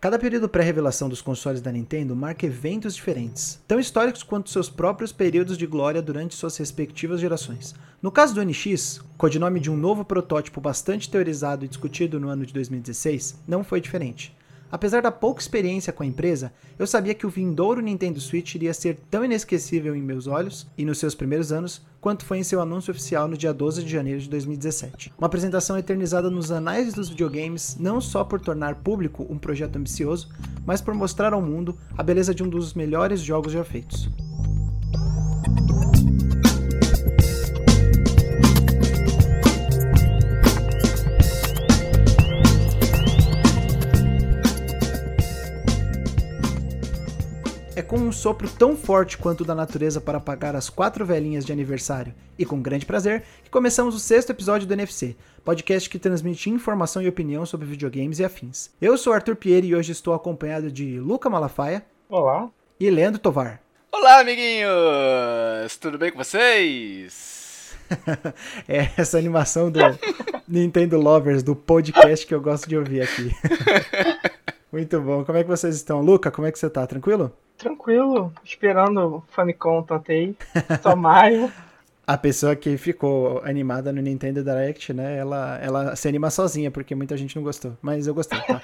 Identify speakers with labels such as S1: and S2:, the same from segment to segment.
S1: Cada período pré-revelação dos consoles da Nintendo marca eventos diferentes, tão históricos quanto seus próprios períodos de glória durante suas respectivas gerações. No caso do NX, codinome de um novo protótipo bastante teorizado e discutido no ano de 2016, não foi diferente. Apesar da pouca experiência com a empresa, eu sabia que o vindouro Nintendo Switch iria ser tão inesquecível em meus olhos e nos seus primeiros anos quanto foi em seu anúncio oficial no dia 12 de janeiro de 2017. Uma apresentação eternizada nos anais dos videogames, não só por tornar público um projeto ambicioso, mas por mostrar ao mundo a beleza de um dos melhores jogos já feitos. Com um sopro tão forte quanto o da natureza para apagar as quatro velhinhas de aniversário e com grande prazer que começamos o sexto episódio do NFC, podcast que transmite informação e opinião sobre videogames e afins. Eu sou Arthur Pieri e hoje estou acompanhado de Luca Malafaia.
S2: Olá.
S1: E Leandro Tovar.
S3: Olá, amiguinhos! Tudo bem com vocês?
S1: é essa animação do Nintendo Lovers, do podcast que eu gosto de ouvir aqui. Muito bom. Como é que vocês estão? Luca, como é que você tá? Tranquilo?
S2: Tranquilo, esperando o Famicom Tantei, só maio.
S1: A pessoa que ficou animada no Nintendo Direct, né, ela, ela se anima sozinha, porque muita gente não gostou. Mas eu gostei, tá?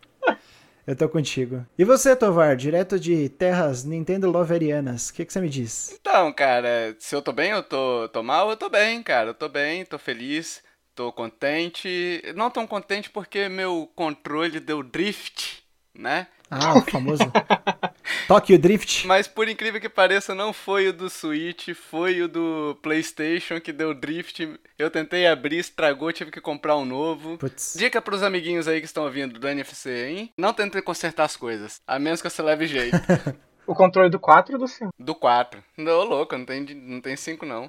S1: eu tô contigo. E você, Tovar, direto de terras Nintendo Loverianas, o que, que você me diz?
S3: Então, cara, se eu tô bem, eu tô, tô mal, eu tô bem, cara. Eu tô bem, tô feliz, tô contente. Não tão contente porque meu controle deu drift, né?
S1: Ah, o famoso Tokyo Drift.
S3: Mas por incrível que pareça, não foi o do Switch, foi o do PlayStation que deu drift. Eu tentei abrir, estragou, tive que comprar um novo. Puts. Dica pros amiguinhos aí que estão ouvindo do NFC, hein? Não tente consertar as coisas, a menos que você leve jeito.
S2: o controle do 4 ou do 5?
S3: Do 4. Não, louco, não tem, não tem 5 não.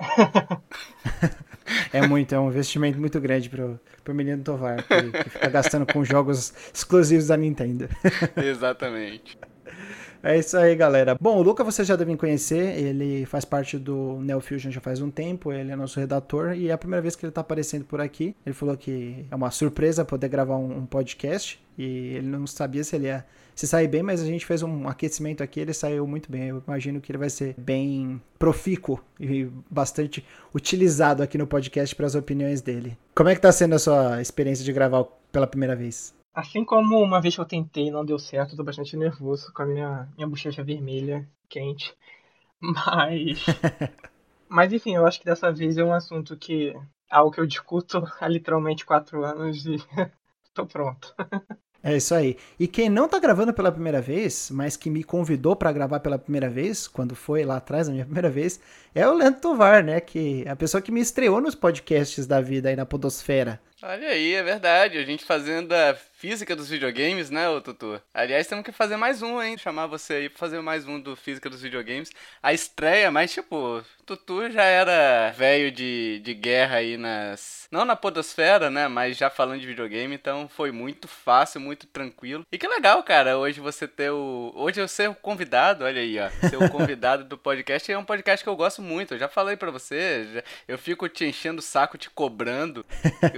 S1: é muito, é um investimento muito grande pro, pro menino Tovar, que, que fica gastando com jogos exclusivos da Nintendo.
S3: Exatamente.
S1: É isso aí, galera. Bom, o Luca vocês já devem conhecer, ele faz parte do Neo Fusion já faz um tempo, ele é nosso redator e é a primeira vez que ele tá aparecendo por aqui. Ele falou que é uma surpresa poder gravar um, um podcast e ele não sabia se ele ia se sair bem, mas a gente fez um aquecimento aqui, ele saiu muito bem. Eu imagino que ele vai ser bem profícuo e bastante utilizado aqui no podcast para as opiniões dele. Como é que tá sendo a sua experiência de gravar pela primeira vez?
S2: Assim como uma vez que eu tentei e não deu certo, eu tô bastante nervoso com a minha, minha bochecha vermelha, quente. Mas. Mas enfim, eu acho que dessa vez é um assunto que. Algo que eu discuto há literalmente quatro anos e tô pronto.
S1: É isso aí. E quem não tá gravando pela primeira vez, mas que me convidou para gravar pela primeira vez, quando foi lá atrás, a minha primeira vez, é o Leandro Tovar, né? Que é a pessoa que me estreou nos podcasts da vida aí na Podosfera.
S3: Olha aí, é verdade. A gente fazendo a física dos videogames, né, ô Tutu? Aliás, temos que fazer mais um, hein? Chamar você aí pra fazer mais um do física dos videogames. A estreia, mas tipo, Tutu já era velho de, de guerra aí nas. Não na Podosfera, né? Mas já falando de videogame, então foi muito fácil, muito tranquilo. E que legal, cara, hoje você ter o. Hoje eu ser o convidado, olha aí, ó. Ser o convidado do podcast. É um podcast que eu gosto muito. Eu já falei pra você. Eu fico te enchendo o saco, te cobrando.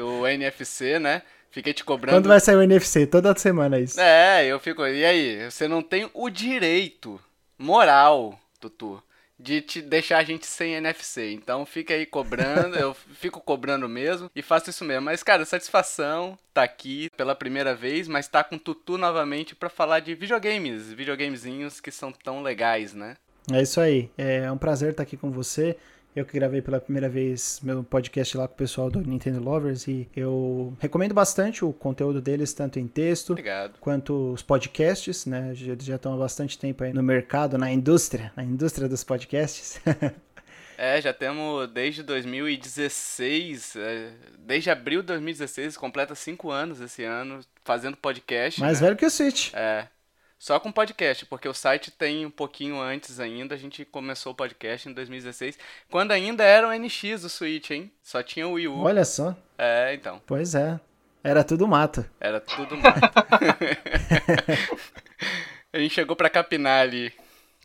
S3: o NFC, né? Fiquei te cobrando.
S1: Quando vai sair o NFC? Toda semana isso.
S3: É, eu fico. E aí? Você não tem o direito moral, Tutu, de te deixar a gente sem NFC. Então fica aí cobrando, eu fico cobrando mesmo e faço isso mesmo. Mas, cara, satisfação tá aqui pela primeira vez, mas tá com Tutu novamente para falar de videogames, videogamezinhos que são tão legais, né?
S1: É isso aí. É um prazer estar aqui com você. Eu que gravei pela primeira vez meu podcast lá com o pessoal do Nintendo Lovers e eu recomendo bastante o conteúdo deles, tanto em texto
S3: Obrigado.
S1: quanto os podcasts, né? Eles já estão há bastante tempo aí no mercado, na indústria, na indústria dos podcasts.
S3: É, já temos desde 2016, é, desde abril de 2016, completa cinco anos esse ano, fazendo podcast.
S1: Mais
S3: né?
S1: velho que o Switch.
S3: É, só com podcast, porque o site tem um pouquinho antes ainda. A gente começou o podcast em 2016, quando ainda era o NX o Switch, hein? Só tinha o Wii U.
S1: Olha só.
S3: É, então.
S1: Pois é. Era tudo mato.
S3: Era tudo mato. a gente chegou pra capinar ali.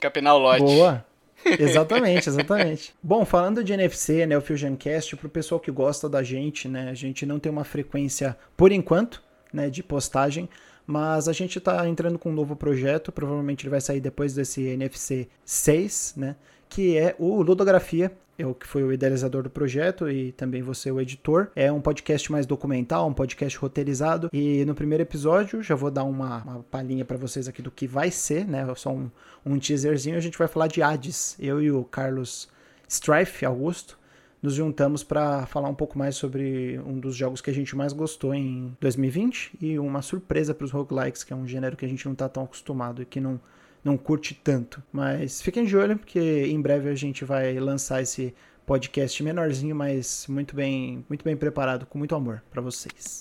S3: Capinar o lote.
S1: Boa. Exatamente, exatamente. Bom, falando de NFC, né, o Fusion Cast, pro pessoal que gosta da gente, né, a gente não tem uma frequência, por enquanto, né, de postagem, Mas a gente está entrando com um novo projeto, provavelmente ele vai sair depois desse NFC 6, né? Que é o Ludografia, eu que fui o idealizador do projeto e também você o editor. É um podcast mais documental, um podcast roteirizado. E no primeiro episódio, já vou dar uma, uma palhinha para vocês aqui do que vai ser, né? Só um, um teaserzinho. A gente vai falar de Hades. Eu e o Carlos Strife Augusto nos juntamos para falar um pouco mais sobre um dos jogos que a gente mais gostou em 2020 e uma surpresa para os roguelikes, que é um gênero que a gente não está tão acostumado e que não, não curte tanto. Mas fiquem de olho, porque em breve a gente vai lançar esse podcast menorzinho, mas muito bem, muito bem preparado, com muito amor para vocês.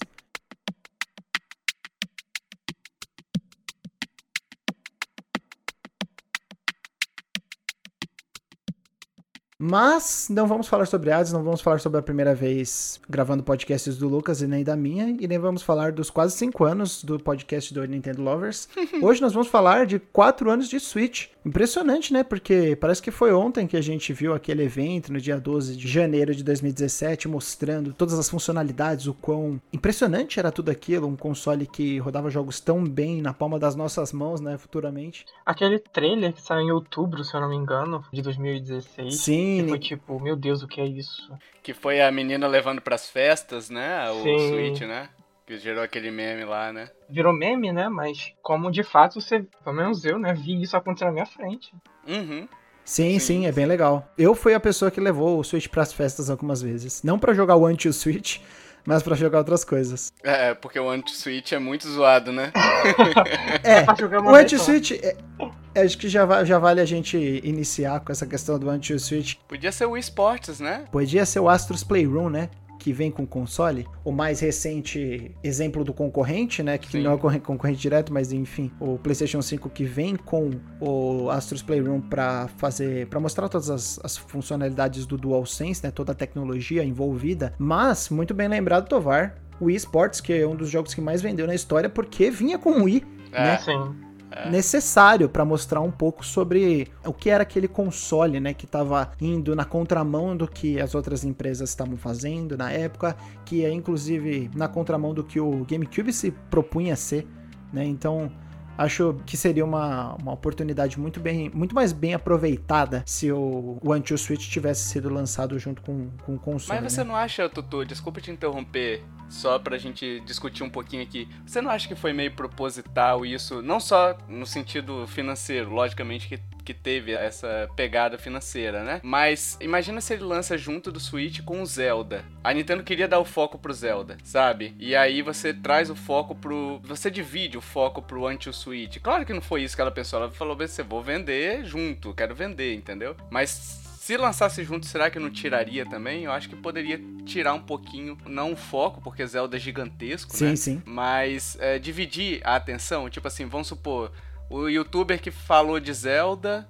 S1: Mas não vamos falar sobre Hades, não vamos falar sobre a primeira vez gravando podcasts do Lucas e nem da minha, e nem vamos falar dos quase 5 anos do podcast do Nintendo Lovers. Hoje nós vamos falar de 4 anos de Switch. Impressionante, né? Porque parece que foi ontem que a gente viu aquele evento, no dia 12 de janeiro de 2017, mostrando todas as funcionalidades, o quão impressionante era tudo aquilo, um console que rodava jogos tão bem na palma das nossas mãos, né, futuramente.
S2: Aquele trailer que saiu em outubro, se eu não me engano, de 2016.
S1: Sim,
S2: que foi tipo, meu Deus, o que é isso?
S3: Que foi a menina levando pras festas, né? O
S2: Sim.
S3: Switch, né? Que gerou aquele meme lá, né?
S2: Virou meme, né? Mas como de fato você, pelo menos eu, né, vi isso acontecer na minha frente.
S3: Uhum.
S1: Sim, sim,
S3: Sim.
S1: é bem legal. Eu fui a pessoa que levou o Switch pras festas algumas vezes. Não pra jogar o anti-Switch, mas pra jogar outras coisas.
S3: É, porque o anti-Switch é muito zoado, né?
S1: É, o anti-Switch, é- é, acho que já, já vale a gente iniciar com essa questão do anti-Switch.
S3: Podia ser o eSports, né?
S1: Podia ser o Astros Playroom, né? Que vem com console. O mais recente exemplo do concorrente, né? Que
S3: Sim.
S1: não é concorrente, concorrente direto, mas enfim, o PlayStation 5 que vem com o Astros Playroom para fazer, para mostrar todas as, as funcionalidades do DualSense, né? Toda a tecnologia envolvida. Mas muito bem lembrado, Tovar. O Wii Sports, que é um dos jogos que mais vendeu na história, porque vinha com o Wii,
S3: É.
S1: né?
S2: Sim.
S1: Necessário para mostrar um pouco sobre o que era aquele console, né, que estava indo na contramão do que as outras empresas estavam fazendo na época, que é inclusive na contramão do que o GameCube se propunha ser, né? Então, acho que seria uma, uma oportunidade muito bem, muito mais bem aproveitada se o One Two Switch tivesse sido lançado junto com, com o console.
S3: Mas você
S1: né?
S3: não acha, Tutu, desculpa te interromper, só pra gente discutir um pouquinho aqui. Você não acha que foi meio proposital isso? Não só no sentido financeiro, logicamente que, que teve essa pegada financeira, né? Mas imagina se ele lança junto do Switch com o Zelda. A Nintendo queria dar o foco pro Zelda, sabe? E aí você traz o foco pro. Você divide o foco pro anti-Switch. Claro que não foi isso que ela pensou. Ela falou: você vou vender junto, quero vender, entendeu? Mas se lançasse junto, será que não tiraria também? Eu acho que poderia tirar um pouquinho, não o foco, porque Zelda é gigantesco,
S1: Sim,
S3: né?
S1: sim.
S3: Mas é, dividir a atenção, tipo assim, vamos supor, o youtuber que falou de Zelda,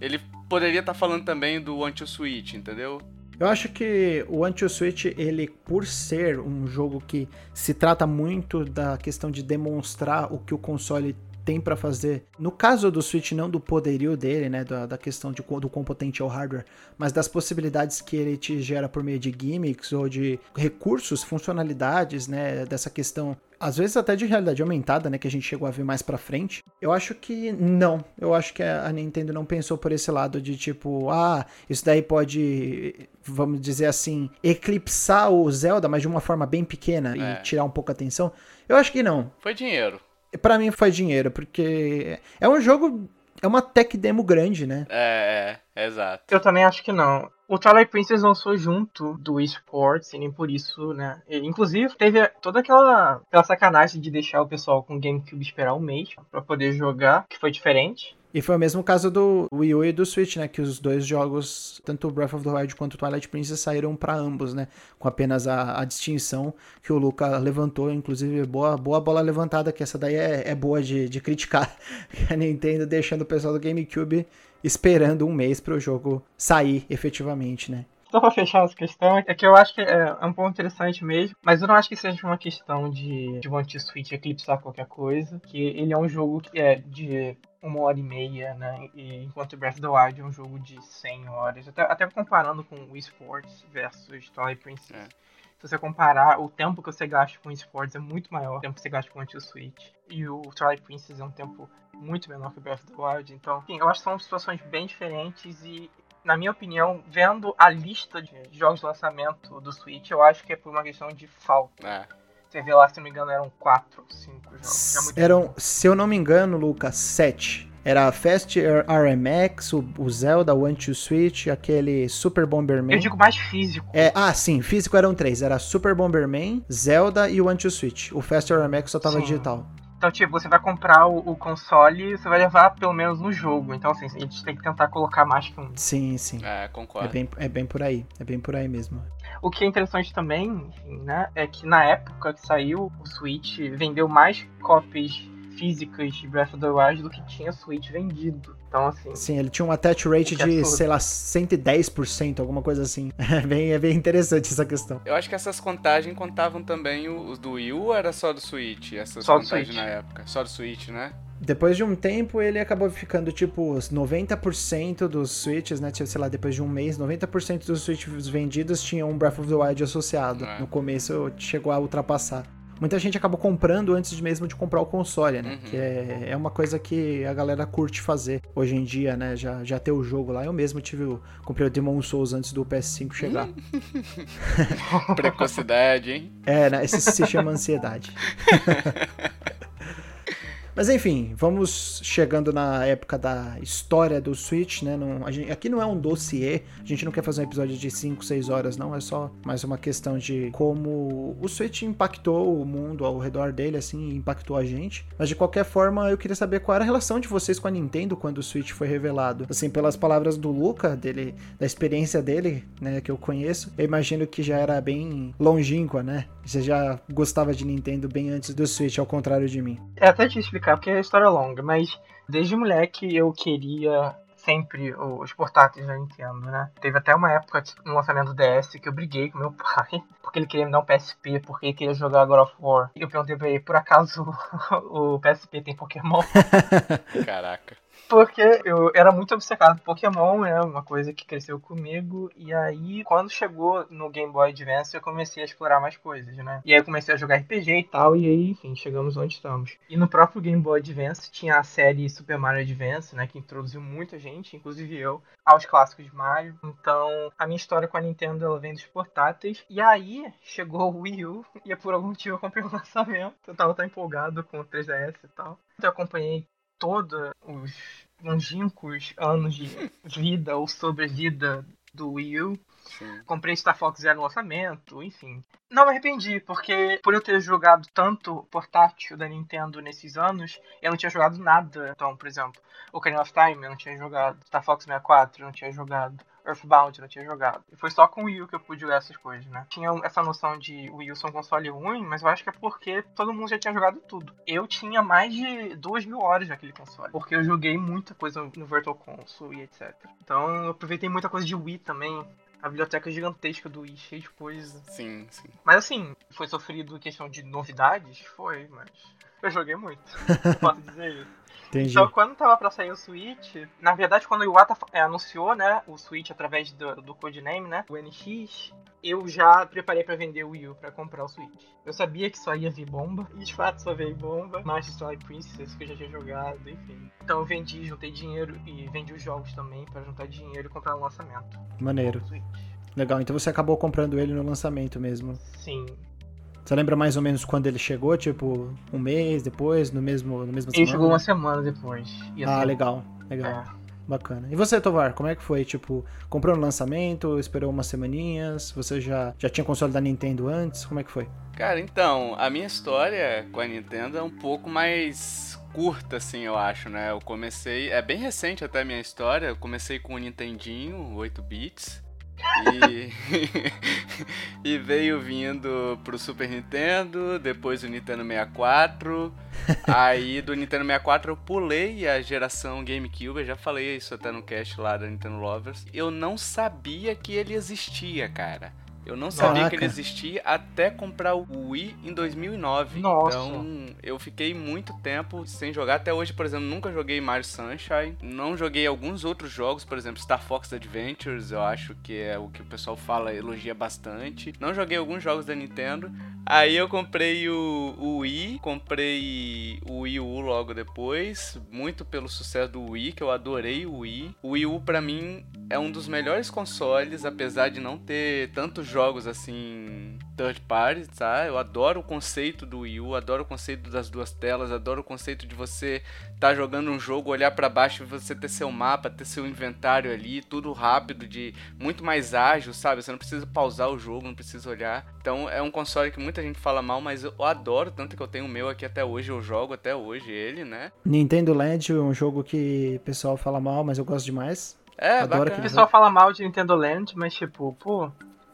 S3: ele poderia estar falando também do Anti-Switch, entendeu?
S1: Eu acho que o Anti-Switch, ele, por ser um jogo que se trata muito da questão de demonstrar o que o console tem pra fazer, no caso do Switch, não do poderio dele, né, da, da questão de, do quão potente é o hardware, mas das possibilidades que ele te gera por meio de gimmicks ou de recursos, funcionalidades, né, dessa questão às vezes até de realidade aumentada, né, que a gente chegou a ver mais pra frente. Eu acho que não. Eu acho que a a Nintendo não pensou por esse lado de tipo, ah, isso daí pode, vamos dizer assim, eclipsar o Zelda, mas de uma forma bem pequena
S3: É.
S1: e tirar um pouco a atenção. Eu acho que não.
S3: Foi dinheiro.
S1: Pra mim foi dinheiro, porque é um jogo, é uma tech demo grande, né?
S3: É, é, exato.
S2: Eu também acho que não. O Twilight Princess lançou junto do eSports, e nem por isso, né? E, inclusive, teve toda aquela, aquela sacanagem de deixar o pessoal com o GameCube esperar um mês pra poder jogar, que foi diferente.
S1: E foi o mesmo caso do Wii U e do Switch, né? Que os dois jogos, tanto o Breath of the Wild quanto o Twilight Princess, saíram pra ambos, né? Com apenas a, a distinção que o Luca levantou. Inclusive, boa, boa bola levantada, que essa daí é, é boa de, de criticar. A Nintendo deixando o pessoal do GameCube esperando um mês pro jogo sair efetivamente, né?
S2: Só pra fechar essa questão, é que eu acho que é é um ponto interessante mesmo, mas eu não acho que seja uma questão de, de One Switch eclipsar qualquer coisa, que ele é um jogo que é de uma hora e meia, né? E, enquanto Breath of the Wild é um jogo de 100 horas, até, até comparando com o Wii Sports versus Twilight Princess.
S3: É.
S2: Se você comparar, o tempo que você gasta com esportes é muito maior, o tempo que você gasta com o Switch. E o Twilight Princess é um tempo muito menor que o Breath of the Wild. Então, enfim, eu acho que são situações bem diferentes e na minha opinião, vendo a lista de jogos de lançamento do Switch, eu acho que é por uma questão de falta. É. Você vê lá, se não me engano, eram 4 ou 5 jogos.
S1: É eram, se eu não me engano, Lucas, 7. Era Fast RMX, o, o Zelda, One to Switch, aquele Super Bomberman.
S2: Eu digo mais físico.
S1: É, ah, sim, físico eram três. Era Super Bomberman, Zelda e o One to Switch. O Fast RMX só tava sim. digital.
S2: Então, tipo, você vai comprar o, o, console você vai levar pelo menos no jogo. Então, assim, a gente tem que tentar colocar mais que um.
S1: Sim, sim.
S3: É, concordo.
S1: É bem, é bem por aí. É bem por aí mesmo.
S2: O que é interessante também, enfim, né, é que na época que saiu o Switch, vendeu mais cópias físicas de Breath of the Wild do que tinha Switch vendido. Então, assim.
S1: Sim, ele tinha um attach rate de, absurdo. sei lá, 110%, alguma coisa assim. É bem, é bem interessante essa questão.
S3: Eu acho que essas contagens contavam também os do Wii U ou era só do Switch? Essas só contagens na época? Só do Switch, né?
S1: Depois de um tempo, ele acabou ficando tipo 90% dos Switches, né? Sei lá, depois de um mês, 90% dos Switches vendidos tinham um Breath of the Wild associado. É. No começo chegou a ultrapassar muita gente acabou comprando antes mesmo de comprar o console, né? Uhum. Que é, é uma coisa que a galera curte fazer hoje em dia, né? Já, já ter o jogo lá. Eu mesmo tive o, comprei o Demon Souls antes do PS5 chegar.
S3: Precocidade, hein?
S1: É, né? Esse se chama ansiedade. Mas enfim, vamos chegando na época da história do Switch, né? Não, gente, aqui não é um dossiê, a gente não quer fazer um episódio de 5, 6 horas, não. É só mais uma questão de como o Switch impactou o mundo ao redor dele, assim, impactou a gente. Mas de qualquer forma, eu queria saber qual era a relação de vocês com a Nintendo quando o Switch foi revelado. Assim, pelas palavras do Luca, dele, da experiência dele, né, que eu conheço, eu imagino que já era bem longínqua, né? Você já gostava de Nintendo bem antes do Switch, ao contrário de mim.
S2: É até te explicar, porque a história é longa, mas desde moleque eu queria sempre os portáteis da Nintendo, né? Teve até uma época no lançamento do DS que eu briguei com meu pai, porque ele queria me dar um PSP, porque ele queria jogar God of War. E eu perguntei pra ele, por acaso o PSP tem Pokémon?
S3: Caraca.
S2: Porque eu era muito obcecado por Pokémon, é né? uma coisa que cresceu comigo. E aí, quando chegou no Game Boy Advance, eu comecei a explorar mais coisas, né? E aí comecei a jogar RPG e tal, e aí, enfim, chegamos onde estamos. E no próprio Game Boy Advance tinha a série Super Mario Advance, né? Que introduziu muita gente, inclusive eu, aos clássicos de Mario. Então, a minha história com a Nintendo ela vem dos portáteis. E aí chegou o Wii U, e por algum motivo eu comprei o lançamento. Eu tava tão empolgado com o 3DS e tal. Então, eu acompanhei todos os longínquos anos de vida ou sobrevida do Wii U. Sim. Comprei Star Fox Zero no lançamento, enfim. Não me arrependi, porque por eu ter jogado tanto portátil da Nintendo nesses anos, eu não tinha jogado nada. Então, por exemplo, Ocarina of Time eu não tinha jogado, Star Fox 64 eu não tinha jogado. Earthbound, não tinha jogado. E foi só com o Wii U que eu pude jogar essas coisas, né? Tinha essa noção de o Wii U ser um console ruim, mas eu acho que é porque todo mundo já tinha jogado tudo. Eu tinha mais de duas mil horas naquele console, porque eu joguei muita coisa no Virtual Console e etc. Então eu aproveitei muita coisa de Wii também. A biblioteca gigantesca do Wii, cheia de coisa.
S3: Sim, sim.
S2: Mas assim, foi sofrido questão de novidades? Foi, mas eu joguei muito. Posso dizer isso.
S1: Entendi.
S2: Então, quando tava pra sair o Switch, na verdade, quando o Iwata é, anunciou, né, o Switch através do, do codename, né, o NX, eu já preparei para vender o Wii U pra comprar o Switch. Eu sabia que só ia vir bomba, e de fato só veio bomba. Master Sword Princess, que eu já tinha jogado, enfim. Então eu vendi, juntei dinheiro e vendi os jogos também para juntar dinheiro e comprar o lançamento.
S1: Maneiro. Legal, então você acabou comprando ele no lançamento mesmo.
S2: Sim,
S1: você lembra mais ou menos quando ele chegou? Tipo, um mês depois, no mesmo, no mesmo
S2: Ele semana? chegou uma semana depois.
S1: ah, legal, legal. É. Bacana. E você, Tovar, como é que foi? Tipo, comprou no lançamento, esperou umas semaninhas? Você já, já tinha console da Nintendo antes? Como é que foi?
S3: Cara, então, a minha história com a Nintendo é um pouco mais curta, assim, eu acho, né? Eu comecei, é bem recente até a minha história, eu comecei com o Nintendinho, 8 bits. E, e veio vindo pro Super Nintendo, depois o Nintendo 64. aí do Nintendo 64 eu pulei a geração GameCube, eu já falei isso até no cast lá da Nintendo Lovers. Eu não sabia que ele existia, cara. Eu não sabia que ele existia até comprar o Wii em 2009.
S2: Nossa.
S3: Então eu fiquei muito tempo sem jogar. Até hoje, por exemplo, nunca joguei Mario Sunshine. Não joguei alguns outros jogos, por exemplo, Star Fox Adventures, eu acho que é o que o pessoal fala, elogia bastante. Não joguei alguns jogos da Nintendo. Aí eu comprei o, o Wii, comprei o Wii U logo depois, muito pelo sucesso do Wii, que eu adorei o Wii. O Wii U para mim é um dos melhores consoles, apesar de não ter tantos jogos assim third party, tá? Eu adoro o conceito do Wii U, adoro o conceito das duas telas, adoro o conceito de você estar tá jogando um jogo, olhar para baixo e você ter seu mapa, ter seu inventário ali, tudo rápido, de muito mais ágil, sabe? Você não precisa pausar o jogo, não precisa olhar. Então é um console que muita gente fala mal, mas eu adoro, tanto que eu tenho o meu aqui até hoje, eu jogo até hoje ele, né?
S1: Nintendo Land é um jogo que o pessoal fala mal, mas eu gosto demais.
S2: É, Adoro O pessoal fala mal de Nintendo Land, mas tipo, pô,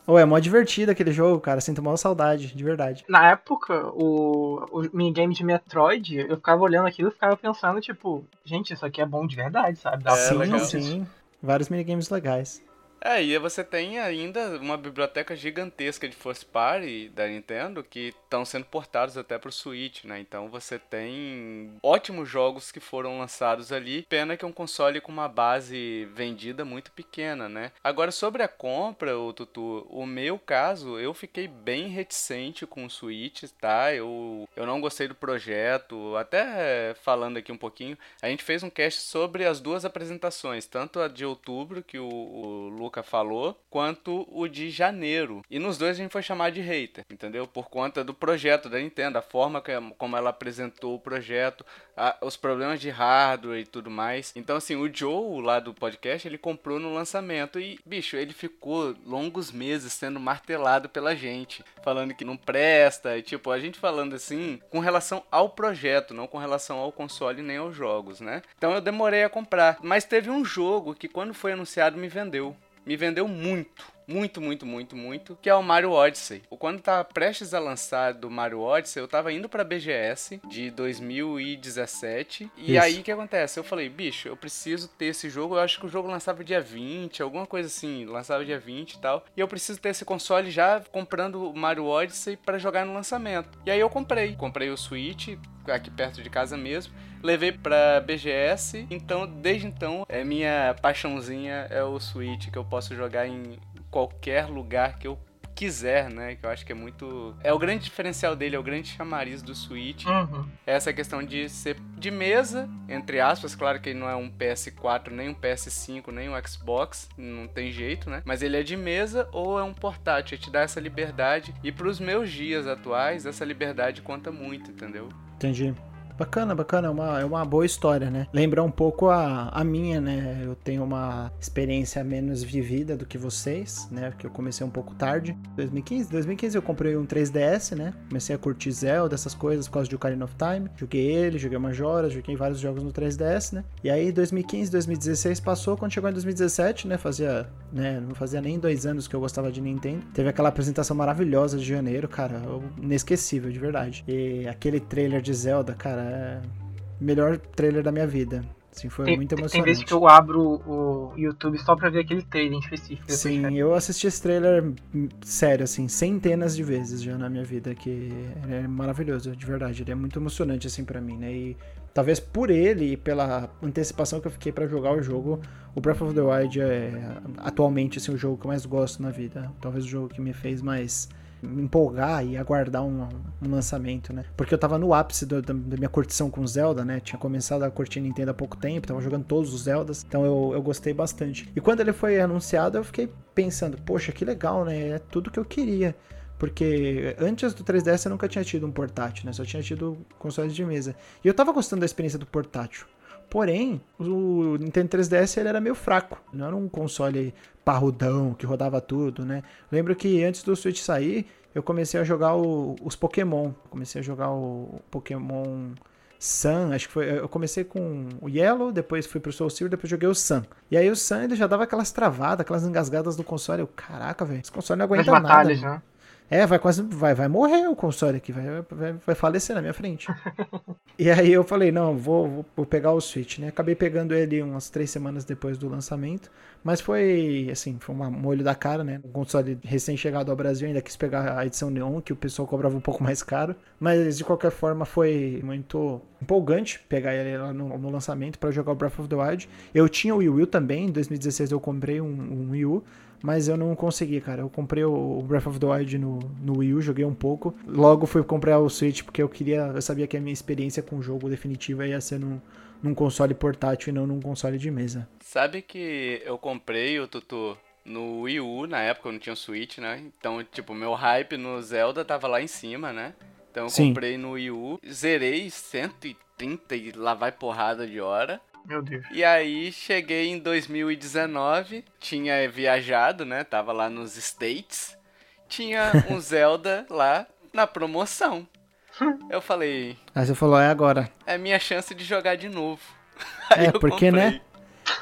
S1: Oh, é mó divertido aquele jogo, cara. Sinto mal saudade, de verdade.
S2: Na época, o, o minigame de Metroid, eu ficava olhando aquilo e ficava pensando, tipo, gente, isso aqui é bom de verdade, sabe?
S1: Dá é, sim, legal. sim. Vários minigames legais.
S3: É, e você tem ainda uma biblioteca gigantesca de First Party da Nintendo que estão sendo portados até pro Switch, né? Então você tem ótimos jogos que foram lançados ali. Pena que é um console com uma base vendida muito pequena, né? Agora, sobre a compra, o Tutu, o meu caso, eu fiquei bem reticente com o Switch, tá? Eu, eu não gostei do projeto. Até falando aqui um pouquinho, a gente fez um cast sobre as duas apresentações, tanto a de outubro, que o, o Lucas falou, quanto o de janeiro. E nos dois a gente foi chamar de hater, entendeu? Por conta do projeto da Nintendo, a forma que, como ela apresentou o projeto, a, os problemas de hardware e tudo mais. Então, assim, o Joe lá do podcast, ele comprou no lançamento e, bicho, ele ficou longos meses sendo martelado pela gente, falando que não presta, e tipo, a gente falando assim com relação ao projeto, não com relação ao console nem aos jogos, né? Então eu demorei a comprar, mas teve um jogo que quando foi anunciado me vendeu me vendeu muito. Muito, muito, muito, muito, que é o Mario Odyssey. Quando tava prestes a lançar do Mario Odyssey, eu tava indo pra BGS de 2017. E Isso. aí o que acontece? Eu falei, bicho, eu preciso ter esse jogo. Eu acho que o jogo lançava dia 20, alguma coisa assim, lançava dia 20 e tal. E eu preciso ter esse console já comprando o Mario Odyssey para jogar no lançamento. E aí eu comprei. Comprei o Switch, aqui perto de casa mesmo. Levei pra BGS, então desde então é minha paixãozinha é o Switch que eu posso jogar em qualquer lugar que eu quiser, né? Que eu acho que é muito. É o grande diferencial dele, é o grande chamariz do Switch.
S2: Uhum.
S3: Essa questão de ser de mesa, entre aspas. Claro que ele não é um PS4, nem um PS5, nem um Xbox. Não tem jeito, né? Mas ele é de mesa ou é um portátil. Ele te dá essa liberdade. E pros meus dias atuais, essa liberdade conta muito, entendeu?
S1: Entendi. Bacana, bacana, é uma, é uma boa história, né? Lembra um pouco a, a minha, né? Eu tenho uma experiência menos vivida do que vocês, né? Porque eu comecei um pouco tarde. 2015, 2015 eu comprei um 3DS, né? Comecei a curtir Zelda, essas coisas, por causa de Ocarina of Time. Joguei ele, joguei Majora, joguei vários jogos no 3DS, né? E aí 2015, 2016 passou, quando chegou em 2017, né? Fazia, né? Não fazia nem dois anos que eu gostava de Nintendo. Teve aquela apresentação maravilhosa de janeiro, cara, inesquecível, de verdade. E aquele trailer de Zelda, cara, é melhor trailer da minha vida. Assim, foi
S2: tem,
S1: muito emocionante.
S2: Tem vezes que eu abro o YouTube só pra ver aquele trailer em específico.
S1: Sim, eu assisti esse trailer, sério, assim, centenas de vezes já na minha vida, que é maravilhoso, de verdade. Ele é muito emocionante, assim, para mim, né? E talvez por ele e pela antecipação que eu fiquei para jogar o jogo, o Breath of the Wild é atualmente, assim, o jogo que eu mais gosto na vida. Talvez o jogo que me fez mais empolgar e aguardar um, um, lançamento, né? Porque eu tava no ápice do, da, da, minha curtição com Zelda, né? Tinha começado a curtir Nintendo há pouco tempo, tava jogando todos os Zeldas, então eu, eu gostei bastante. E quando ele foi anunciado, eu fiquei pensando, poxa, que legal, né? É tudo que eu queria. Porque antes do 3DS eu nunca tinha tido um portátil, né? Só tinha tido consoles de mesa. E eu tava gostando da experiência do portátil. Porém, o Nintendo 3DS ele era meio fraco. Não era um console parrudão que rodava tudo, né? Lembro que antes do Switch sair, eu comecei a jogar o, os Pokémon. Comecei a jogar o Pokémon Sun, acho que foi. Eu comecei com o Yellow, depois fui pro Soul Silver, depois joguei o Sun. E aí o Sun ele já dava aquelas travadas, aquelas engasgadas do console. Eu, caraca, velho, esse console não aguenta As batalhas, nada. Né? É, vai quase. Vai, vai morrer o console aqui, vai, vai, vai falecer na minha frente. e aí eu falei, não, vou, vou pegar o Switch, né? Acabei pegando ele umas três semanas depois do lançamento. Mas foi, assim, foi um molho da cara, né? O console recém-chegado ao Brasil ainda quis pegar a edição Neon, que o pessoal cobrava um pouco mais caro. Mas de qualquer forma foi muito empolgante pegar ele lá no, no lançamento para jogar o Breath of the Wild. Eu tinha o Wii U também, em 2016 eu comprei um, um Wii U. Mas eu não consegui, cara. Eu comprei o Breath of the Wild no, no Wii U, joguei um pouco. Logo fui comprar o Switch porque eu queria. Eu sabia que a minha experiência com o jogo definitiva ia ser num, num console portátil e não num console de mesa.
S3: Sabe que eu comprei o Tutu no Wii U, na época eu não tinha o Switch, né? Então, tipo, meu hype no Zelda tava lá em cima, né? Então eu Sim. comprei no Wii U, zerei 130 e lá vai porrada de hora.
S2: Meu Deus.
S3: E aí cheguei em 2019, tinha viajado, né? Tava lá nos States. Tinha um Zelda lá na promoção. Eu falei.
S1: Aí você falou, é agora.
S3: É minha chance de jogar de novo.
S1: Aí é, porque, né?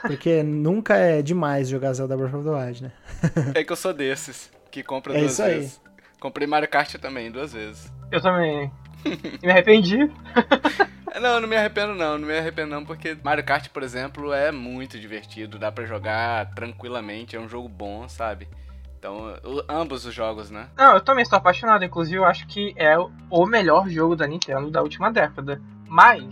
S1: Porque nunca é demais jogar Zelda Breath of the Wild, né?
S3: é que eu sou desses, que compra
S1: é
S3: duas
S1: isso
S3: vezes.
S1: Aí.
S3: Comprei Mario Kart também, duas vezes.
S2: Eu também. me arrependi.
S3: Não, não me arrependo não, não me arrependo não, porque Mario Kart, por exemplo, é muito divertido, dá para jogar tranquilamente, é um jogo bom, sabe? Então, ambos os jogos, né?
S2: Não, eu também estou apaixonado. Inclusive, eu acho que é o melhor jogo da Nintendo da última década. Mas,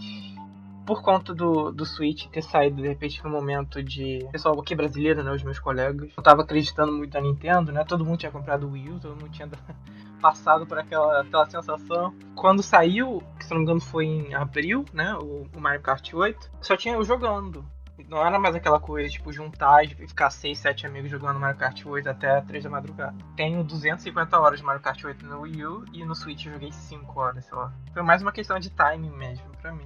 S2: por conta do, do Switch ter saído de repente no momento de. Pessoal aqui brasileiro, né? Os meus colegas. Eu tava acreditando muito na Nintendo, né? Todo mundo tinha comprado o Wii U, todo mundo tinha passado por aquela, aquela sensação. Quando saiu, se não me engano foi em abril, né? O, o Mario Kart 8, só tinha eu jogando. Não era mais aquela coisa, tipo, juntar e ficar 6, 7 amigos jogando Mario Kart 8 até 3 da madrugada. Tenho 250 horas de Mario Kart 8 no Wii U e no Switch eu joguei 5 horas, sei lá. Foi mais uma questão de timing mesmo pra mim.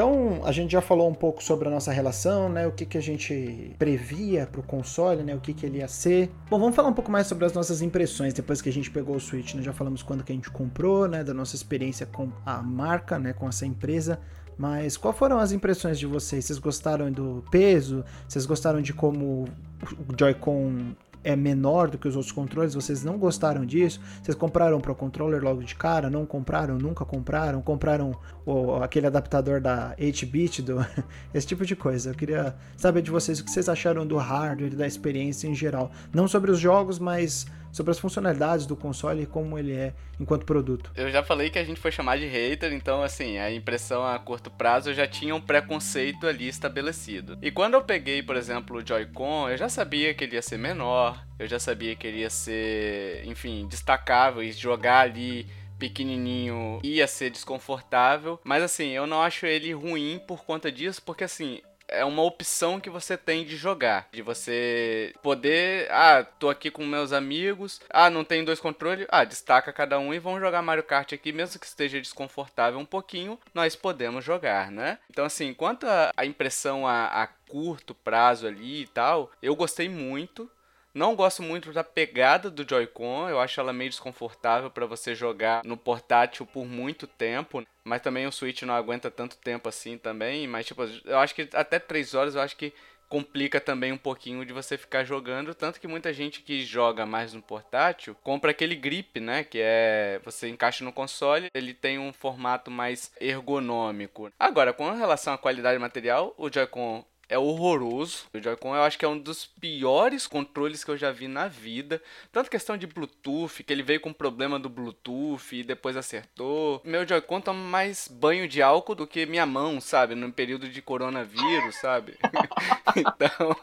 S1: Então, a gente já falou um pouco sobre a nossa relação, né? O que, que a gente previa pro console, né? O que, que ele ia ser. Bom, vamos falar um pouco mais sobre as nossas impressões depois que a gente pegou o Switch, né? Já falamos quando que a gente comprou, né? Da nossa experiência com a marca, né? Com essa empresa. Mas qual foram as impressões de vocês? Vocês gostaram do peso? Vocês gostaram de como o Joy-Con é menor do que os outros controles? Vocês não gostaram disso? Vocês compraram Pro Controller logo de cara? Não compraram? Nunca compraram? Compraram o, aquele adaptador da 8-bit? Do... Esse tipo de coisa. Eu queria saber de vocês o que vocês acharam do hardware, da experiência em geral. Não sobre os jogos, mas sobre as funcionalidades do console e como ele é enquanto produto.
S3: Eu já falei que a gente foi chamar de hater, então assim, a impressão a curto prazo eu já tinha um preconceito ali estabelecido. E quando eu peguei, por exemplo, o Joy-Con, eu já sabia que ele ia ser menor, eu já sabia que ele ia ser, enfim, destacável e jogar ali pequenininho ia ser desconfortável, mas assim, eu não acho ele ruim por conta disso, porque assim, é uma opção que você tem de jogar. De você poder. Ah, tô aqui com meus amigos. Ah, não tem dois controles. Ah, destaca cada um e vamos jogar Mario Kart aqui, mesmo que esteja desconfortável um pouquinho, nós podemos jogar, né? Então, assim, quanto a, impressão a, a curto prazo ali e tal, eu gostei muito. Não gosto muito da pegada do Joy-Con, eu acho ela meio desconfortável para você jogar no portátil por muito tempo, mas também o Switch não aguenta tanto tempo assim também, mas tipo, eu acho que até 3 horas eu acho que complica também um pouquinho de você ficar jogando, tanto que muita gente que joga mais no portátil compra aquele grip, né, que é você encaixa no console, ele tem um formato mais ergonômico. Agora, com relação à qualidade material, o Joy-Con é horroroso. O Joy-Con eu acho que é um dos piores controles que eu já vi na vida. Tanto questão de Bluetooth, que ele veio com problema do Bluetooth e depois acertou. Meu Joy-Con toma mais banho de álcool do que minha mão, sabe? No período de coronavírus, sabe? então,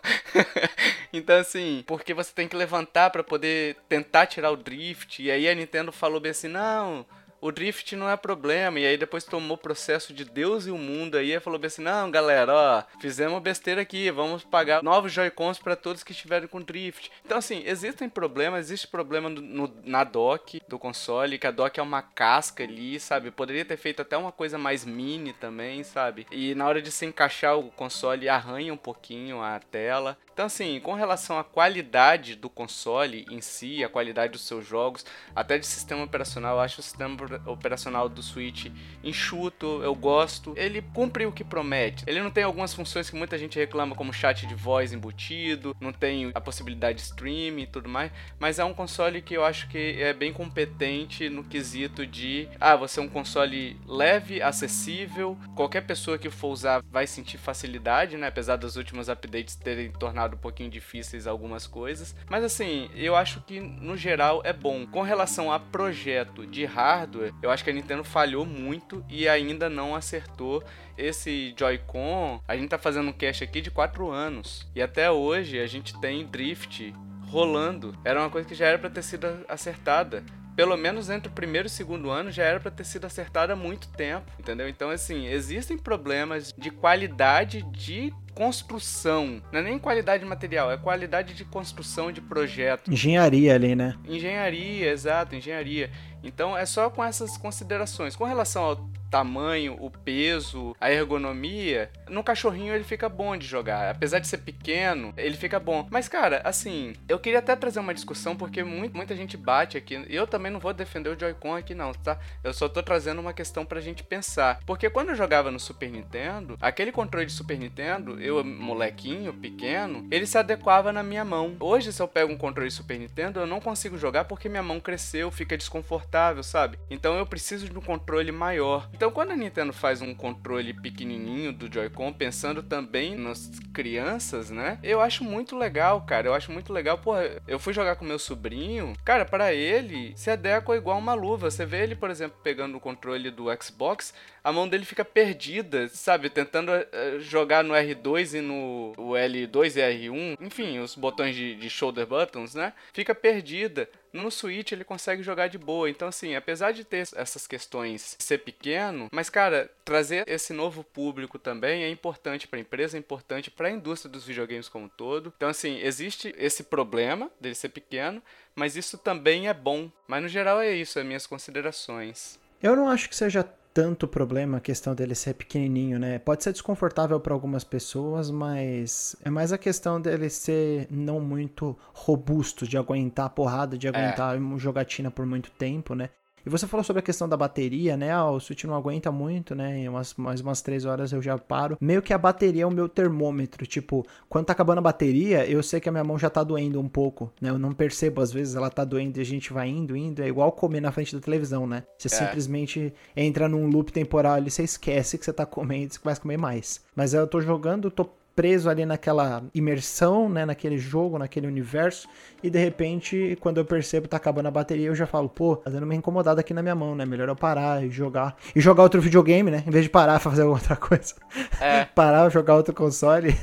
S3: então assim, porque você tem que levantar para poder tentar tirar o drift. E aí a Nintendo falou bem assim: "Não, o drift não é problema. E aí depois tomou processo de Deus e o mundo aí e falou bem assim: não, galera, ó, fizemos besteira aqui, vamos pagar novos Joy-Cons para todos que estiverem com drift. Então, assim, existem problemas, existe problema no, no, na dock do console, que a dock é uma casca ali, sabe? Poderia ter feito até uma coisa mais mini também, sabe? E na hora de se encaixar o console arranha um pouquinho a tela. Então, assim, com relação à qualidade do console em si, a qualidade dos seus jogos, até de sistema operacional, eu acho o sistema operacional do Switch enxuto, eu gosto. Ele cumpre o que promete. Ele não tem algumas funções que muita gente reclama, como chat de voz embutido, não tem a possibilidade de stream e tudo mais, mas é um console que eu acho que é bem competente no quesito de, ah, você é um console leve, acessível, qualquer pessoa que for usar vai sentir facilidade, né? Apesar dos últimos updates terem tornado um pouquinho difíceis algumas coisas. Mas assim, eu acho que no geral é bom. Com relação a projeto de hardware, eu acho que a Nintendo falhou muito e ainda não acertou esse Joy-Con. A gente tá fazendo um cast aqui de 4 anos e até hoje a gente tem drift rolando. Era uma coisa que já era para ter sido acertada pelo menos entre o primeiro e o segundo ano já era para ter sido acertada há muito tempo, entendeu? Então, assim, existem problemas de qualidade de construção. Não é nem qualidade material, é qualidade de construção de projeto.
S1: Engenharia ali, né?
S3: Engenharia, exato, engenharia. Então é só com essas considerações. Com relação ao tamanho, o peso, a ergonomia, no cachorrinho ele fica bom de jogar. Apesar de ser pequeno, ele fica bom. Mas, cara, assim, eu queria até trazer uma discussão, porque muito, muita gente bate aqui. Eu também não vou defender o Joy-Con aqui, não, tá? Eu só tô trazendo uma questão pra gente pensar. Porque quando eu jogava no Super Nintendo, aquele controle de Super Nintendo, eu, molequinho, pequeno, ele se adequava na minha mão. Hoje, se eu pego um controle de Super Nintendo, eu não consigo jogar porque minha mão cresceu, fica desconfortável, sabe? Então eu preciso de um controle maior. Então quando a Nintendo faz um controle pequenininho do Joy-Con, pensando também nas crianças, né? Eu acho muito legal, cara. Eu acho muito legal. Porra, eu fui jogar com meu sobrinho. Cara, para ele, se adequa igual uma luva. Você vê ele, por exemplo, pegando o controle do Xbox, a mão dele fica perdida, sabe? Tentando uh, jogar no R2 e no L2 e R1, enfim, os botões de, de shoulder buttons, né? Fica perdida. No Switch ele consegue jogar de boa. Então, assim, apesar de ter essas questões ser pequeno, mas, cara, trazer esse novo público também é importante para a empresa, é importante para a indústria dos videogames como um todo. Então, assim, existe esse problema dele ser pequeno, mas isso também é bom. Mas no geral é isso, as minhas considerações.
S1: Eu não acho que seja tanto problema a questão dele ser pequenininho, né? Pode ser desconfortável para algumas pessoas, mas é mais a questão dele ser não muito robusto, de aguentar a porrada, de é. aguentar é. jogatina por muito tempo, né? E você falou sobre a questão da bateria, né? Ah, o Switch não aguenta muito, né? Em umas, mais umas três horas eu já paro. Meio que a bateria é o meu termômetro. Tipo, quando tá acabando a bateria, eu sei que a minha mão já tá doendo um pouco, né? Eu não percebo, às vezes ela tá doendo e a gente vai indo, indo. É igual comer na frente da televisão, né? Você é. simplesmente entra num loop temporal ali, você esquece que você tá comendo, você começa a comer mais. Mas eu tô jogando, tô preso ali naquela imersão, né, naquele jogo, naquele universo, e de repente, quando eu percebo tá acabando a bateria, eu já falo, pô, tá dando uma incomodada aqui na minha mão, né? Melhor eu parar e jogar. E jogar outro videogame, né? Em vez de parar pra fazer outra coisa. É. parar, jogar outro console.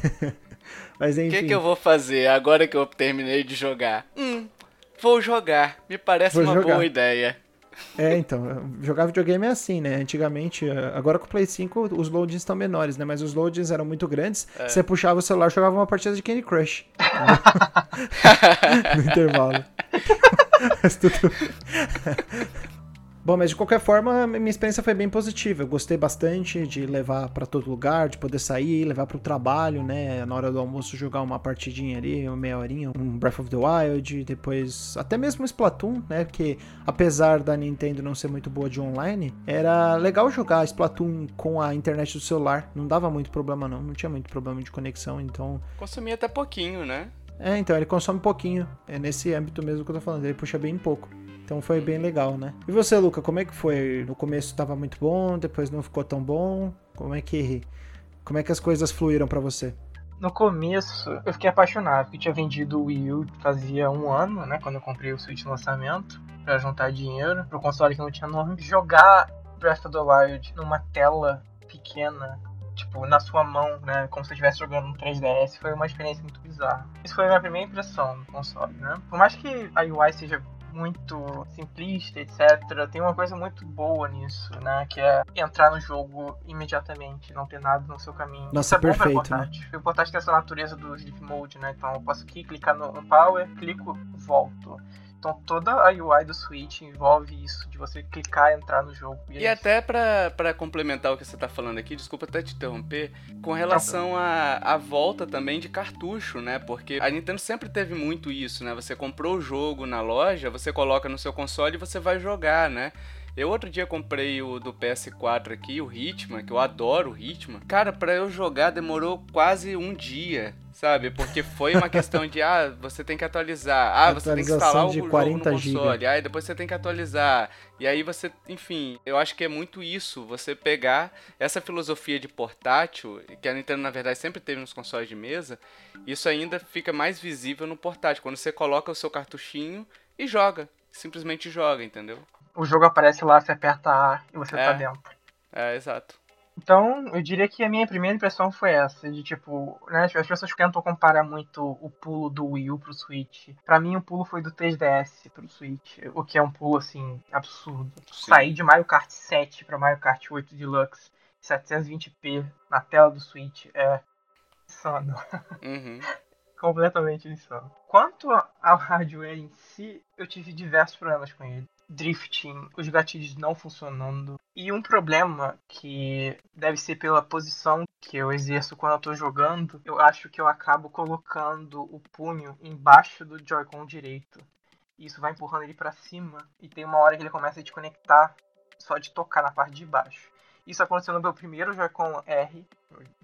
S1: Mas enfim.
S3: O que, que eu vou fazer agora que eu terminei de jogar? Hum, vou jogar. Me parece vou uma jogar. boa ideia.
S1: É, então, jogar videogame é assim, né? Antigamente, agora com o Play 5 os loadings estão menores, né? Mas os loadings eram muito grandes. É. Você puxava o celular e jogava uma partida de Candy Crush. no intervalo. Mas tudo... Bom, mas de qualquer forma, minha experiência foi bem positiva. Eu gostei bastante de levar para todo lugar, de poder sair, levar para o trabalho, né? Na hora do almoço jogar uma partidinha ali, uma meia horinha, um Breath of the Wild, depois até mesmo um Splatoon, né? Porque apesar da Nintendo não ser muito boa de online, era legal jogar Splatoon com a internet do celular. Não dava muito problema não, não tinha muito problema de conexão, então...
S3: Consumia até pouquinho, né?
S1: É, então, ele consome pouquinho. É nesse âmbito mesmo que eu tô falando, ele puxa bem pouco. Então foi bem legal, né? E você, Luca, como é que foi? No começo estava muito bom, depois não ficou tão bom? Como é que como é que as coisas fluíram para você?
S2: No começo, eu fiquei apaixonado, porque tinha vendido o Wii U fazia um ano, né? Quando eu comprei o Switch no lançamento, para juntar dinheiro pro console que não tinha nome. Jogar Breath of the Wild numa tela pequena, tipo, na sua mão, né? Como se você estivesse jogando no 3DS, foi uma experiência muito bizarra. Isso foi a minha primeira impressão do console, né? Por mais que a UI seja muito simplista, etc. Tem uma coisa muito boa nisso, né? Que é entrar no jogo imediatamente, não ter nada no seu caminho.
S1: Nossa,
S2: Isso é
S1: perfeito.
S2: Bom pra
S1: né?
S2: O importante é essa natureza do Sleep Mode, né? Então eu posso aqui clicar no Power, clico, volto. Então toda a UI do Switch envolve isso, de você clicar e entrar no jogo.
S3: E, e é até para complementar o que você tá falando aqui, desculpa até te interromper, com relação à a, a volta também de cartucho, né? Porque a Nintendo sempre teve muito isso, né? Você comprou o jogo na loja, você coloca no seu console e você vai jogar, né? Eu outro dia comprei o do PS4 aqui, o Hitman, que eu adoro o Hitman. Cara, para eu jogar demorou quase um dia sabe? Porque foi uma questão de, ah, você tem que atualizar, ah, você tem que instalar o
S1: de
S3: jogo
S1: 40
S3: no console, aí depois você tem que atualizar, e aí você, enfim, eu acho que é muito isso, você pegar essa filosofia de portátil, que a Nintendo na verdade sempre teve nos consoles de mesa, isso ainda fica mais visível no portátil, quando você coloca o seu cartuchinho e joga, simplesmente joga, entendeu?
S2: O jogo aparece lá, você aperta A e você
S3: É.
S2: tá dentro.
S3: É, exato.
S2: Então, eu diria que a minha primeira impressão foi essa, de tipo, né, as pessoas tentam comparar muito o pulo do Wii U pro Switch. Pra mim, o pulo foi do 3DS pro Switch, o que é um pulo, assim, absurdo.
S3: Sim.
S2: Sair de Mario Kart 7 pra Mario Kart 8 Deluxe, 720p na tela do Switch, é insano.
S3: Uhum.
S2: completamente insano. Quanto ao hardware em si, eu tive diversos problemas com ele. Drifting, os gatilhos não funcionando. E um problema que deve ser pela posição que eu exerço quando eu tô jogando, eu acho que eu acabo colocando o punho embaixo do Joy-Con direito. Isso vai empurrando ele pra cima e tem uma hora que ele começa a desconectar só de tocar na parte de baixo. Isso aconteceu no meu primeiro Joy-Con R,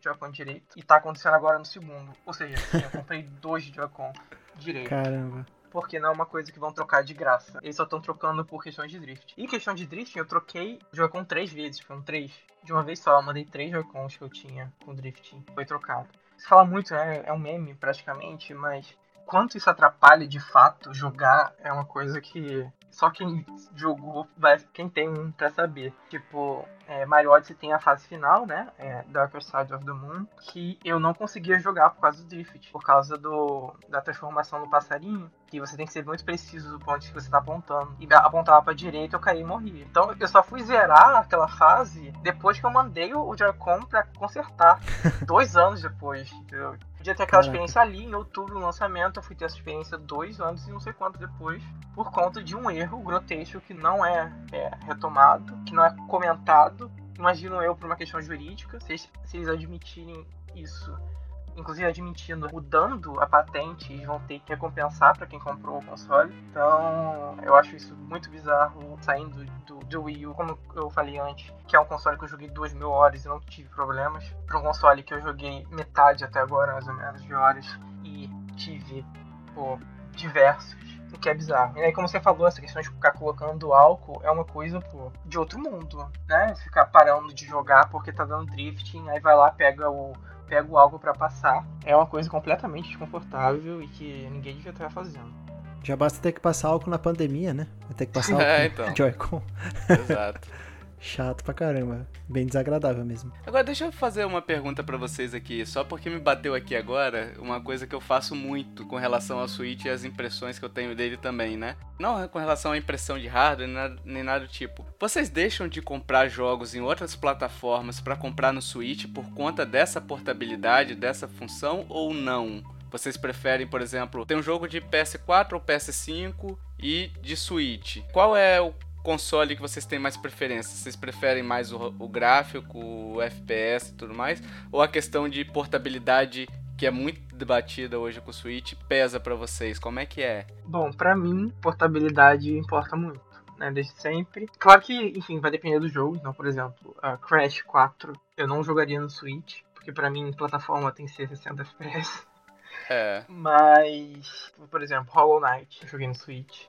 S2: Joy-Con direito, e tá acontecendo agora no segundo. Ou seja, eu comprei dois Joy-Con direito.
S1: Caramba.
S2: Porque não é uma coisa que vão trocar de graça. Eles só estão trocando por questões de drift. E questão de drift, eu troquei Joy-Con três vezes, foram três. De uma vez só, eu mandei três Joy-Cons que eu tinha com drifting. Foi trocado. Você fala muito, né? É um meme praticamente, mas quanto isso atrapalha de fato jogar é uma coisa que só quem jogou, vai, quem tem um pra saber. Tipo, é, Mario Odyssey tem a fase final, né? É, Darker Side of the Moon, que eu não conseguia jogar por causa do drift, por causa do, da transformação do passarinho, que você tem que ser muito preciso do ponto que você tá apontando. E apontava pra direita, eu caí e morri. Então eu só fui zerar aquela fase depois que eu mandei o Joy-Con pra consertar. dois anos depois, entendeu? Podia ter aquela
S1: Caraca.
S2: experiência ali em outubro no lançamento, eu fui ter essa experiência dois anos e não sei quanto depois, por conta de um erro grotesco que não é, é retomado, que não é comentado. Imagino eu por uma questão jurídica, se eles, se eles admitirem isso, inclusive admitindo, mudando a patente, eles vão ter que recompensar para quem comprou o console. Então, eu acho isso muito bizarro, saindo do, Wii U, como eu falei antes, que é um console que eu joguei 2 mil horas e não tive problemas, para um console que eu joguei metade até agora, mais ou menos, de horas, e tive, pô, diversos. O que é bizarro. E aí, como você falou, essa questão de ficar colocando álcool é uma coisa, pô, de outro mundo, né? Ficar parando de jogar porque tá dando drifting, aí vai lá, pega o, pega o álcool pra passar. É uma coisa completamente desconfortável e que ninguém devia estar fazendo.
S1: Já basta ter que passar álcool na pandemia, né? Vai ter que passar álcool
S3: É, então.
S1: Joy-Con.
S3: Exato.
S1: Chato pra caramba. Bem desagradável mesmo.
S3: Agora deixa eu fazer uma pergunta pra vocês aqui, só porque me bateu aqui agora, uma coisa que eu faço muito com relação ao Switch e as impressões que eu tenho dele também, né? Não com relação à impressão de hardware nem nada, nem nada do tipo. Vocês deixam de comprar jogos em outras plataformas pra comprar no Switch por conta dessa portabilidade, dessa função ou não? Vocês preferem, por exemplo, ter um jogo de PS4 ou PS5 e de Switch? Qual é o console que vocês têm mais preferência? Vocês preferem mais o, o gráfico, o FPS e tudo mais? Ou a questão de portabilidade, que é muito debatida hoje com o Switch, pesa pra vocês? Como é que é?
S2: Bom, pra mim, portabilidade importa muito. Né, desde sempre. Claro que, enfim, vai depender do jogo. Então, por exemplo, a Crash 4 eu não jogaria no Switch, porque pra mim plataforma tem que ser 60 FPS.
S3: É.
S2: Mas, por exemplo, Hollow Knight eu joguei no Switch.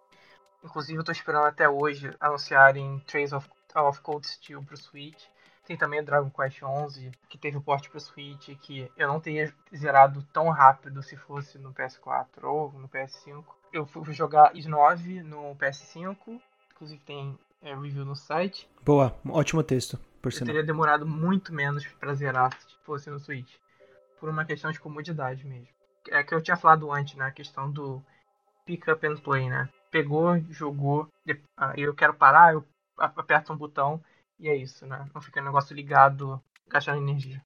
S2: Inclusive eu tô esperando até hoje anunciarem Trails of, of Cold Steel pro Switch. Tem também o Dragon Quest 11, que teve o port pro Switch, que eu não teria zerado tão rápido se fosse no PS4 ou no PS5. Eu fui jogar Is9 no PS5, inclusive tem é, review no site.
S1: Boa, ótimo texto, por
S2: Eu
S1: sinal.
S2: teria demorado muito menos pra zerar se fosse no Switch. Por uma questão de comodidade mesmo. É que eu tinha falado antes, né? A questão do pick up and play, né? Pegou, jogou, ah, eu quero parar, eu aperto um botão e é isso, né? Não fica um negócio ligado, gastando energia.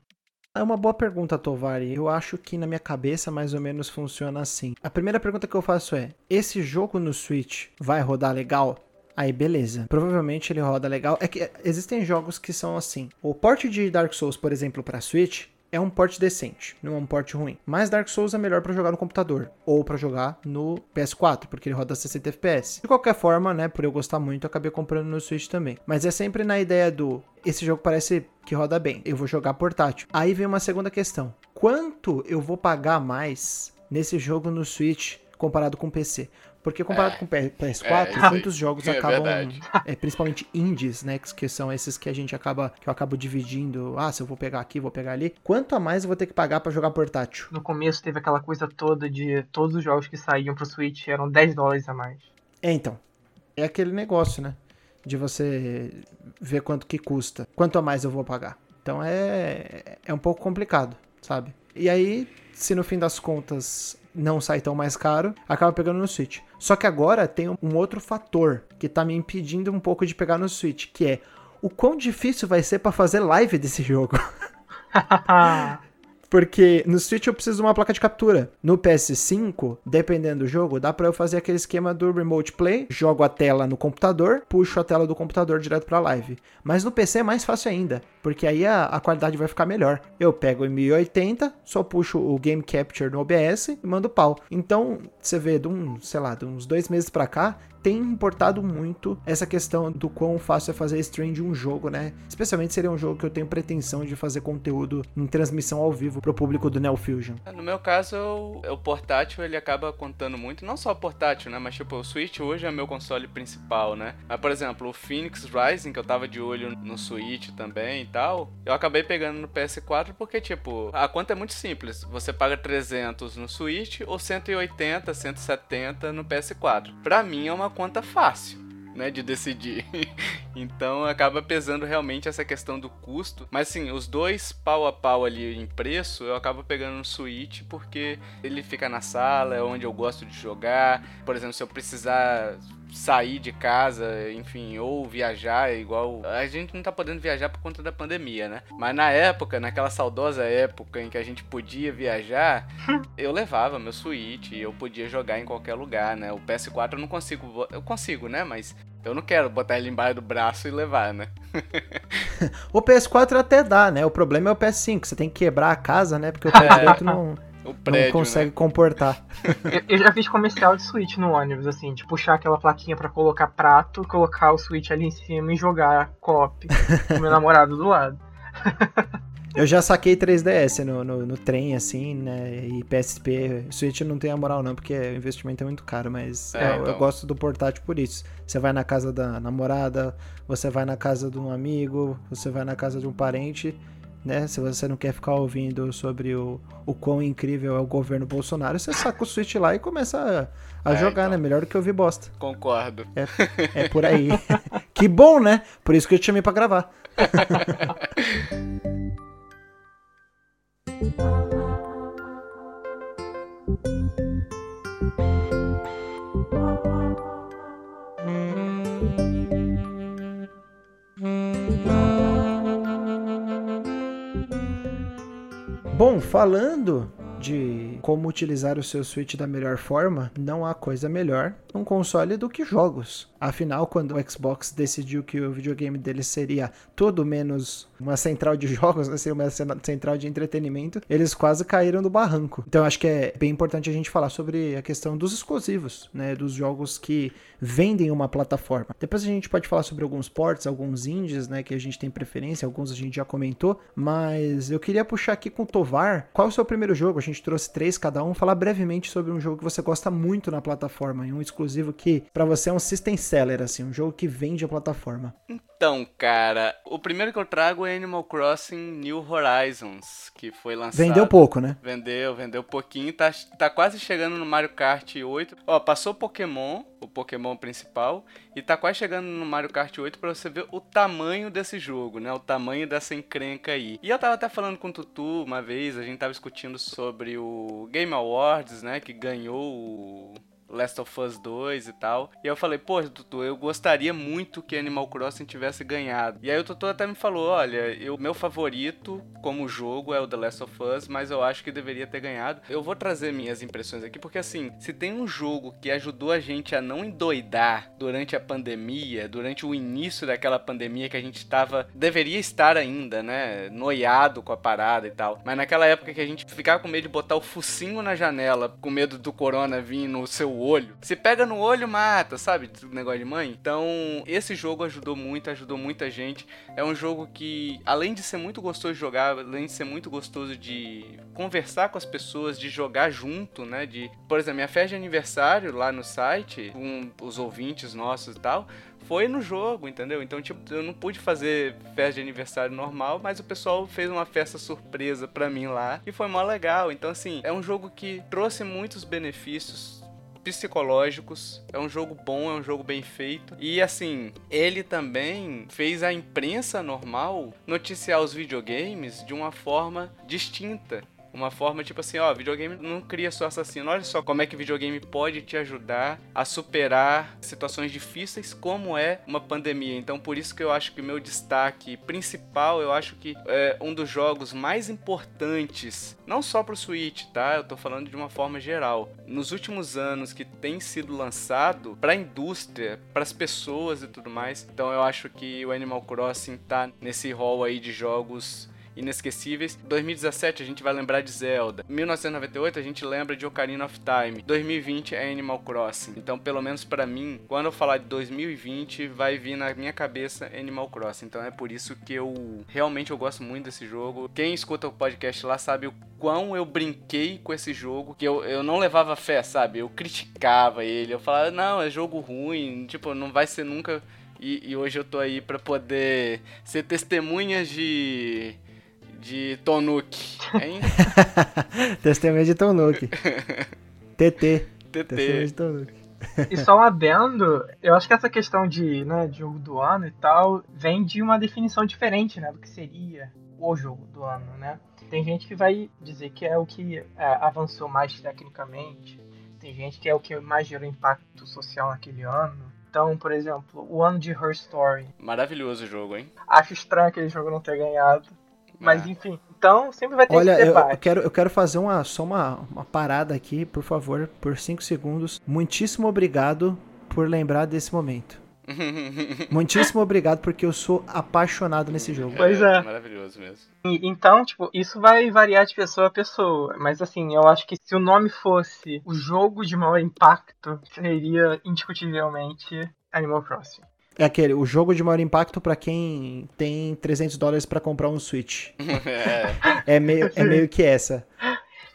S1: É uma boa pergunta, Tovari. Eu acho que na minha cabeça mais ou menos funciona assim. A primeira pergunta que eu faço é: esse jogo no Switch vai rodar legal? Aí beleza. Provavelmente ele roda legal. É que existem jogos que são assim. O port de Dark Souls, por exemplo, para Switch é um port decente, não é um port ruim. Mas Dark Souls é melhor para jogar no computador ou para jogar no PS4, porque ele roda 60 FPS. De qualquer forma, né, por eu gostar muito, acabei comprando no Switch também. Mas é sempre na ideia do esse jogo parece que roda bem, eu vou jogar portátil. Aí vem uma segunda questão. Quanto eu vou pagar mais nesse jogo no Switch comparado com o PC? Porque comparado é, com o PS4, é, muitos jogos é acabam, é, principalmente indies, né, que são esses que a gente acaba, que eu acabo dividindo, ah, se eu vou pegar aqui, vou pegar ali. Quanto a mais eu vou ter que pagar para jogar portátil?
S2: No começo teve aquela coisa toda de todos os jogos que saíam pro Switch eram 10 dólares a mais.
S1: É, então. É aquele negócio, né, de você ver quanto que custa, quanto a mais eu vou pagar. Então é é um pouco complicado, sabe? E aí, se no fim das contas não sai tão mais caro, acaba pegando no Switch. Só que agora tem um outro fator que tá me impedindo um pouco de pegar no Switch, que é o quão difícil vai ser para fazer live desse jogo. Porque no Switch eu preciso de uma placa de captura. No PS5, dependendo do jogo, dá para eu fazer aquele esquema do Remote Play, jogo a tela no computador, puxo a tela do computador direto para live. Mas no PC é mais fácil ainda, porque aí a, a, qualidade vai ficar melhor. Eu pego em 1080, só puxo o Game Capture no OBS e mando pau. Então, você vê, de um, sei lá, de uns dois meses para cá, tem importado muito essa questão do quão fácil é fazer stream de um jogo, né? Especialmente se ele é um jogo que eu tenho pretensão de fazer conteúdo em transmissão ao vivo pro público do Neo Fusion.
S3: No meu caso, o portátil ele acaba contando muito, não só o portátil, né? Mas tipo, o Switch hoje é meu console principal, né? Mas, por exemplo, o Phoenix Rising, que eu tava de olho no Switch também e tal, eu acabei pegando no PS4 porque, tipo, a conta é muito simples. Você paga 300 no Switch ou 180, 170 no PS4. Pra mim é uma conta fácil. Né, de decidir. então acaba pesando realmente essa questão do custo. Mas assim, os dois pau a pau ali em preço, eu acabo pegando no Switch porque ele fica na sala, é onde eu gosto de jogar. Por exemplo, se eu precisar sair de casa, enfim, ou viajar, igual. A gente não tá podendo viajar por conta da pandemia, né? Mas na época, naquela saudosa época em que a gente podia viajar, eu levava meu Switch e eu podia jogar em qualquer lugar, né? O PS4 eu não consigo. Eu consigo, né? Mas eu não quero botar ele embaixo do braço e levar, né?
S1: o PS4 até dá, né? O problema é o PS5. Você tem que quebrar a casa, né? Porque o PS4 é. não o prédio, não consegue né? comportar.
S2: eu, eu, já fiz comercial de Switch no ônibus, assim, de puxar aquela plaquinha para colocar prato, colocar o Switch ali em cima e jogar cop com meu namorado do lado.
S1: Eu já saquei 3DS no, no, no, trem, assim, né? E PSP. Switch não tem a moral, não, porque o investimento é muito caro, mas é, eu, então. eu, gosto do portátil por isso. Você vai na casa da namorada, você vai na casa de um amigo, você vai na casa de um parente né? Se você não quer ficar ouvindo sobre o, o quão incrível é o governo Bolsonaro, você saca o Switch lá e começa a, a é, jogar, então. né? Melhor do que ouvir bosta.
S3: Concordo.
S1: É, é por aí. que bom, né? Por isso que eu te chamei pra gravar. Bom, falando de como utilizar o seu Switch da melhor forma, não há coisa melhor um console do que jogos. Afinal, quando o Xbox decidiu que o videogame dele seria todo menos uma central de jogos, né, seria uma central de entretenimento, eles quase caíram do barranco. Então acho que é bem importante a gente falar sobre a questão dos exclusivos, né, dos jogos que vendem uma plataforma. Depois a gente pode falar sobre alguns ports, alguns indies, né, que a gente tem preferência, alguns a gente já comentou, mas eu queria puxar aqui com o Tovar, qual é o seu primeiro jogo? A gente trouxe três cada um, falar brevemente sobre um jogo que você gosta muito na plataforma, e um exclusivo que para você é um system seller assim, um jogo que vende a plataforma.
S3: Então, cara, o primeiro que eu trago é Animal Crossing New Horizons, que foi lançado.
S1: Vendeu pouco, né?
S3: Vendeu, vendeu pouquinho, tá, tá quase chegando no Mario Kart 8. Ó, passou Pokémon, o Pokémon principal, e tá quase chegando no Mario Kart 8 pra você ver o tamanho desse jogo, né? O tamanho dessa encrenca aí. E eu tava até falando com o Tutu uma vez, a gente tava discutindo sobre o Game Awards, né? Que ganhou o Last of Us 2 e tal. E eu falei, pô, Tutu, eu gostaria muito que Animal Crossing tivesse ganhado. E aí o Tutu até me falou, olha, o meu favorito como jogo é o The Last of Us, mas eu acho que deveria ter ganhado. Eu vou trazer minhas impressões aqui, porque assim, se tem um jogo que ajudou a gente a não endoidar durante a pandemia, durante o início daquela pandemia que a gente estava, deveria estar ainda, né, noiado com a parada e tal. Mas naquela época que a gente ficava com medo de botar o focinho na janela, com medo do corona vir no seu olho. Se pega no olho, mata, sabe? Negócio de mãe. Então, esse jogo ajudou muito, ajudou muita gente. É um jogo que, além de ser muito gostoso de jogar, além de ser muito gostoso de conversar com as pessoas, de jogar junto, né? De, por exemplo, minha festa de aniversário lá no site, com os ouvintes nossos e tal, foi no jogo, entendeu? Então, tipo, eu não pude fazer festa de aniversário normal, mas o pessoal fez uma festa surpresa pra mim lá e foi mó legal. Então, assim, é um jogo que trouxe muitos benefícios psicológicos. É um jogo bom, é um jogo bem feito. E assim, ele também fez a imprensa normal noticiar os videogames de uma forma distinta. Uma forma tipo assim, ó, videogame não cria só assassino. Olha só como é que videogame pode te ajudar a superar situações difíceis, como é uma pandemia. Então, por isso que eu acho que meu destaque principal, eu acho que é um dos jogos mais importantes, não só pro Switch, tá? Eu tô falando de uma forma geral. Nos últimos anos que tem sido lançado para a indústria, para as pessoas e tudo mais. Então, eu acho que o Animal Crossing tá nesse rol aí de jogos inesquecíveis. 2017 a gente vai lembrar de Zelda. 1998 a gente lembra de Ocarina of Time. 2020 é Animal Crossing. Então, pelo menos para mim, quando eu falar de 2020, vai vir na minha cabeça Animal Crossing. Então é por isso que eu realmente eu gosto muito desse jogo. Quem escuta o podcast lá sabe o quão eu brinquei com esse jogo, que eu, eu não levava fé, sabe? Eu criticava ele, eu falava, não, é jogo ruim, tipo, não vai ser nunca. E, e hoje eu tô aí para poder ser testemunhas de de Tonuki, hein?
S1: Testemunha de Tonuki. TT.
S3: TT.
S1: Testemunha de Tonuki.
S2: E só um adendo, eu acho que essa questão de, né, de jogo do ano e tal, vem de uma definição diferente, né, do que seria o jogo do ano, né? Tem gente que vai dizer que é o que é, avançou mais tecnicamente, tem gente que é o que mais gerou impacto social naquele ano. Então, por exemplo, o ano de Her Story.
S3: Maravilhoso o jogo, hein?
S2: Acho estranho aquele jogo não ter ganhado. Mas enfim, então sempre vai ter
S1: Olha,
S2: esse
S1: eu,
S2: debate.
S1: eu quero, eu quero fazer uma, só uma, uma parada aqui, por favor, por 5 segundos. Muitíssimo obrigado por lembrar desse momento. Muitíssimo obrigado, porque eu sou apaixonado nesse jogo.
S2: Pois é.
S3: Maravilhoso mesmo.
S2: E- Então, tipo, isso vai variar de pessoa a pessoa. Mas assim, eu acho que se o nome fosse o jogo de maior impacto, seria indiscutivelmente Animal Crossing.
S1: É aquele, o jogo de maior impacto pra quem tem 300 dólares pra comprar um Switch.
S3: É.
S1: É meio, é meio que essa.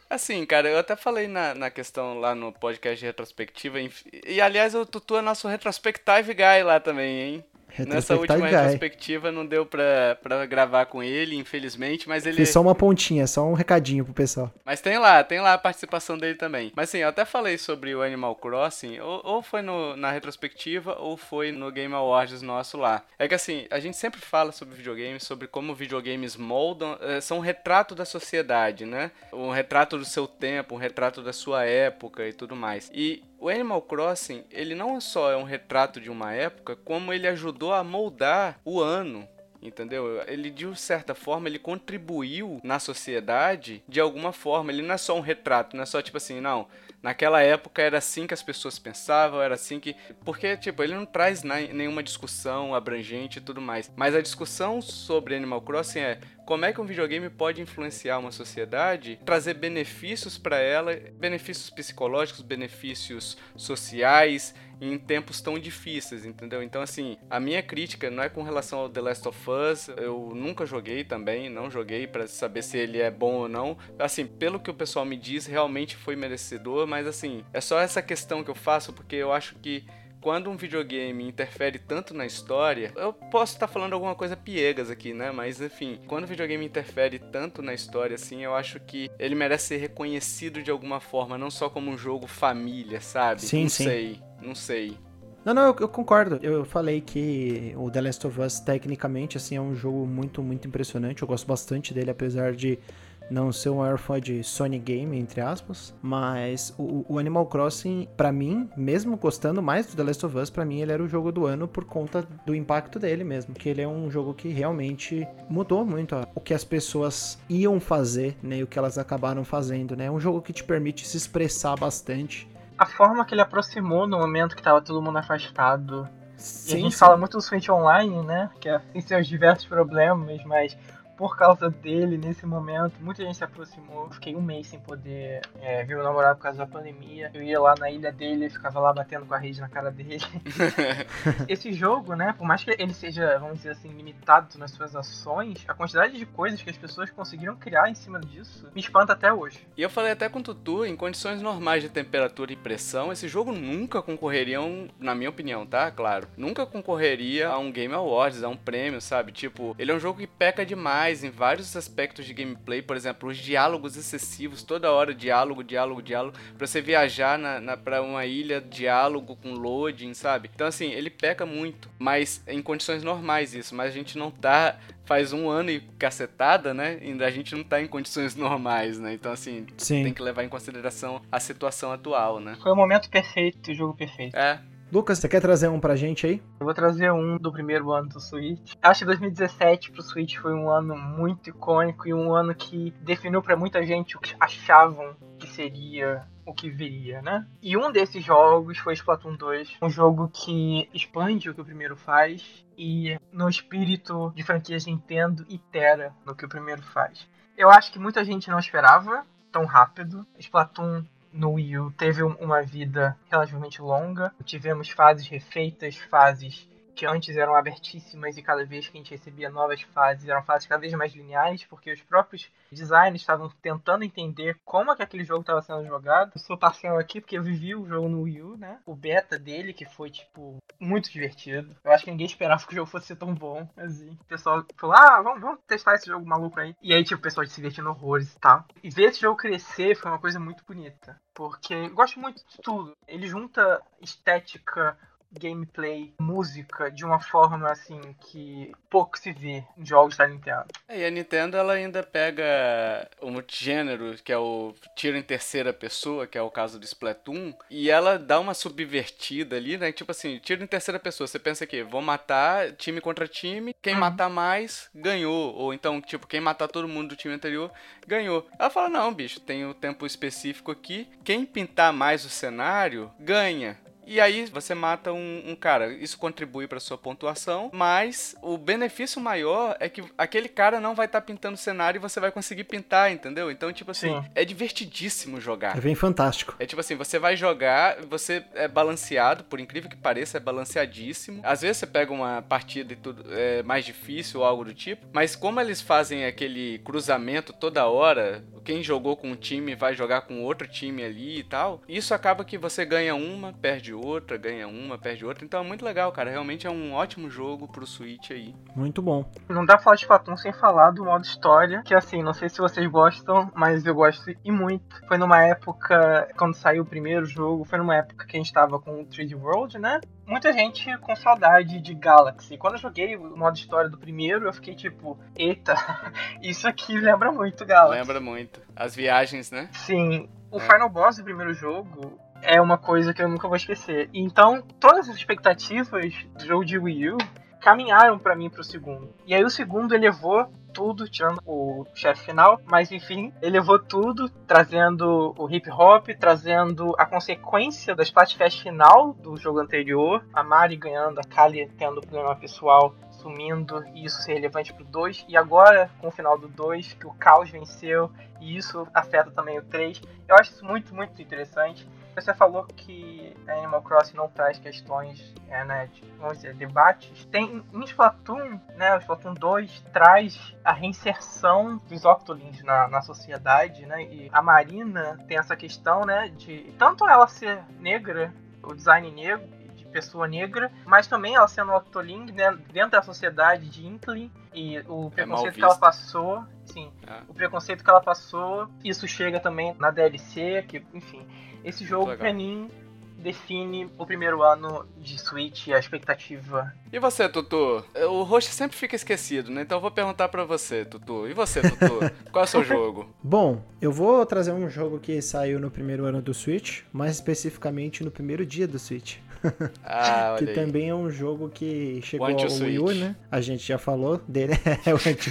S3: Assim, cara, eu até falei na, na questão lá no podcast de retrospectiva. E, aliás, o Tutu é nosso retrospective guy lá também, hein? Nessa última retrospectiva não deu pra, pra gravar com ele, infelizmente, mas ele.
S1: Fiz só uma pontinha, só um recadinho pro pessoal.
S3: Mas tem lá, tem lá a participação dele também. Mas sim, eu até falei sobre o Animal Crossing, ou, ou foi no- na retrospectiva, ou foi no Game Awards nosso lá. É que assim, a gente sempre fala sobre videogames, sobre como videogames moldam, eh, são um retrato da sociedade, né? Um retrato do seu tempo, um retrato da sua época e tudo mais. E o Animal Crossing, ele não só é um retrato de uma época, como ele ajudou a moldar o ano. Entendeu? Ele, de certa forma, ele contribuiu na sociedade de alguma forma. Ele não é só um retrato, não é só tipo assim, não. Naquela época era assim que as pessoas pensavam, era assim que. Porque, tipo, ele não traz nenhuma discussão abrangente e tudo mais. Mas a discussão sobre Animal Crossing é como é que um videogame pode influenciar uma sociedade, trazer benefícios para ela, benefícios psicológicos, benefícios sociais em tempos tão difíceis, entendeu? Então, assim, a minha crítica não é com relação ao The Last of Us, eu nunca joguei também, não joguei para saber se ele é bom ou não. Assim, pelo que o pessoal me diz, realmente foi merecedor, mas assim, é só essa questão que eu faço porque eu acho que quando um videogame interfere tanto na história, eu posso estar falando alguma coisa piegas aqui, né? Mas enfim, quando o videogame interfere tanto na história assim, eu acho que ele merece ser reconhecido de alguma forma, não só como um jogo família, sabe?
S1: Sim,
S3: não
S1: sim.
S3: sei, não sei.
S1: Não, não, eu, eu concordo. Eu falei que o The Last of Us, tecnicamente, assim, é um jogo muito, muito impressionante. Eu gosto bastante dele, apesar de não ser o maior fã de Sony Game, entre aspas, mas o, o Animal Crossing, para mim, mesmo gostando mais do The Last of Us, para mim ele era o jogo do ano por conta do impacto dele mesmo, que ele é um jogo que realmente mudou muito ó, o que as pessoas iam fazer, né, e o que elas acabaram fazendo, né? É um jogo que te permite se expressar bastante.
S2: A forma que ele aproximou no momento que tava todo mundo afastado.
S1: Sim,
S2: e a gente
S1: sim.
S2: fala muito do Switch Online, né? Que é- tem seus diversos problemas, mas por causa dele, nesse momento, muita gente se aproximou. Fiquei um mês sem poder é, ver o namorado por causa da pandemia. Eu ia lá na ilha dele, ficava lá batendo com a rede na cara dele. Esse jogo, né, por mais que ele seja, vamos dizer assim, limitado nas suas ações, a quantidade de coisas que as pessoas conseguiram criar em cima disso me espanta até hoje.
S3: E eu falei até com o Tutu, em condições normais de temperatura e pressão, esse jogo nunca concorreria, um, na minha opinião, tá? Claro. Nunca concorreria a um Game Awards, a um prêmio, sabe? Tipo, ele é um jogo que peca demais em vários aspectos de gameplay. Por exemplo, os diálogos excessivos, toda hora diálogo, diálogo, diálogo. Pra você viajar na, na, pra uma ilha, diálogo com loading, sabe? Então, assim, ele peca muito. Mas em condições normais isso. Mas a gente não tá faz um ano e cacetada, né? Ainda a gente não tá em condições normais, né? Então, assim,
S1: Sim.
S3: tem que levar em consideração a situação atual, né?
S2: Foi o momento perfeito, o jogo perfeito.
S3: É,
S1: Lucas, você quer trazer um pra gente aí?
S2: Eu vou trazer um do primeiro ano do Switch. Acho que 2017 pro Switch foi um ano muito icônico e um ano que definiu pra muita gente o que achavam que seria o que viria, né? E um desses jogos foi Splatoon 2, um jogo que expande o que o primeiro faz e no espírito de franquias Nintendo itera no que o primeiro faz. Eu acho que muita gente não esperava tão rápido. Splatoon no Wii U teve um- uma vida relativamente longa. Tivemos fases refeitas, fases que antes eram abertíssimas e cada vez que a gente recebia novas fases eram fases cada vez mais lineares, porque os próprios designers estavam tentando entender como é que aquele jogo estava sendo jogado. Eu sou parcial aqui porque eu vivi o jogo no Wii U, né? O beta dele, que foi, tipo, muito divertido. Eu acho que ninguém esperava que o jogo fosse ser tão bom, assim. O pessoal falou, ah, vamos, vamos testar esse jogo maluco aí. E aí, tipo, o pessoal se divertindo horrores e tal. E ver esse jogo crescer foi uma coisa muito bonita. Porque eu gosto muito de tudo. Ele junta estética, gameplay, música de uma forma assim que pouco se vê em jogos da Nintendo.
S3: É, E a Nintendo ela ainda pega um gênero que é o tiro em terceira pessoa, que é o caso do Splatoon, e ela dá uma subvertida ali, né? Tipo assim, tiro em terceira pessoa. Você pensa que vou matar time contra time, quem
S2: Uhum.
S3: matar mais ganhou, ou então tipo quem matar todo mundo do time anterior ganhou. Ela fala não, bicho, tem o tempo específico aqui. Quem pintar mais o cenário ganha. E aí você mata um, um cara. Isso contribui para sua pontuação, mas o benefício maior é que aquele cara não vai estar pintando o cenário e você vai conseguir pintar, entendeu? Então, tipo assim,
S2: Sim.
S3: é divertidíssimo jogar.
S1: É bem fantástico.
S3: É tipo assim, você vai jogar, você é balanceado, por incrível que pareça, é balanceadíssimo. Às vezes você pega uma partida e tudo é mais difícil ou algo do tipo, mas como eles fazem aquele cruzamento toda hora, quem jogou com um time vai jogar com outro time ali e tal, isso acaba que você ganha uma, perde outra, ganha uma, perde outra. Então é muito legal, cara. Realmente é um ótimo jogo pro Switch aí.
S1: Muito bom.
S2: Não dá pra falar de Splatoon sem falar do modo história, que assim, não sei se vocês gostam, mas eu gosto e muito. Foi numa época, quando saiu o primeiro jogo, foi numa época que a gente tava com o 3D World, né? Muita gente com saudade de Galaxy. Quando eu joguei o modo história do primeiro, eu fiquei tipo, eita, isso aqui lembra muito Galaxy.
S3: Lembra muito. As viagens, né?
S2: Sim, o
S3: É.
S2: Final Boss do primeiro jogo é uma coisa que eu nunca vou esquecer. Então, todas as expectativas do jogo de Wii U caminharam pra mim pro segundo. E aí o segundo elevou tudo, tirando o chefe final, mas enfim, elevou tudo, trazendo o hip hop, trazendo a consequência da Splatfest final do jogo anterior, a Mari ganhando, a Kali tendo problema pessoal, sumindo, e isso ser relevante pro 2, e agora com o final do 2, que o caos venceu, e isso afeta também o 3. Eu acho isso muito, muito interessante. Você falou que Animal Crossing não traz questões, é, né, de, vamos dizer, debates. Tem em Splatoon, né, o Splatoon 2 traz a reinserção dos Octolings na, na sociedade, né, e a Marina tem essa questão, né, de tanto ela ser negra, o design negro, de pessoa negra, mas também ela sendo Octoling, né, dentro da sociedade de Inkling, e o preconceito que ela passou, sim,
S3: É.
S2: o preconceito que ela passou, isso chega também na DLC, que, enfim, esse jogo pra mim define o primeiro ano de Switch e a expectativa.
S3: E você, Tutu? O host sempre fica esquecido, né? Então eu vou perguntar para você, Tutu. E você, Tutu? Qual é o seu jogo?
S1: Bom, eu vou trazer um jogo que saiu no primeiro ano do Switch, mais especificamente no primeiro dia do Switch.
S3: Ah,
S1: que também é um jogo que chegou ao Wii U, né? A gente já falou dele, é o Switch.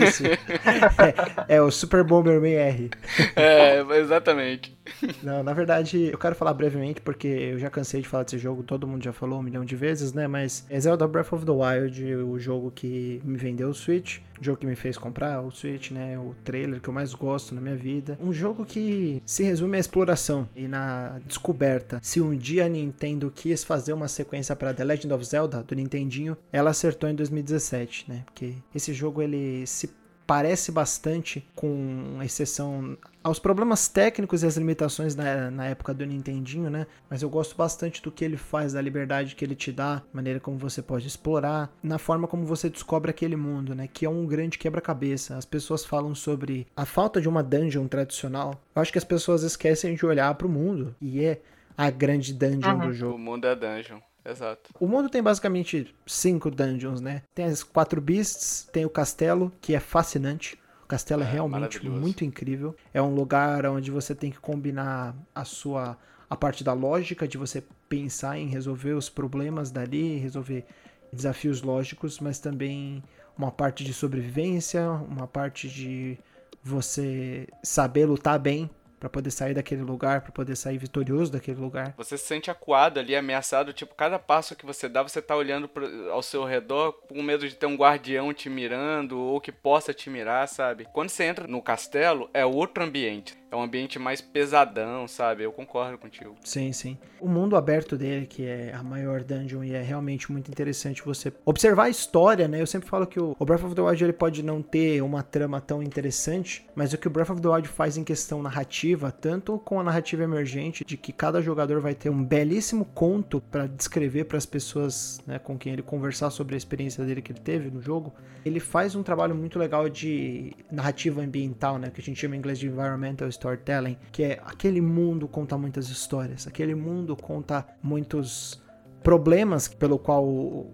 S1: é, é o Super Bomberman R.
S3: É, exatamente.
S1: Não, na verdade, eu quero falar brevemente porque eu já cansei de falar desse jogo, todo mundo já falou um milhão de vezes, né? Mas é Zelda Breath of the Wild, o jogo que me vendeu o Switch, o jogo que me fez comprar o Switch, né? O trailer que eu mais gosto na minha vida. Um jogo que se resume à exploração e na descoberta. Se um dia a Nintendo quis fazer uma sequência para The Legend of Zelda do Nintendinho, ela acertou em 2017, né? Porque esse jogo ele se parece bastante, com exceção aos problemas técnicos e as limitações na, na época do Nintendinho, né? Mas eu gosto bastante do que ele faz, da liberdade que ele te dá, maneira como você pode explorar, na forma como você descobre aquele mundo, né? Que é um grande quebra-cabeça. As pessoas falam sobre a falta de uma dungeon tradicional. Eu acho que as pessoas esquecem de olhar para o mundo e é a grande dungeon
S2: Uhum.
S1: do jogo.
S3: O mundo é dungeon. Exato.
S1: O mundo tem basicamente cinco dungeons, né? Tem as quatro beasts, tem o castelo, que é fascinante. O castelo é,
S3: É,
S1: realmente muito incrível. É um lugar onde você tem que combinar a sua a parte da lógica de você pensar em resolver os problemas dali, resolver desafios lógicos, mas também uma parte de sobrevivência, uma parte de você saber lutar bem para poder sair daquele lugar, para poder sair vitorioso daquele lugar.
S3: Você se sente acuado ali, ameaçado. Tipo, cada passo que você dá, você tá olhando pro- ao seu redor com medo de ter um guardião te mirando ou que possa te mirar, sabe? Quando você entra no castelo, é outro ambiente. É um ambiente mais pesadão, sabe? Eu concordo contigo.
S1: Sim, sim. O mundo aberto dele, que é a maior dungeon e é realmente muito interessante você observar a história, né? Eu sempre falo que o Breath of the Wild ele pode não ter uma trama tão interessante, mas o que o Breath of the Wild faz em questão narrativa, tanto com a narrativa emergente de que cada jogador vai ter um belíssimo conto para descrever para as pessoas, né, com quem ele conversar sobre a experiência dele que ele teve no jogo, ele faz um trabalho muito legal de narrativa ambiental, né, que a gente chama em inglês de environmental storytelling, que é aquele mundo conta muitas histórias, aquele mundo conta muitos problemas pelo qual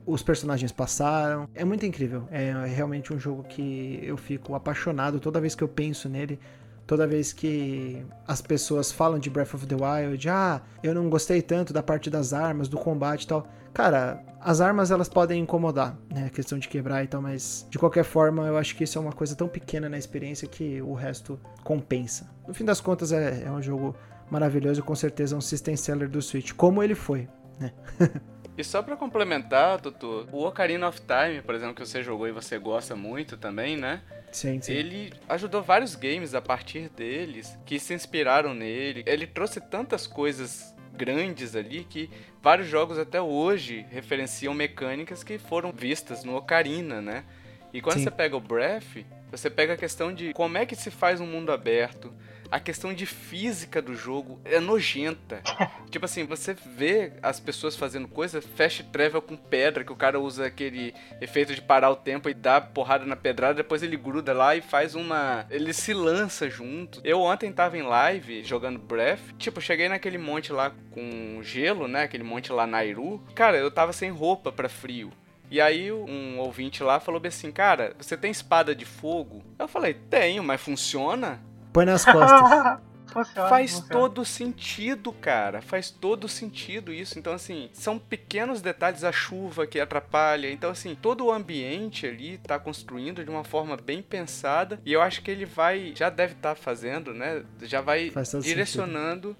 S1: os personagens passaram. É muito incrível. É realmente um jogo que eu fico apaixonado toda vez que eu penso nele. Toda vez que as pessoas falam de Breath of the Wild, ah, eu não gostei tanto da parte das armas, do combate e tal. Cara, as armas elas podem incomodar, né? A questão de quebrar e tal, mas de qualquer forma eu acho que isso é uma coisa tão pequena na experiência que o resto compensa. No fim das contas é, é um jogo maravilhoso e com certeza um system seller do Switch, como ele foi, né?
S3: E só pra complementar, Tutu, o Ocarina of Time, por exemplo, que você jogou e você gosta muito também, né?
S1: Sim, sim.
S3: Ele ajudou vários games a partir deles que se inspiraram nele. Ele trouxe tantas coisas grandes ali que vários jogos até hoje referenciam mecânicas que foram vistas no Ocarina, né? E quando
S1: Sim.
S3: você pega o Breath, você pega a questão de como é que se faz um mundo aberto. A questão de física do jogo é nojenta. tipo assim, você vê as pessoas fazendo coisa, fast travel com pedra, que o cara usa aquele efeito de parar o tempo e dá porrada na pedrada, depois ele gruda lá e faz uma. Ele se lança junto. Eu ontem tava em live jogando Breath. Tipo, cheguei naquele monte lá com gelo, né? Aquele monte lá Nairu. Cara, eu tava sem roupa pra frio. E aí um ouvinte lá falou bem assim, cara, você tem espada de fogo? Eu falei, tenho, mas funciona?
S1: Põe nas costas.
S2: funciona,
S3: Faz
S2: funciona.
S3: todo sentido, cara. Faz todo sentido isso. Então, assim, são pequenos detalhes, a chuva que atrapalha. Então, assim, todo o ambiente ali tá construindo de uma forma bem pensada. E eu acho que ele vai, já deve estar fazendo, né? Já vai
S1: Faz
S3: direcionando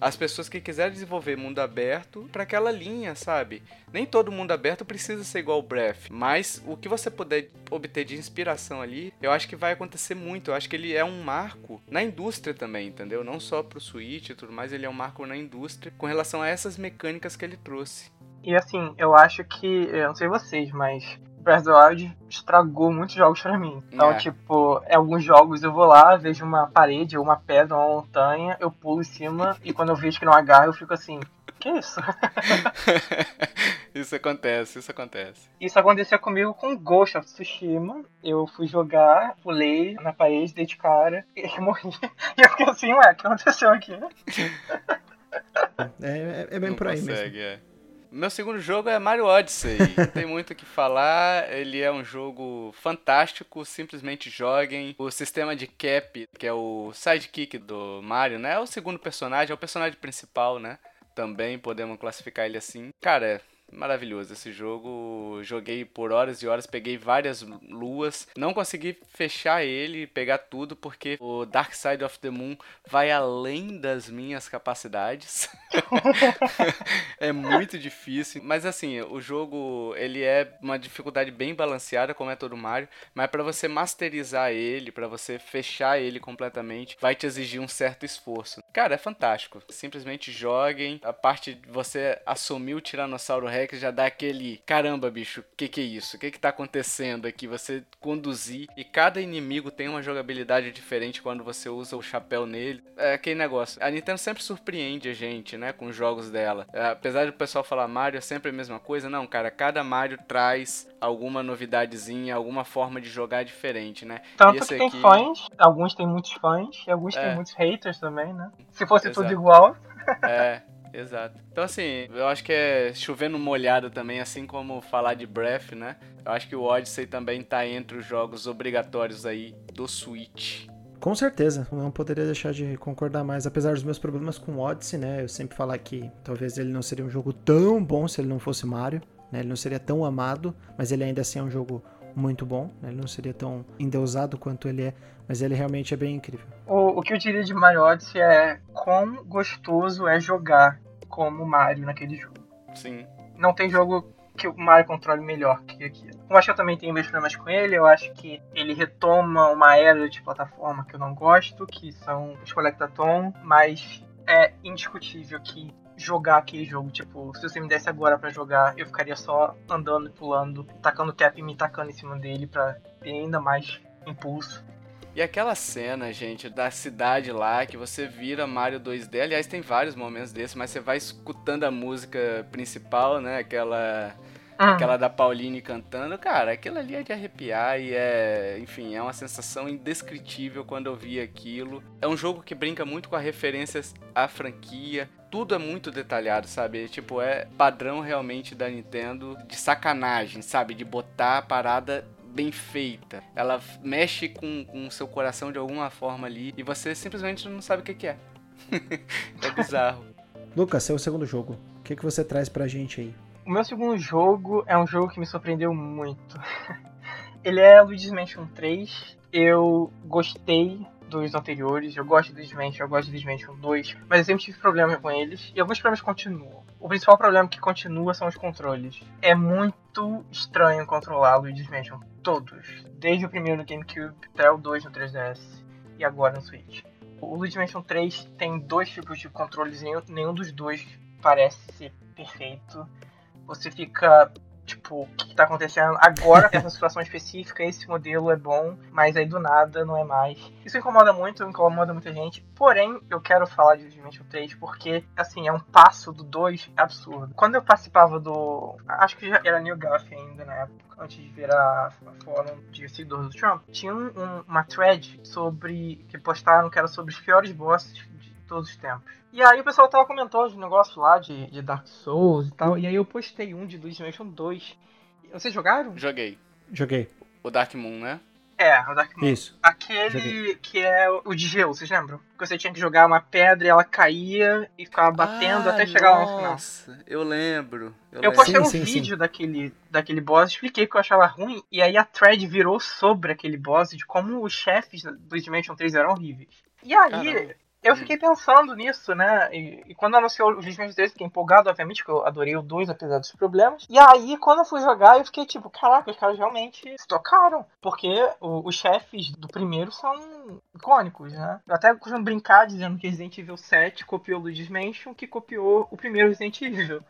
S3: as pessoas que quiserem desenvolver mundo aberto para aquela linha, sabe? Nem todo mundo aberto precisa ser igual o Breath, mas o que você puder obter de inspiração ali, eu acho que vai acontecer muito. Eu acho que ele é um marco na indústria também, entendeu? Não só pro Switch e tudo mais, ele é um marco na indústria com relação a essas mecânicas que ele trouxe.
S2: E assim, eu acho que, eu não sei vocês, mas Breath of the Wild estragou muitos jogos pra mim. Então,
S3: É.
S2: tipo, em alguns jogos eu vou lá, vejo uma parede ou uma pedra, uma montanha, eu pulo em cima e quando eu vejo que não agarra, eu fico assim, que isso?
S3: isso acontece, isso acontece.
S2: Isso aconteceu comigo com Ghost of Tsushima. Eu fui jogar, pulei na parede, dei de cara e morri. E eu fiquei assim, ué, o que aconteceu aqui?
S1: É, é, é bem
S3: Não
S1: por aí
S3: consegue,
S1: mesmo.
S3: é. Meu segundo jogo é Mario Odyssey. Não tem muito o que falar. Ele é um jogo fantástico. Simplesmente joguem. O sistema de cap, que é o sidekick do Mario, né? É o segundo personagem, é o personagem principal, né? Também podemos classificar ele assim. Cara, é maravilhoso esse jogo. Joguei por horas e horas, peguei várias luas. Não consegui fechar ele, pegar tudo, porque o Dark Side of the Moon vai além das minhas capacidades. é muito difícil, mas assim, o jogo ele é uma dificuldade bem balanceada, como é todo Mario, mas para você masterizar ele, para você fechar ele completamente, vai te exigir um certo esforço. Cara, é fantástico. Simplesmente joguem. A parte de você assumir o Tiranossauro Rex já dá aquele caramba, bicho, que que é isso? O que que tá acontecendo aqui? Você conduzir e cada inimigo tem uma jogabilidade diferente quando você usa o chapéu nele. É aquele negócio. A Nintendo sempre surpreende a gente, né, com os jogos dela. É, apesar do pessoal falar Mario é sempre a mesma coisa, não, cara, cada Mario traz alguma novidadezinha, alguma forma de jogar diferente, né?
S2: Tanto que tem
S3: aqui-
S2: fãs, alguns têm muitos fãs, e alguns
S3: É.
S2: têm muitos haters também, né? Se fosse tudo
S3: Exato.
S2: igual.
S3: É, exato. Então, assim, eu acho que é chovendo molhado também, assim como falar de Breath, né? Eu acho que o Odyssey também tá entre os jogos obrigatórios aí do Switch.
S1: Com certeza, não poderia deixar de concordar mais. Apesar dos meus problemas com o Odyssey, né? Eu sempre falar que talvez ele não seria um jogo tão bom se ele não fosse Mario, né? Ele não seria tão amado, mas ele ainda assim é um jogo muito bom, né? Ele não seria tão endeusado quanto ele é, mas ele realmente é bem incrível.
S2: O, o que eu diria de Mario Odyssey é quão gostoso é jogar como Mario naquele jogo.
S3: Sim.
S2: Não tem jogo que o Mario controle melhor que aquilo. Eu acho que eu também tenho meus problemas com ele, eu acho que ele retoma uma era de plataforma que eu não gosto, que são os Collectathon, mas é indiscutível que jogar aquele jogo, tipo, se você me desse agora pra jogar, eu ficaria só andando e pulando, tacando cap e me tacando em cima dele pra ter ainda mais impulso.
S3: E aquela cena, gente, da cidade lá, que você vira Mario 2D. Aliás, tem vários momentos desses, mas você vai escutando a música principal, né? Aquela.
S2: Hum.
S3: Aquela da Pauline cantando, cara, aquilo ali é de arrepiar e é, enfim, é uma sensação indescritível quando eu vi aquilo. É um jogo que brinca muito com as referências à franquia. Tudo é muito detalhado, sabe? Tipo, é padrão realmente da Nintendo de sacanagem, sabe? De botar a parada bem feita. Ela mexe com, com o seu coração de alguma forma ali e você simplesmente não sabe o que, que é. é bizarro.
S1: Lucas, seu segundo jogo. O que, que você traz pra gente aí?
S2: O meu segundo jogo é um jogo que me surpreendeu muito. Ele é Luigi's Mansion 3. Eu gostei dos anteriores, eu gosto do Mansion, eu gosto do Mansion 2, mas eu sempre tive problema com eles e alguns problemas continuam. O principal problema que continua são os controles. É muito estranho controlar Luigi's Mansion, todos, desde o primeiro no GameCube até o 2 no 3DS e agora no Switch. O Luigi's Mansion 3 tem dois tipos de controles e nenhum dos dois parece ser perfeito você fica tipo, o que, tá acontecendo? Agora, nessa situação específica, esse modelo é bom, mas aí do nada não é mais. Isso incomoda muito, incomoda muita gente. Porém, eu quero falar de Luigi's 3 porque, assim, é um passo do 2 absurdo. Quando eu participava do. Acho que já era New Gaff ainda na época, antes de virar fórum de seguidor do Trump, tinha um, um, uma thread sobre. que postaram que era sobre os piores bosses todos os tempos. E aí o pessoal tava comentando de negócio lá de, de Dark Souls e tal. E aí eu postei um de Luigi's Mansion 2. Vocês jogaram?
S3: Joguei.
S1: Joguei.
S3: O Dark Moon, né?
S2: É, o Dark Moon.
S1: Isso.
S2: Aquele
S1: Joguei.
S2: que é o de gelo, vocês lembram? Que você tinha que jogar uma pedra e ela caía e ficava batendo
S3: Ah,
S2: até chegar lá no final.
S3: Nossa, eu lembro. Eu,
S2: Eu
S3: lembro.
S2: postei
S1: Sim,
S2: um
S1: sim,
S2: vídeo daquele, daquele boss, expliquei que eu achava ruim, e aí a thread virou sobre aquele boss de como os chefes do Dimension 3 eram horríveis. E aí,
S3: Caramba.
S2: Eu fiquei pensando nisso, né? E, e quando anunciou o Dimension 3, fiquei empolgado, obviamente, porque eu adorei o 2, apesar dos problemas. E aí, quando eu fui jogar, eu fiquei tipo, caraca, os caras realmente se tocaram. Porque o- os chefes do primeiro são icônicos, né? Eu até costumo brincar dizendo que Resident Evil 7 copiou o Luigi's Mansion, que copiou o primeiro Resident Evil.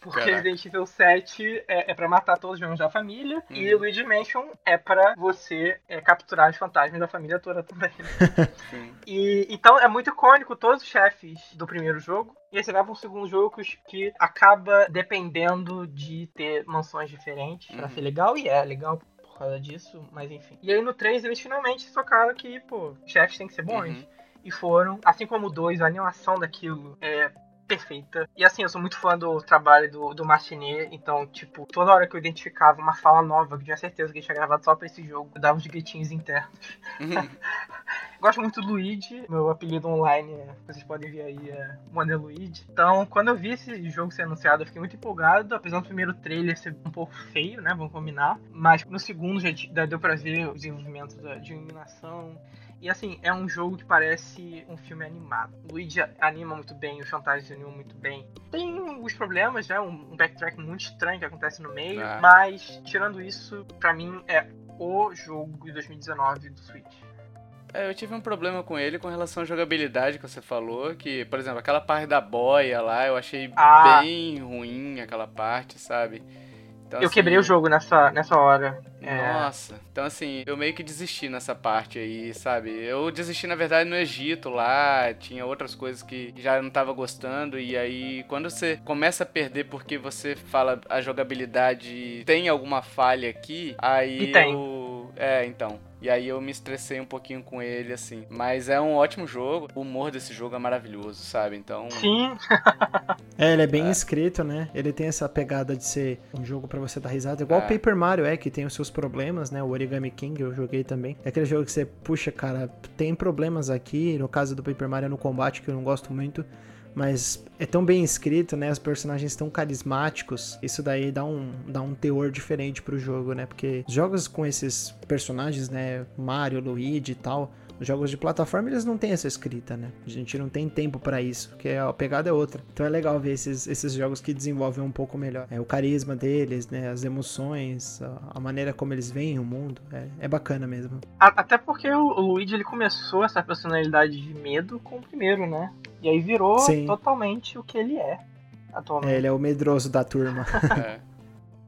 S2: Porque
S3: Caraca.
S2: Resident Evil 7 é, é pra matar todos os membros da família. E
S3: Uhum.
S2: Luigi Mansion é pra você é, capturar os fantasmas da família toda também.
S3: Sim.
S2: E, então é muito icônico todos os chefes do primeiro jogo. E aí você vai pra um segundo jogo que, que acaba dependendo de ter mansões diferentes pra
S3: Uhum.
S2: ser legal. E é legal por causa disso, mas enfim. E aí no 3 eles finalmente se tocaram que, pô, chefes têm que ser bons.
S3: Uhum.
S2: E foram, assim como o 2, a animação daquilo é perfeita. E assim, eu sou muito fã do trabalho do, do Martinet, então, tipo, toda hora que eu identificava uma fala nova, que eu tinha certeza que ele tinha gravado só pra esse jogo, eu dava uns gritinhos internos. Uhum. Gosto muito do Luigi, meu apelido online, é, vocês podem ver aí, é Wonder Luigi. Então, quando eu vi esse jogo ser anunciado, eu fiquei muito empolgado, apesar do primeiro trailer ser um pouco feio, né, vamos combinar. Mas no segundo já deu pra ver o desenvolvimento de iluminação, e assim, é um jogo que parece um filme animado. O Luigi anima muito bem, os Fantasmas animam muito bem. Tem alguns problemas, né? Um backtrack muito estranho que acontece no meio, ah. mas tirando isso, para mim é o jogo de 2019 do Switch.
S3: É, eu tive um problema com ele com relação à jogabilidade que você falou, que, por exemplo, aquela parte da boia lá, eu achei ah. bem ruim aquela parte, sabe?
S2: Então, eu assim, quebrei o jogo nessa, nessa hora.
S3: É... Nossa, então assim, eu meio que desisti nessa parte aí, sabe? Eu desisti, na verdade, no Egito lá, tinha outras coisas que já não tava gostando, e aí quando você começa a perder porque você fala a jogabilidade tem alguma falha aqui, aí
S2: e tem.
S3: eu. É, então. E aí eu me estressei um pouquinho com ele, assim. Mas é um ótimo jogo. O humor desse jogo é maravilhoso, sabe? Então.
S2: Sim.
S1: é, ele é bem é. escrito, né? Ele tem essa pegada de ser um jogo para você dar risada. Igual o é. Paper Mario é, que tem os seus problemas, né? O Origami King eu joguei também. É aquele jogo que você, puxa, cara, tem problemas aqui. No caso do Paper Mario é no combate, que eu não gosto muito mas é tão bem escrito, né? Os personagens tão carismáticos. Isso daí dá um, dá um teor diferente pro jogo, né? Porque jogos com esses personagens, né? Mario, Luigi e tal, os jogos de plataforma eles não têm essa escrita, né? A gente não tem tempo para isso, porque a pegada é outra. Então é legal ver esses, esses jogos que desenvolvem um pouco melhor. É, o carisma deles, né? As emoções, a, a maneira como eles veem o mundo. É, é bacana mesmo.
S2: Até porque o, o Luigi ele começou essa personalidade de medo com o primeiro, né? E aí virou Sim. totalmente o que ele é atualmente.
S1: É, ele é o medroso da turma. é.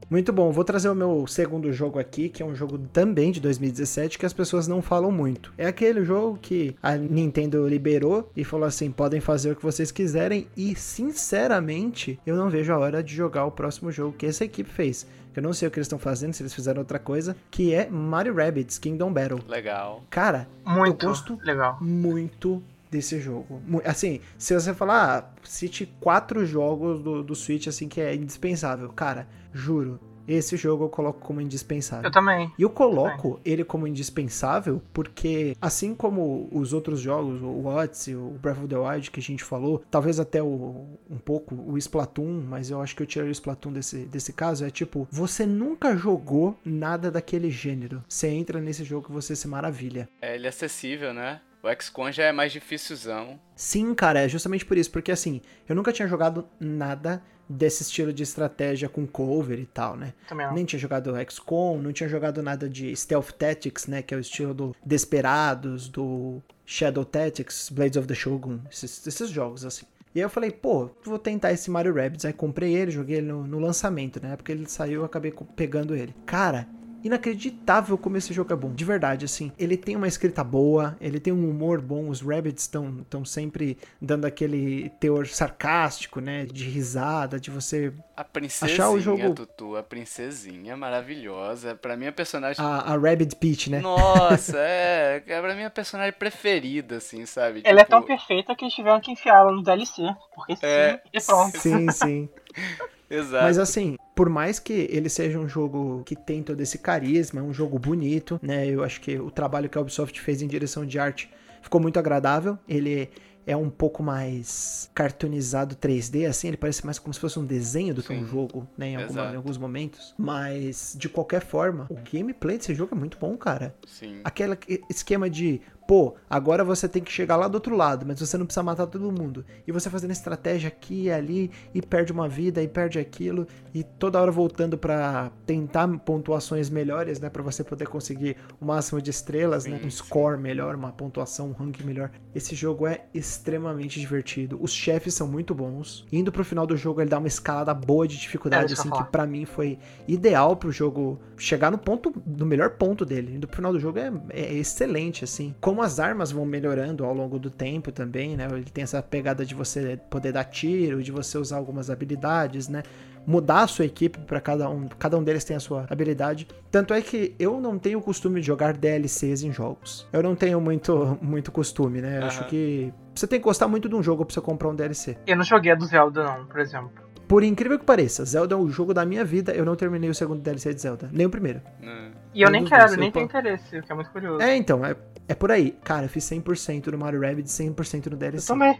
S1: Muito bom, vou trazer o meu segundo jogo aqui, que é um jogo também de 2017 que as pessoas não falam muito. É aquele jogo que a Nintendo liberou e falou assim: podem fazer o que vocês quiserem, e sinceramente, eu não vejo a hora de jogar o próximo jogo que essa equipe fez. Eu não sei o que eles estão fazendo, se eles fizeram outra coisa, que é Mario Rabbids Kingdom Battle.
S3: Legal.
S1: Cara,
S2: muito
S1: eu gosto
S2: legal.
S1: muito desse jogo. Assim, se você falar, ah, cite quatro jogos do, do Switch assim que é indispensável. Cara, juro, esse jogo eu coloco como indispensável.
S2: Eu também.
S1: E eu coloco ele como indispensável porque, assim como os outros jogos, o Odyssey, o Breath of the Wild que a gente falou, talvez até o, um pouco o Splatoon, mas eu acho que eu tirei o Splatoon desse, desse caso, é tipo, você nunca jogou nada daquele gênero. Você entra nesse jogo e você se maravilha.
S3: É, ele é acessível, né? O XCOM já é mais dificilzão.
S1: Sim, cara, é justamente por isso. Porque assim, eu nunca tinha jogado nada desse estilo de estratégia com cover e tal, né?
S2: Também
S1: Nem tinha jogado XCOM, não tinha jogado nada de Stealth Tactics, né? Que é o estilo do Desperados, do Shadow Tactics, Blades of the Shogun, esses, esses jogos assim. E aí eu falei, pô, vou tentar esse Mario Rabbids. Aí comprei ele, joguei ele no, no lançamento, né? Porque ele saiu, eu acabei pegando ele. Cara, inacreditável como esse jogo é bom. De verdade, assim. Ele tem uma escrita boa, ele tem um humor bom. Os Rabbits estão sempre dando aquele teor sarcástico, né? De risada, de você
S3: a princesinha, achar o jogo. Tutu, a princesinha maravilhosa. Pra mim, a personagem.
S1: A, a Rabbit Peach, né?
S3: Nossa, é. É pra mim a personagem preferida, assim, sabe?
S2: Ela tipo... é tão perfeita que eles tiveram que enfiar ela no DLC. Porque sim, é... e pronto.
S1: Sim, sim.
S3: Exato.
S1: Mas assim, por mais que ele seja um jogo que tem todo esse carisma, é um jogo bonito, né? Eu acho que o trabalho que a Ubisoft fez em direção de arte ficou muito agradável. Ele é um pouco mais cartoonizado 3D, assim, ele parece mais como se fosse um desenho do que um jogo, né, em, alguma, em, alguns momentos. Mas, de qualquer forma, o gameplay desse jogo é muito bom, cara.
S3: Sim.
S1: Aquele esquema de, pô, agora você tem que chegar lá do outro lado, mas você não precisa matar todo mundo. E você fazendo estratégia aqui e ali, e perde uma vida, e perde aquilo, e toda hora voltando para tentar pontuações melhores, né? para você poder conseguir o máximo de estrelas, né? Um score melhor, uma pontuação, um ranking melhor. Esse jogo é extremamente divertido. Os chefes são muito bons. Indo pro final do jogo, ele dá uma escalada boa de dificuldade, é, assim, que para mim foi ideal pro jogo chegar no ponto, no melhor ponto dele. Indo pro final do jogo é, é excelente, assim. Como como as armas vão melhorando ao longo do tempo também, né? Ele tem essa pegada de você poder dar tiro, de você usar algumas habilidades, né? Mudar a sua equipe para cada um, cada um deles tem a sua habilidade. Tanto é que eu não tenho o costume de jogar DLCs em jogos. Eu não tenho muito, muito costume, né? Eu
S3: Aham.
S1: acho que você tem que gostar muito de um jogo pra você comprar um DLC.
S2: Eu não joguei a do Zelda, não, por exemplo.
S1: Por incrível que pareça, Zelda é o jogo da minha vida, eu não terminei o segundo DLC de Zelda, nem o primeiro.
S3: Né?
S2: E eu nem quero, nem
S1: eu
S2: tenho interesse, o que é muito curioso.
S1: É, então, é, é por aí. Cara, eu fiz 100% no Mario Rabbids, 100% no
S2: eu
S1: DLC.
S2: também.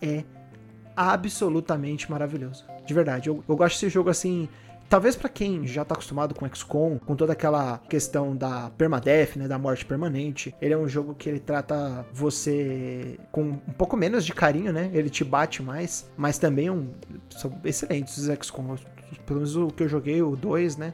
S1: É absolutamente maravilhoso. De verdade, eu, eu gosto desse jogo assim. Talvez pra quem já tá acostumado com XCOM, com toda aquela questão da permadeath, né, da morte permanente, ele é um jogo que ele trata você com um pouco menos de carinho, né? Ele te bate mais, mas também é um são excelentes os XCOM, pelo menos o que eu joguei, o 2, né?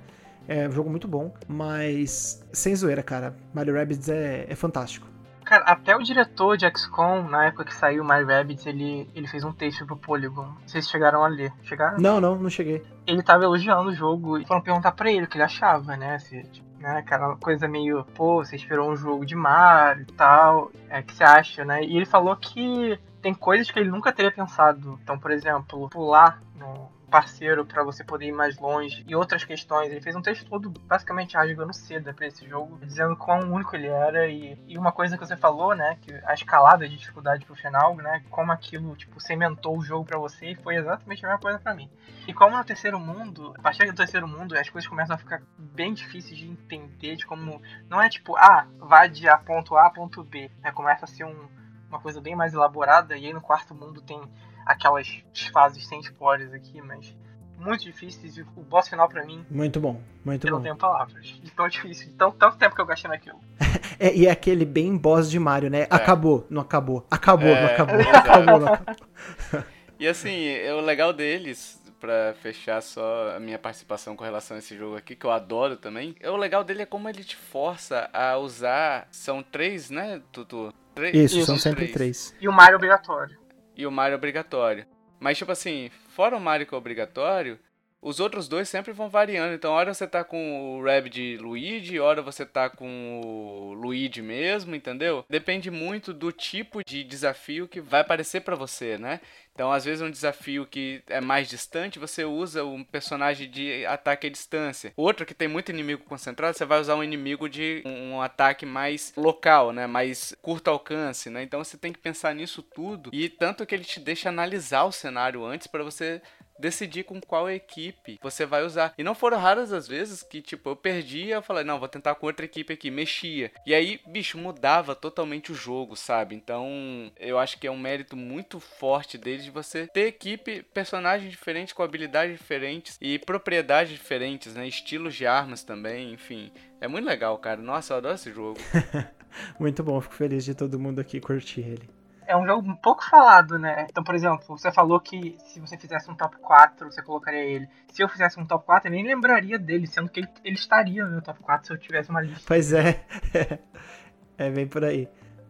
S1: É um jogo muito bom, mas sem zoeira, cara. Mario Rabbids é, é fantástico.
S2: Cara, até o diretor de XCOM, na época que saiu My Rabbids, ele, ele fez um texto pro Polygon. Se chegaram a ler. Chegaram?
S1: Não, não, não cheguei.
S2: Ele tava elogiando o jogo e foram perguntar pra ele o que ele achava, né? Se, tipo, né? Aquela coisa meio, pô, você esperou um jogo de Mario e tal. É, o que você acha, né? E ele falou que tem coisas que ele nunca teria pensado. Então, por exemplo, pular no parceiro pra você poder ir mais longe e outras questões. Ele fez um texto todo basicamente rasgando seda pra esse jogo, dizendo quão único ele era e, e uma coisa que você falou, né, que a escalada de dificuldade pro final, né, como aquilo, tipo, cementou o jogo pra você e foi exatamente a mesma coisa pra mim. E como no terceiro mundo, a partir do terceiro mundo, as coisas começam a ficar bem difíceis de entender, de como não é tipo, ah, vai de a ponto A a ponto B, né, começa a ser um, uma coisa bem mais elaborada e aí no quarto mundo tem aquelas fases sem spoilers aqui, mas muito difíceis e o boss final pra mim,
S1: Muito bom, muito
S2: eu
S1: bom.
S2: não tenho palavras. De tão difícil, de tão, tanto tempo que eu gastei naquilo.
S1: É, e é aquele bem boss de Mario, né? Acabou, não acabou. Acabou,
S3: É,
S1: não acabou.
S3: exato.
S1: Acabou, não acabou.
S3: E assim, é o legal deles, pra fechar só a minha participação com relação a esse jogo aqui, que eu adoro também, é o legal dele é como ele te força a usar. São três, né, Tutu? Três,
S1: Isso,
S2: Isso,
S1: são
S3: três.
S1: sempre três.
S2: E o Mario obrigatório.
S3: E o Mario obrigatório. Mas, tipo assim, fora o Mario que é obrigatório, os outros dois sempre vão variando. Então, hora você tá com o Rabbid Luigi, hora você tá com o Luigi mesmo, entendeu? Depende muito do tipo de desafio que vai aparecer pra você, né? Então, às vezes, um desafio que é mais distante, você usa um personagem de ataque à distância. Outro que tem muito inimigo concentrado, você vai usar um inimigo de um ataque mais local, né? Mais curto alcance, né? Então, você tem que pensar nisso tudo. E tanto que ele te deixa analisar o cenário antes para você decidir com qual equipe você vai usar. E não foram raras as vezes que, tipo, eu perdia, eu falei, não, vou tentar com outra equipe aqui, mexia. E aí, bicho, mudava totalmente o jogo, sabe? Então, eu acho que é um mérito muito forte deles de você ter equipe, personagens diferentes, com habilidades diferentes e propriedades diferentes, né? Estilos de armas também, enfim. É muito legal, cara. Nossa, eu adoro esse jogo.
S1: Muito bom, fico feliz de todo mundo aqui curtir ele.
S2: É um jogo pouco falado, né? Então, por exemplo, você falou que se você fizesse um top 4, você colocaria ele. Se eu fizesse um top 4, eu nem lembraria dele, sendo que ele, ele estaria no meu top 4 se eu tivesse uma lista.
S1: Pois é. é bem por aí.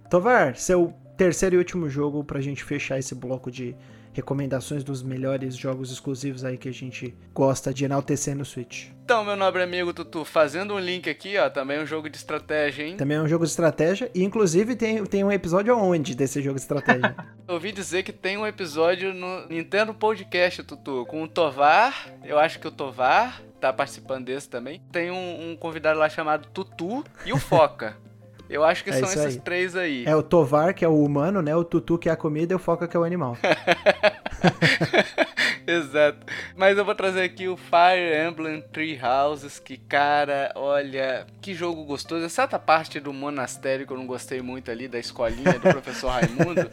S1: Tovar, seu terceiro e último jogo pra gente fechar esse bloco de recomendações dos melhores jogos exclusivos aí que a gente gosta de enaltecer no Switch.
S3: Então, meu nobre amigo Tutu, fazendo um link aqui, ó, também é um jogo de estratégia, hein?
S1: Também é um jogo de estratégia e inclusive tem, tem um episódio aonde desse jogo de estratégia.
S3: Eu ouvi dizer que tem um episódio no Nintendo Podcast, Tutu, com o Tovar. Eu acho que o Tovar tá participando desse também. Tem um, um convidado lá chamado Tutu e o Foca. Eu acho que
S1: É
S3: são esses
S1: aí.
S3: três aí.
S1: é o Tovar, que é o humano, né? O Tutu, que é a comida, e o Foca, que é o animal.
S3: Exato. Mas eu vou trazer aqui o Fire Emblem Three Houses, que, cara, olha, que jogo gostoso. Exceto parte do monastério que eu não gostei muito ali, da escolinha do professor Raimundo.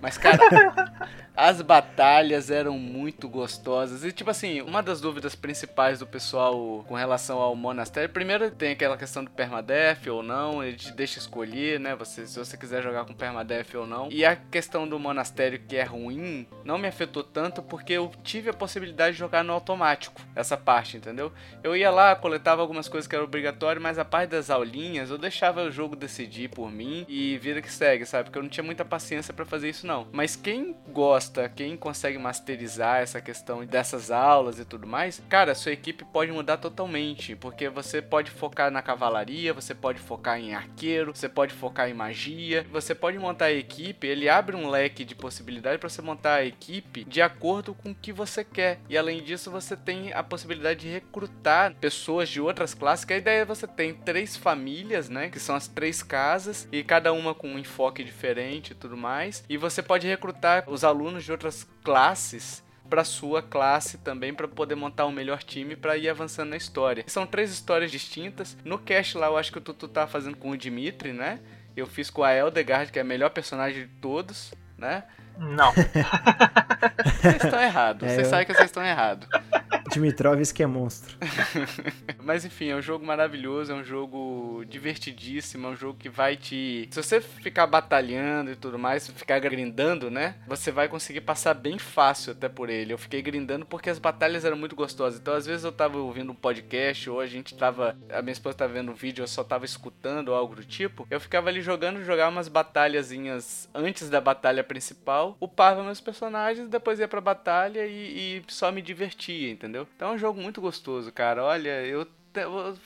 S3: Mas, cara, as batalhas eram muito gostosas. E, tipo assim, uma das dúvidas principais do pessoal com relação ao monastério, primeiro tem aquela questão do permadeath ou não, ele te deixa escolher, né? Você, se você quiser jogar com permadeath ou não. E a questão do monastério que é ruim, não me afetou tanto porque eu tive a possibilidade de jogar no automático, essa parte, entendeu? Eu ia lá, coletava algumas coisas que eram obrigatórias, mas a parte das aulinhas eu deixava o jogo decidir por mim e vida que segue, sabe? Porque eu não tinha muita paciência pra fazer isso não. Mas quem gosta quem consegue masterizar essa questão dessas aulas e tudo mais, cara, sua equipe pode mudar totalmente, porque você pode focar na cavalaria, você pode focar em arqueiro, você pode focar em magia, você pode montar a equipe, ele abre um leque de possibilidade para você montar a equipe de acordo com o que você quer. E além disso, você tem a possibilidade de recrutar pessoas de outras classes, que a ideia é você tem três famílias, né, que são as três casas e cada uma com um enfoque diferente e tudo mais. E você pode recrutar os alunos de outras classes para sua classe também para poder montar um melhor time para ir avançando na história. São três histórias distintas. No cast lá eu acho que o Tutu tá fazendo com o Dimitri, né? Eu fiz com a Eldegard, que é a melhor personagem de todos, né?
S2: Não.
S3: vocês estão errados. É, vocês eu... sabem que vocês estão errados.
S1: Dimitrovski é monstro.
S3: Mas enfim, é um jogo maravilhoso, é um jogo divertidíssimo, é um jogo que vai te. Se você ficar batalhando e tudo mais, ficar grindando, né? Você vai conseguir passar bem fácil até por ele. Eu fiquei grindando porque as batalhas eram muito gostosas. Então, às vezes, eu tava ouvindo um podcast, ou a gente tava. A minha esposa tava vendo um vídeo, eu só tava escutando algo do tipo. Eu ficava ali jogando, jogava umas batalhazinhas antes da batalha principal, upava meus personagens, depois ia pra batalha e, e só me divertia, entendeu? Então é um jogo muito gostoso, cara. Olha, eu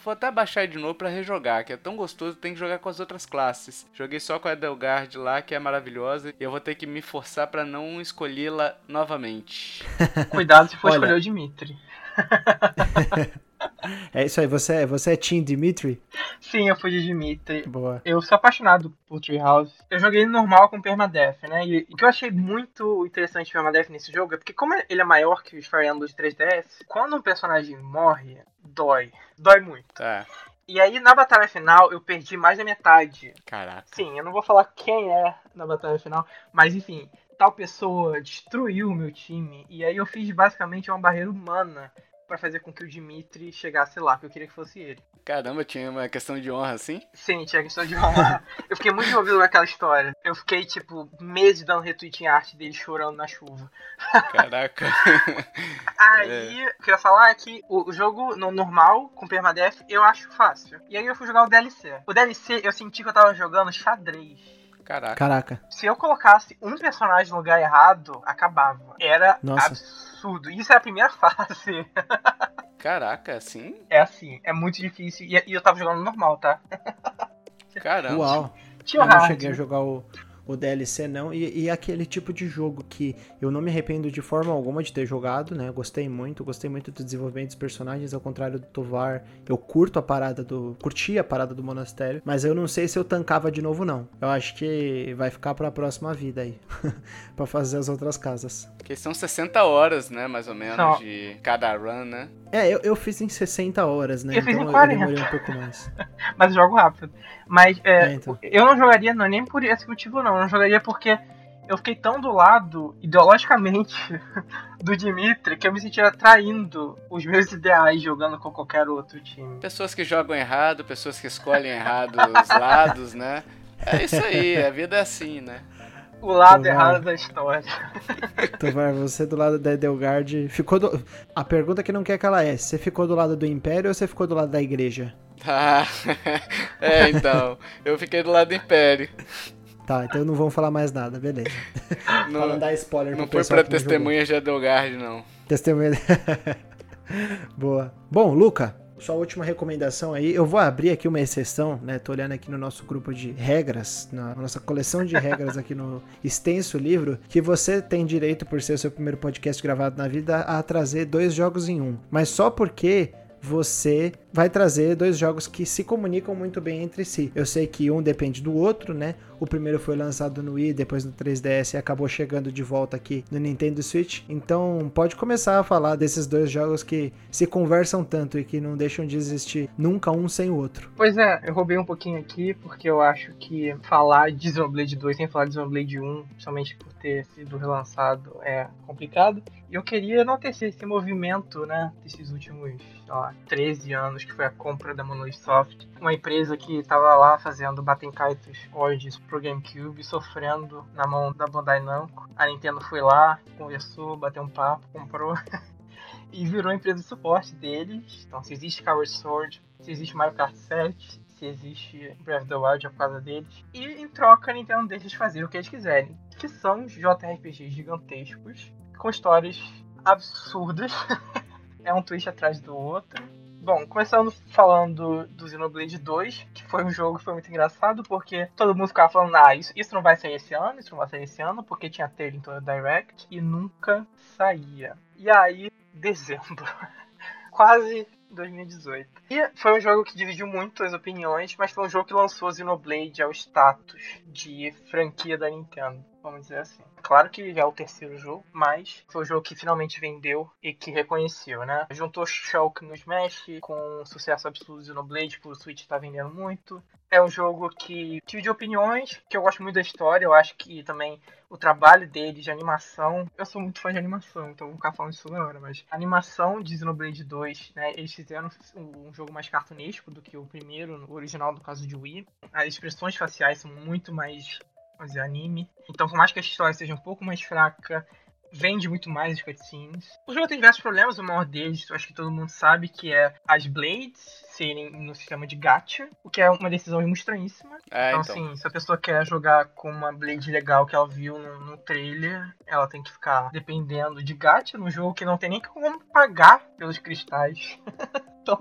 S3: vou até baixar de novo para rejogar, que é tão gostoso, tem que jogar com as outras classes. Joguei só com a Edelgard lá, que é maravilhosa, e eu vou ter que me forçar para não escolhê-la novamente.
S2: Cuidado se for Olha... escolher o Dimitri.
S1: É isso aí, você é, você é Team Dimitri?
S2: Sim, eu fui de Dimitri.
S1: Boa.
S2: Eu sou apaixonado por Treehouse. Eu joguei normal com Permadeath, né? E o que eu achei muito interessante de Permadeath nesse jogo é porque, como ele é maior que o Fire Emblem de 3DS, quando um personagem morre, dói. Dói muito.
S3: É.
S2: E aí, na batalha final, eu perdi mais da metade.
S3: Caraca.
S2: Sim, eu não vou falar quem é na batalha final, mas enfim, tal pessoa destruiu o meu time. E aí eu fiz basicamente uma barreira humana para fazer com que o Dimitri chegasse lá, que eu queria que fosse ele.
S3: Caramba, tinha uma questão de honra assim?
S2: Sim, tinha questão de honra. eu fiquei muito envolvido naquela história. Eu fiquei, tipo, meses dando retweet em arte dele chorando na chuva.
S3: Caraca.
S2: aí, é. o que eu ia falar é que o jogo no normal, com permadeath, eu acho fácil. E aí eu fui jogar o DLC. O DLC, eu senti que eu tava jogando xadrez.
S3: Caraca.
S1: Caraca.
S2: Se eu colocasse um personagem no lugar errado, acabava. Era Nossa. absurdo absurdo. Isso é a primeira fase.
S3: Caraca, assim?
S2: É assim, é muito difícil. E, e eu tava jogando normal, tá?
S3: Caramba.
S1: Uau. Tinha eu não cheguei a jogar o, o DLC não. E, e, aquele tipo de jogo que eu não me arrependo de forma alguma de ter jogado, né? Gostei muito, gostei muito do desenvolvimento dos personagens, ao contrário do Tovar. Eu curto a parada do. curti a parada do monastério, mas eu não sei se eu tancava de novo, não. Eu acho que vai ficar pra próxima vida aí. para fazer as outras casas.
S3: Porque são 60 horas, né? Mais ou menos, não. de cada run, né?
S1: É, eu, eu fiz em 60 horas, né?
S2: Eu então fiz em 40. eu demorei
S1: um pouco mais.
S2: mas jogo rápido. Mas é, é, então. eu não jogaria não, nem por esse motivo, não. Eu não jogaria porque eu fiquei tão do lado, ideologicamente, do Dimitri que eu me sentia traindo os meus ideais jogando com qualquer outro time.
S3: Pessoas que jogam errado, pessoas que escolhem errado os lados, né? É isso aí, a vida é assim, né?
S2: O lado errado da história.
S1: Tovar, você do lado da Edelgard ficou do... A pergunta que não quer que ela é: você ficou do lado do Império ou você ficou do lado da Igreja?
S3: Ah, é, então. eu fiquei do lado do Império.
S1: Tá, então não vamos falar mais nada, beleza.
S3: Não, pra não dar spoiler Não foi pra testemunha de Edelgard, não.
S1: Testemunha. Boa. Bom, Luca, sua última recomendação aí. Eu vou abrir aqui uma exceção, né? Tô olhando aqui no nosso grupo de regras, na nossa coleção de regras aqui no extenso livro, que você tem direito, por ser o seu primeiro podcast gravado na vida, a trazer dois jogos em um. Mas só porque você vai trazer dois jogos que se comunicam muito bem entre si. Eu sei que um depende do outro, né? O primeiro foi lançado no Wii, depois no 3DS e acabou chegando de volta aqui no Nintendo Switch. Então, pode começar a falar desses dois jogos que se conversam tanto e que não deixam de existir nunca um sem o outro.
S2: Pois é, eu roubei um pouquinho aqui porque eu acho que falar de Xenoblade 2 sem falar de Xenoblade 1, somente por ter sido relançado, é complicado. E eu queria enaltecer esse movimento, né, desses últimos, ó, 13 anos anos, que foi a compra da Monolith uma empresa que estava lá fazendo Batenkaitos Origins pro GameCube, sofrendo na mão da Bandai Namco. A Nintendo foi lá, conversou, bateu um papo, comprou e virou a empresa de suporte deles. Então, se existe Power Sword, se existe Mario Kart 7, se existe Breath of the Wild é por causa deles. E em troca, a Nintendo deixa eles fazerem o que eles quiserem. Que são JRPGs gigantescos, com histórias absurdas. é um twist atrás do outro. Bom, começando falando do Xenoblade 2, que foi um jogo que foi muito engraçado, porque todo mundo ficava falando, ah, isso, isso não vai sair esse ano, isso não vai sair esse ano, porque tinha trailer em todo Direct, e nunca saía. E aí, dezembro. Quase 2018. E foi um jogo que dividiu muito as opiniões, mas foi um jogo que lançou Xenoblade ao status de franquia da Nintendo, vamos dizer assim. Claro que já é o terceiro jogo, mas foi o jogo que finalmente vendeu e que reconheceu, né? Juntou Shulk no Smash com sucesso absoluto do Xenoblade, que o Switch tá vendendo muito. É um jogo que tive de opiniões, que eu gosto muito da história, eu acho que também o trabalho dele de animação. Eu sou muito fã de animação, então vou ficar falando isso na hora, mas a animação de Xenoblade 2, né? Eles fizeram um jogo mais cartunesco do que o primeiro, o original, no caso de Wii. As expressões faciais são muito mais fazer anime. Então, por mais que a história seja um pouco mais fraca, vende muito mais as cutscenes. O jogo tem diversos problemas, o maior deles, eu acho que todo mundo sabe, que é as Blades serem no sistema de gacha, o que é uma decisão muito estranhíssima.
S3: É,
S2: então,
S3: então.
S2: assim, se a pessoa quer jogar com uma Blade legal que ela viu no, no trailer, ela tem que ficar dependendo de gacha num jogo que não tem nem como pagar pelos cristais. então,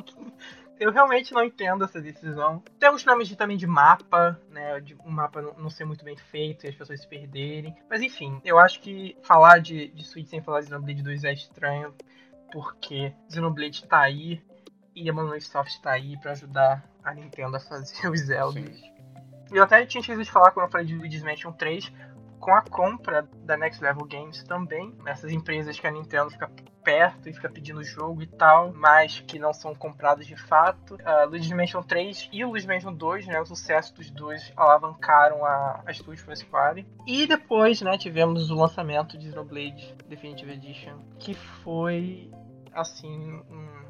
S2: eu realmente não entendo essa decisão. Tem alguns problemas de, também de mapa, né? De um mapa não, ser muito bem feito e as pessoas se perderem. Mas enfim, eu acho que falar de, de Switch sem falar de Xenoblade 2 é estranho, porque Xenoblade tá aí e a Monolith Soft tá aí pra ajudar a Nintendo a fazer os Zelda. Eu até tinha esquecido de falar quando eu falei de Luigi's Mansion 3, com a compra da Next Level Games também, essas empresas que a Nintendo fica perto e fica pedindo jogo e tal, mas que não são compradas de fato. Uh, Luigi's Mansion 3 e Luigi's Mansion 2, né, o sucesso dos dois alavancaram a, a Studios First Party. E depois, né, tivemos o lançamento de Xenoblade Definitive Edition, que foi, assim, um,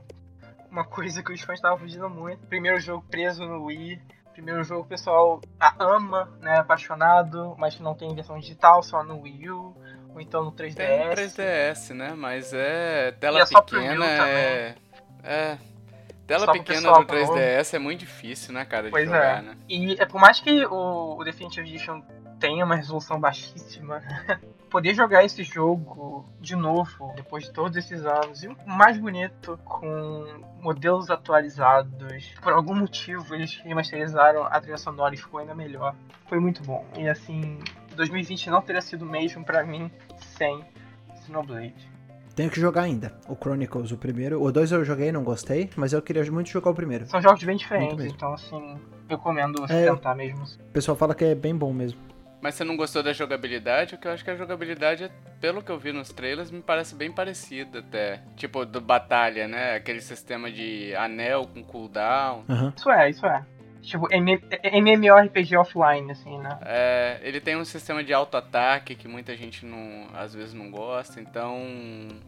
S2: uma coisa que os fãs estavam pedindo muito. Primeiro jogo preso no Wii, Primeiro jogo o pessoal a ama, né? Apaixonado, mas não tem versão digital, só no Wii U, ou então no 3DS.
S3: Tem no 3DS, né? Mas é. Tela
S2: E é
S3: pequena é. É. Tela
S2: Só
S3: pequena do 3DS é muito difícil, né, cara, de
S2: Pois
S3: jogar,
S2: é.
S3: né?
S2: E é por mais que o, o Definitive Edition tenha uma resolução baixíssima, poder jogar esse jogo de novo, depois de todos esses anos, e o mais bonito, com modelos atualizados, por algum motivo eles remasterizaram a trilha sonora e ficou ainda melhor. Foi muito bom. E assim, 2020 não teria sido mesmo pra mim sem Xenoblade.
S1: Tenho que jogar ainda. O Chronicles, o primeiro. O dois eu joguei, não gostei, mas eu queria muito jogar o primeiro.
S2: São jogos bem
S1: Muito
S2: diferentes, então assim, recomendo você
S1: É,
S2: tentar mesmo.
S1: O pessoal fala que é bem bom mesmo.
S3: Mas você não gostou da jogabilidade? Porque eu acho que a jogabilidade, pelo que eu vi nos trailers, me parece bem parecida até. Tipo, do Batalha, né? Aquele sistema de anel com cooldown.
S1: Aham.
S2: Isso é, isso é. Tipo, M- MMORPG offline, assim, né?
S3: É, ele tem um sistema de auto-ataque que muita gente não, às vezes não gosta, então,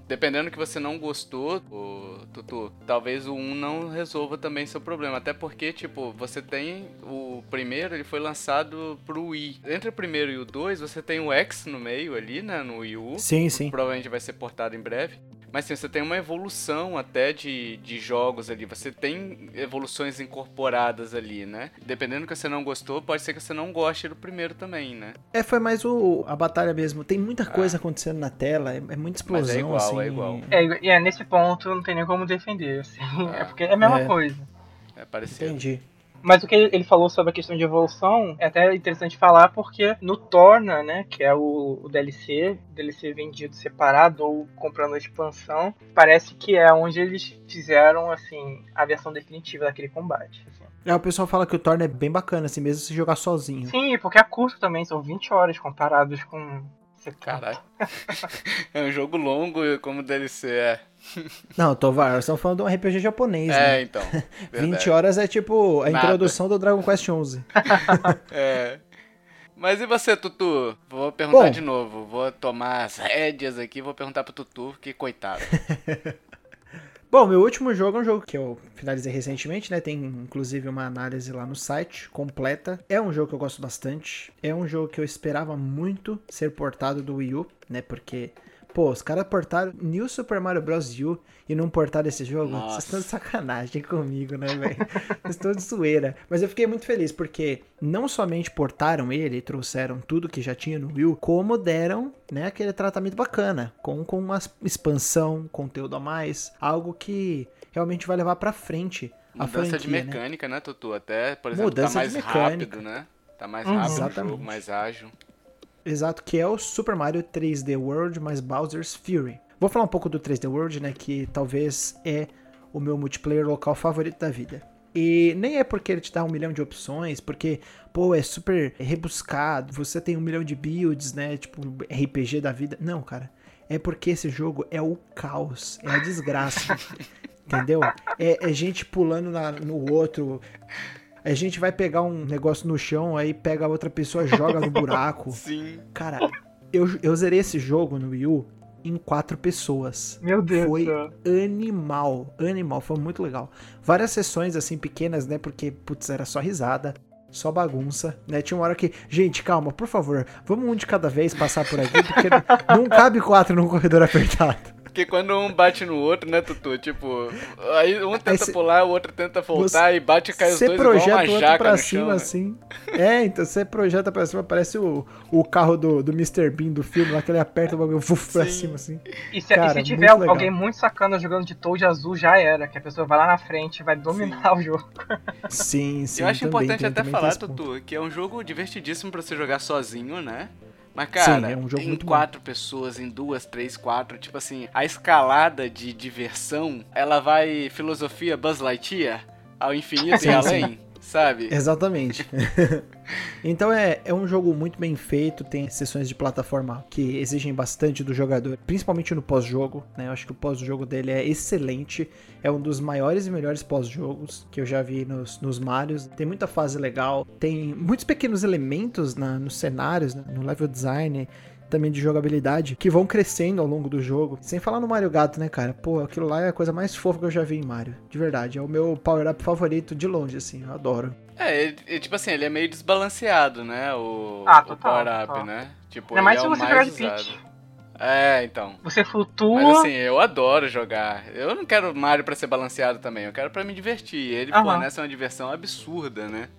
S3: dependendo do que você não gostou, o Tutu, talvez o 1 não resolva também seu problema, até porque, tipo, você tem o primeiro, ele foi lançado pro Wii. Entre o primeiro e o 2, você tem o X no meio ali, né, no Wii U.
S1: Sim, sim.
S3: Provavelmente vai ser portado em breve. Mas sim, você tem uma evolução até de, de jogos ali. Você tem evoluções incorporadas ali, né? Dependendo do que você não gostou, pode ser que você não goste do primeiro também, né?
S1: É, foi mais o, a batalha mesmo. Tem muita coisa acontecendo na tela, é, é muita explosão,
S3: Mas é igual,
S1: assim.
S3: é igual.
S2: É, e é, nesse ponto não tem nem como defender, assim. É porque é a mesma
S1: É.
S2: coisa.
S3: É parecido.
S1: Entendi.
S2: Mas o que ele falou sobre a questão de evolução é até interessante falar porque no Torna, né, que é o, o DLC, DLC vendido separado ou comprando a expansão, parece que é onde eles fizeram assim a versão definitiva daquele combate. assim.
S1: É, o pessoal fala que o Thorn é bem bacana, assim, mesmo se jogar sozinho.
S2: Sim, porque é curto também, são 20 horas comparados com 70.
S3: Caralho. é um jogo longo como DLC é.
S1: Não, Tovar, nós estamos falando de um RPG japonês,
S3: É,
S1: né?
S3: então.
S1: 20
S3: verdade.
S1: horas é tipo a
S3: Nada.
S1: introdução do Dragon Quest XI.
S3: É. Mas e você, Tutu? Vou perguntar
S1: Bom.
S3: de novo. Vou tomar as rédeas aqui e vou perguntar pro Tutu, que coitado.
S1: Bom, meu último jogo é um jogo que eu finalizei recentemente, né? Tem inclusive uma análise lá no site completa. É um jogo que eu gosto bastante. É um jogo que eu esperava muito ser portado do Wii U. né? Porque, pô, os caras portaram New Super Mario Bros. U e não portaram esse jogo.
S3: Nossa.
S1: Vocês estão de sacanagem comigo, né, velho? Vocês estão de zoeira. Mas eu fiquei muito feliz porque não somente portaram ele e trouxeram tudo que já tinha no Wii, como deram, né, aquele tratamento bacana, com, com uma expansão, conteúdo a mais, algo que realmente vai levar pra frente a
S3: Mudança
S1: franquia,
S3: de
S1: né?
S3: mecânica, né, Tutu? Até, por exemplo,
S1: Mudança
S3: tá mais rápido, né? Tá mais
S2: Uhum.
S3: rápido o
S1: Exatamente.
S3: jogo, mais ágil.
S1: Exato, que é o Super Mario 3D World mais Bowser's Fury. Vou falar um pouco do 3D World, né, que talvez é o meu multiplayer local favorito da vida. E nem é porque ele te dá um milhão de opções, porque, pô, é super rebuscado, você tem um milhão de builds, né, tipo RPG da vida. Não, cara, é porque esse jogo é o caos, é a desgraça, entendeu? É, é gente pulando na- no outro, a gente vai pegar um negócio no chão, aí pega a outra pessoa, joga no buraco.
S3: Sim.
S1: Cara, eu, eu zerei esse jogo no Wii U em quatro pessoas.
S2: Meu Deus
S1: Foi
S2: do céu.
S1: animal, animal, foi muito legal. Várias sessões assim pequenas, né? Porque, putz, era só risada, só bagunça, né? Tinha uma hora que, gente, calma, por favor, vamos um de cada vez passar por aqui, porque não cabe quatro num corredor apertado.
S3: Porque quando um bate no outro, né, Tutu? Tipo, aí um tenta
S1: cê-
S3: pular, o outro tenta voltar e bate e cai os
S1: Você
S3: dois igual
S1: projeta
S3: uma
S1: o outro
S3: jaca
S1: pra
S3: no
S1: cima,
S3: chão, né?
S1: assim. É, então você projeta pra cima, parece o, o carro do, do Mr. Bean do filme, lá que ele aperta o bagulho vuf, pra
S3: Sim.
S1: cima, assim.
S2: E se, e
S1: Cara,
S2: se
S1: muito
S2: tiver
S1: legal.
S2: alguém muito sacana jogando de Toad azul, já era. Que a pessoa vai lá na frente e vai dominar o jogo.
S1: Sim, sim.
S3: Eu acho
S1: também,
S3: importante
S1: tem-
S3: até falar. Tutu, que é um jogo divertidíssimo pra você jogar sozinho, né? Mas, cara,
S1: é um jogo
S3: em
S1: muito bom.
S3: quatro pessoas, em duas, três, quatro, tipo assim, a escalada de diversão, ela vai filosofia Buzz Lightyear ao infinito
S1: Sim,
S3: e
S1: sim.
S3: além, sabe?
S1: Exatamente. então é, é um jogo muito bem feito, tem sessões de plataforma que exigem bastante do jogador, principalmente no pós-jogo, né? Eu acho que o pós-jogo dele é excelente, é um dos maiores e melhores pós-jogos que eu já vi nos, nos Marios. Tem muita fase legal, tem muitos pequenos elementos na, nos cenários, né? no level design, também de jogabilidade, que vão crescendo ao longo do jogo. Sem falar no Mario Gato, né, cara? Pô, aquilo lá é a coisa mais fofa que eu já vi em Mario. De verdade, é o meu power-up favorito de longe, assim, eu adoro.
S3: É, ele- ele, tipo assim, ele é meio desbalanceado, né? O,
S2: Ah,
S3: o power-up,
S2: total.
S3: né? Tipo,
S2: Ainda mais
S3: ele
S2: se
S3: é
S2: você jogar
S3: mais
S2: de.
S3: É, então.
S2: Você flutua.
S3: Mas assim, eu adoro jogar. Eu não quero Mario pra ser balanceado também, eu quero pra me divertir. Ele
S2: Aham.
S3: fornece uma diversão absurda, né?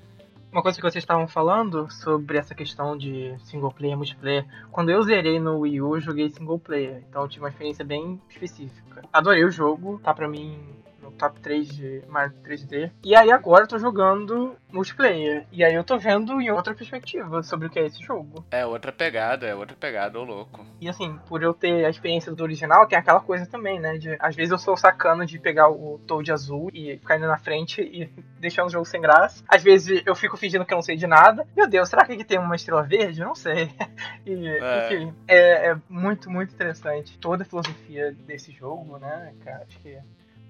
S2: Uma coisa que vocês estavam falando sobre essa questão de single player multiplayer. Quando eu zerei no Wii U, eu joguei single player. Então eu tive uma experiência bem específica. Adorei o jogo, tá pra mim top 3 de Mario 3D. E aí agora eu tô jogando multiplayer. E aí eu tô vendo em outra perspectiva sobre o que é esse jogo.
S3: É outra pegada, é outra pegada, ô louco.
S2: E assim, por eu ter a experiência do original, tem aquela coisa também, né? De às vezes eu sou sacana de pegar o Toad azul e ficar indo na frente e deixando o jogo sem graça. Às vezes eu fico fingindo que eu não sei de nada. Meu Deus, será que aqui tem uma estrela verde? Eu não sei. E,
S3: É.
S2: enfim, é, é muito, muito interessante. Toda a filosofia desse jogo, né, cara? Acho que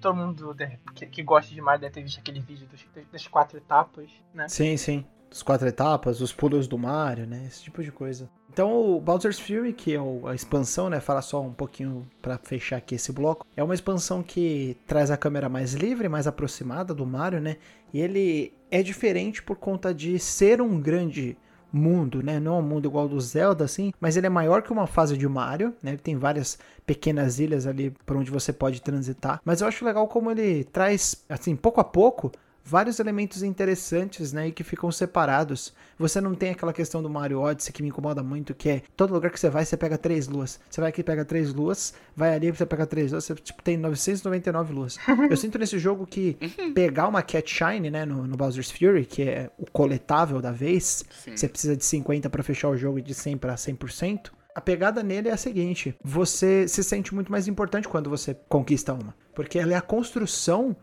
S2: todo mundo que, que gosta de Mario deve ter visto aquele vídeo dos- das quatro etapas, né?
S1: Sim, sim. As quatro etapas, os pulos do Mario, né? Esse tipo de coisa. Então, o Bowser's Fury, que é a expansão, né? Fala só um pouquinho pra fechar aqui esse bloco. É uma expansão que traz a câmera mais livre, mais aproximada do Mario, né? E ele é diferente por conta de ser um grande mundo, né? Não é um mundo igual ao do Zelda, assim, mas ele é maior que uma fase de Mario, né? Ele tem várias pequenas ilhas ali por onde você pode transitar. Mas eu acho legal como ele traz, assim, pouco a pouco, vários elementos interessantes, né, e que ficam separados. Você não tem aquela questão do Mario Odyssey que me incomoda muito, que é todo lugar que você vai, você pega três luas. Você vai aqui e pega três luas, vai ali você pega três luas, você tipo, tem 999 luas. Eu sinto nesse jogo que pegar uma Cat Shine, né, no, no Bowser's Fury, que é o coletável da vez,
S3: Sim.
S1: você precisa de 50 pra fechar o jogo e de 100 para 100%. A pegada nele é a seguinte: você se sente muito mais importante quando você conquista uma, porque ela é a construção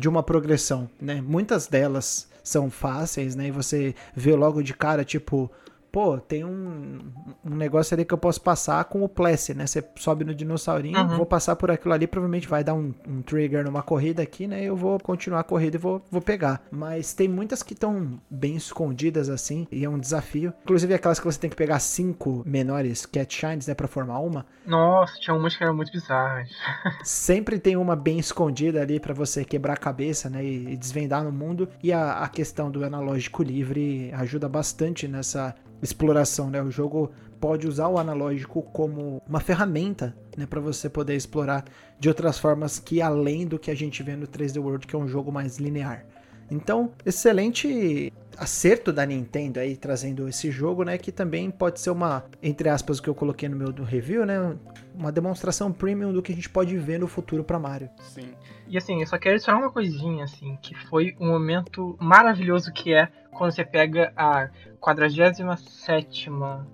S1: de uma progressão, né? Muitas delas são fáceis, né? E você vê logo de cara, tipo, pô, tem um, um negócio ali que eu posso passar com o Plessy, né? Você sobe no dinossaurinho,
S2: Uhum.
S1: vou passar por aquilo ali, provavelmente vai dar um, um trigger numa corrida aqui, né? Eu vou continuar a corrida e vou, vou pegar. Mas tem muitas que estão bem escondidas assim, e é um desafio. Inclusive aquelas que você tem que pegar cinco menores Cat Shines, né? Pra formar uma.
S2: Nossa, tinha umas que eram muito bizarras.
S1: Sempre tem uma bem escondida ali pra você quebrar a cabeça, né, e e desvendar no mundo. E a, a questão do analógico livre ajuda bastante nessa exploração, né? O jogo pode usar o analógico como uma ferramenta, né, para você poder explorar de outras formas que além do que a gente vê no 3D World, que é um jogo mais linear. Então, excelente acerto da Nintendo aí trazendo esse jogo, né, que também pode ser uma, entre aspas, o que eu coloquei no meu review, né, uma demonstração premium do que a gente pode ver no futuro para Mario.
S2: Sim. E assim, eu só quero adicionar uma coisinha assim, que foi um momento maravilhoso que é quando você pega a 47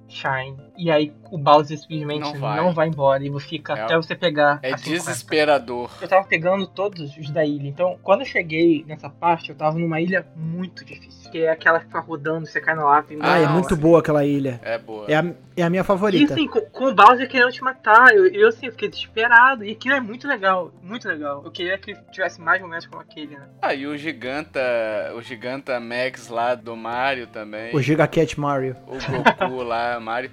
S2: Shine e aí o Bowser simplesmente não vai, não vai embora e você fica é, até você pegar.
S3: É desesperador.
S2: Eu tava pegando todos os da ilha, então quando eu cheguei nessa parte, eu tava numa ilha muito difícil. Que é aquela que fica rodando, você cai na lava e
S1: Ah, é muito boa aquela ilha.
S3: É boa.
S1: É a, é a minha favorita.
S2: E assim, com, com o Bowser querendo te matar, eu, eu assim, fiquei desesperado. E aquilo é muito legal, muito legal. Eu queria que tivesse mais momentos como aquele, né?
S3: Ah, e o Giganta, o Giganta Max lá do Mario também.
S1: O Gigacat Mario.
S3: O Goku lá, Mario.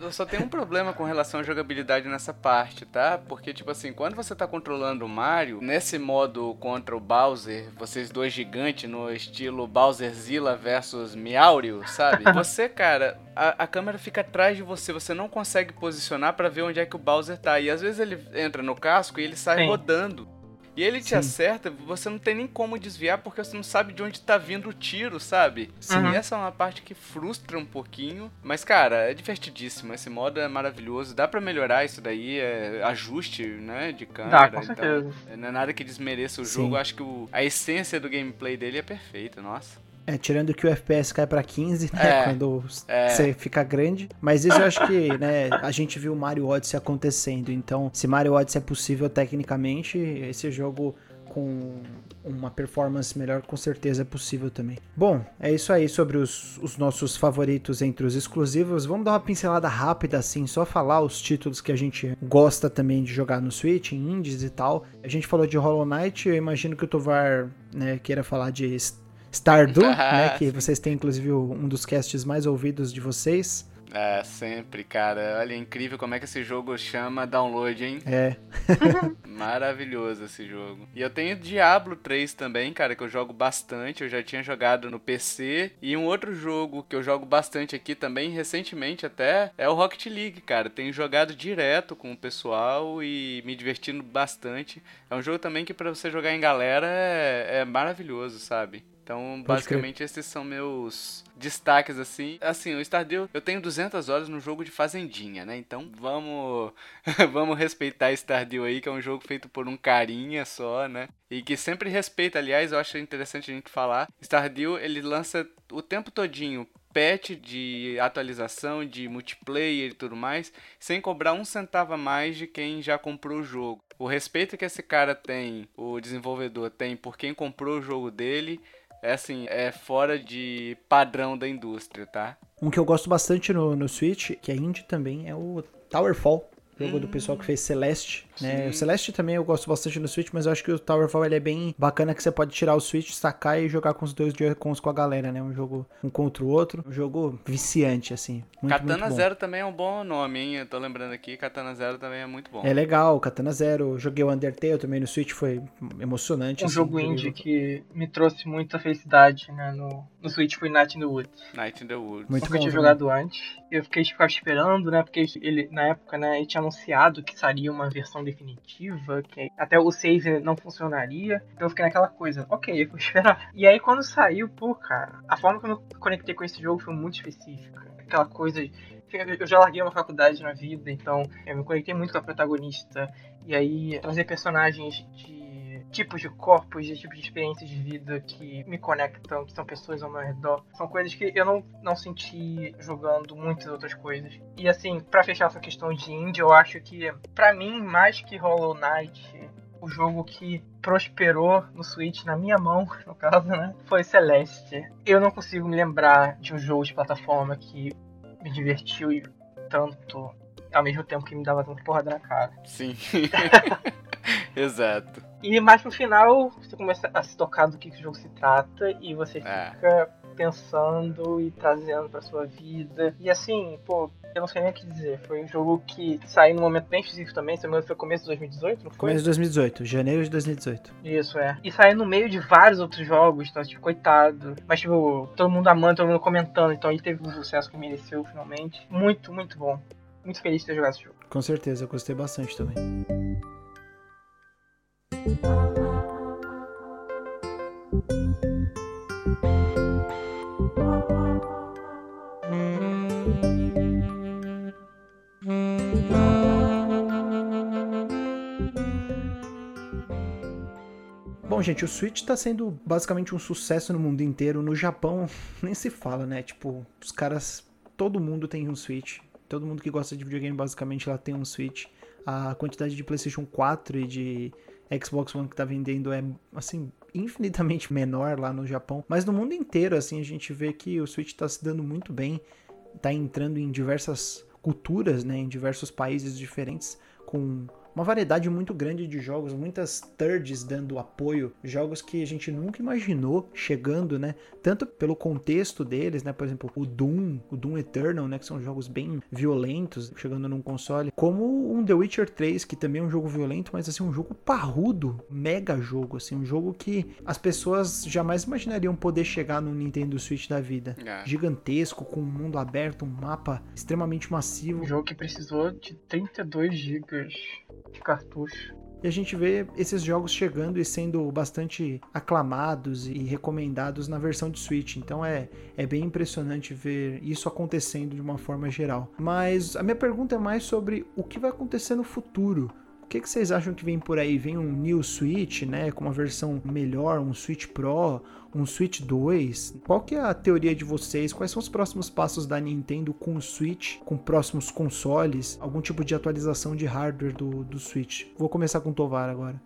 S3: Eu só tenho um problema com relação à jogabilidade nessa parte, tá? Porque, tipo assim, quando você tá controlando o Mario, nesse modo contra o Bowser, vocês dois gigantes no estilo Bowserzilla versus Meowrio, sabe? Você, cara, a, a câmera fica atrás de você, você não consegue posicionar para ver onde é que o Bowser tá. E às vezes ele entra no casco e ele sai Sim. rodando. E ele te Sim. acerta, você não tem nem como desviar porque você não sabe de onde tá vindo o tiro, sabe? Sim. Uhum. Essa é uma parte que frustra um pouquinho. Mas, cara, é divertidíssimo. Esse modo é maravilhoso. Dá para melhorar isso daí. É ajuste, né? De câmera.
S2: Dá, com certeza.
S3: Então, não é nada que desmereça o jogo. Acho que o, a essência do gameplay dele é perfeita, nossa.
S1: É, tirando que o FPS cai para 15, né, é, quando é. você fica grande. Mas isso eu acho que, né, a gente viu Mario Odyssey acontecendo. Então, se Mario Odyssey é possível tecnicamente, esse jogo com uma performance melhor, com certeza é possível também. Bom, é isso aí sobre os, os, nossos favoritos entre os exclusivos. Vamos dar uma pincelada rápida, assim, só falar os títulos que a gente gosta também de jogar no Switch, em indies e tal. A gente falou de Hollow Knight, eu imagino que o Tovar né, queira falar de Stardew, né? Que vocês têm, inclusive, um dos casts mais ouvidos de vocês.
S3: É, sempre, cara. Olha, é incrível como é que esse jogo chama download, hein?
S1: É.
S3: Maravilhoso esse jogo. E eu tenho Diablo 3 também, cara, que eu jogo bastante. Eu já tinha jogado no PC. E um outro jogo que eu jogo bastante aqui também, recentemente até, é o Rocket League, cara. Tenho jogado direto com o pessoal e me divertindo bastante. É um jogo também que para você jogar em galera é, é maravilhoso, sabe? Então, Pode basicamente, crer. esses são meus destaques, assim. Assim, o Stardew, eu tenho 200 horas no jogo de Fazendinha, né? Então, vamos vamos respeitar Stardew aí, que é um jogo feito por um carinha só, né? E que sempre respeita, aliás, eu acho interessante a gente falar. Stardew, ele lança o tempo todinho patch de atualização, de multiplayer e tudo mais, sem cobrar um centavo a mais de quem já comprou o jogo. O respeito que esse cara tem, o desenvolvedor tem por quem comprou o jogo dele, é assim, é fora de padrão da indústria, tá?
S1: Um que eu gosto bastante no, no Switch, que é indie também, é o Towerfall jogo hum. do pessoal que fez Celeste, né? O Celeste também eu gosto bastante no Switch, mas eu acho que o Towerfall ele é bem bacana que você pode tirar o Switch, sacar e jogar com os dois Joy-Cons com a galera, né? Um jogo um contra o outro, um jogo viciante, assim. Muito,
S3: Katana
S1: muito
S3: Zero também é um bom nome, hein? Eu tô lembrando aqui, Katana Zero também é muito bom.
S1: É legal, Katana Zero. Joguei o Undertale também no Switch, foi emocionante.
S2: Um assim, jogo indie que me trouxe muita felicidade, né? No, no Switch foi Night in the Woods.
S3: Night in the Woods.
S2: Muito Nunca bom, tinha jogado antes. Eu fiquei ficava esperando, né? Porque ele, na época, né, ele tinha anunciado que sairia uma versão definitiva, que até o save não funcionaria. Então eu fiquei naquela coisa, ok, eu vou esperar. E aí quando saiu, pô, cara, a forma que eu me conectei com esse jogo foi muito específica. Aquela coisa eu já larguei uma faculdade na vida, então eu me conectei muito com a protagonista. E aí trazer personagens de tipos de corpos, de tipos de experiências de vida que me conectam, que são pessoas ao meu redor. São coisas que eu não, não senti jogando muitas outras coisas. E assim, para fechar essa questão de indie, eu acho que, para mim, mais que Hollow Knight, o jogo que prosperou no Switch, na minha mão, no caso, né? Foi Celeste. Eu não consigo me lembrar de um jogo de plataforma que me divertiu tanto, ao mesmo tempo que me dava tanta porrada na cara.
S3: Sim. Exato.
S2: E mais pro final, você começa a se tocar do que, que o jogo se trata e você é. fica pensando e trazendo pra sua vida. E assim, pô, eu não sei nem o que dizer. Foi um jogo que saiu num momento bem específico também, se não me engano foi começo de 2018, não foi?
S1: Começo de 2018, janeiro de 2018.
S2: Isso, é. E saiu no meio de vários outros jogos, então, tipo, coitado. Mas, tipo, todo mundo amando, todo mundo comentando, então ele teve o sucesso que mereceu finalmente. Muito, muito bom. Muito feliz de ter jogado esse jogo.
S1: Com certeza, eu gostei bastante também. Bom, gente, o Switch tá sendo basicamente um sucesso no mundo inteiro. No Japão, nem se fala, né? Tipo, os caras. Todo mundo tem um Switch. Todo mundo que gosta de videogame basicamente lá tem um Switch. A quantidade de PlayStation 4 e de Xbox One que tá vendendo é, assim, infinitamente menor lá no Japão. Mas no mundo inteiro, assim, a gente vê que o Switch tá se dando muito bem. Tá entrando em diversas culturas, né? Em diversos países diferentes. Com uma variedade muito grande de jogos, muitas thirds dando apoio, jogos que a gente nunca imaginou chegando, né? Tanto pelo contexto deles, né? Por exemplo, o Doom, o Doom Eternal, né? Que são jogos bem violentos chegando num console, como um The Witcher 3, que também é um jogo violento, mas assim, um jogo parrudo, mega jogo, assim, um jogo que as pessoas jamais imaginariam poder chegar no Nintendo Switch da vida.
S3: É.
S1: Gigantesco, com um mundo aberto, um mapa extremamente massivo.
S2: Um jogo que precisou de 32 GB de cartucho.
S1: E a gente vê esses jogos chegando e sendo bastante aclamados e recomendados na versão de Switch. Então é, é bem impressionante ver isso acontecendo de uma forma geral. Mas a minha pergunta é mais sobre o que vai acontecer no futuro. O que, que vocês acham que vem por aí? Vem um New Switch, né? Com uma versão melhor, um Switch Pro, um Switch 2? Qual que é a teoria de vocês? Quais são os próximos passos da Nintendo com o Switch, com próximos consoles? Algum tipo de atualização de hardware do, do Switch? Vou começar com o Tovar agora.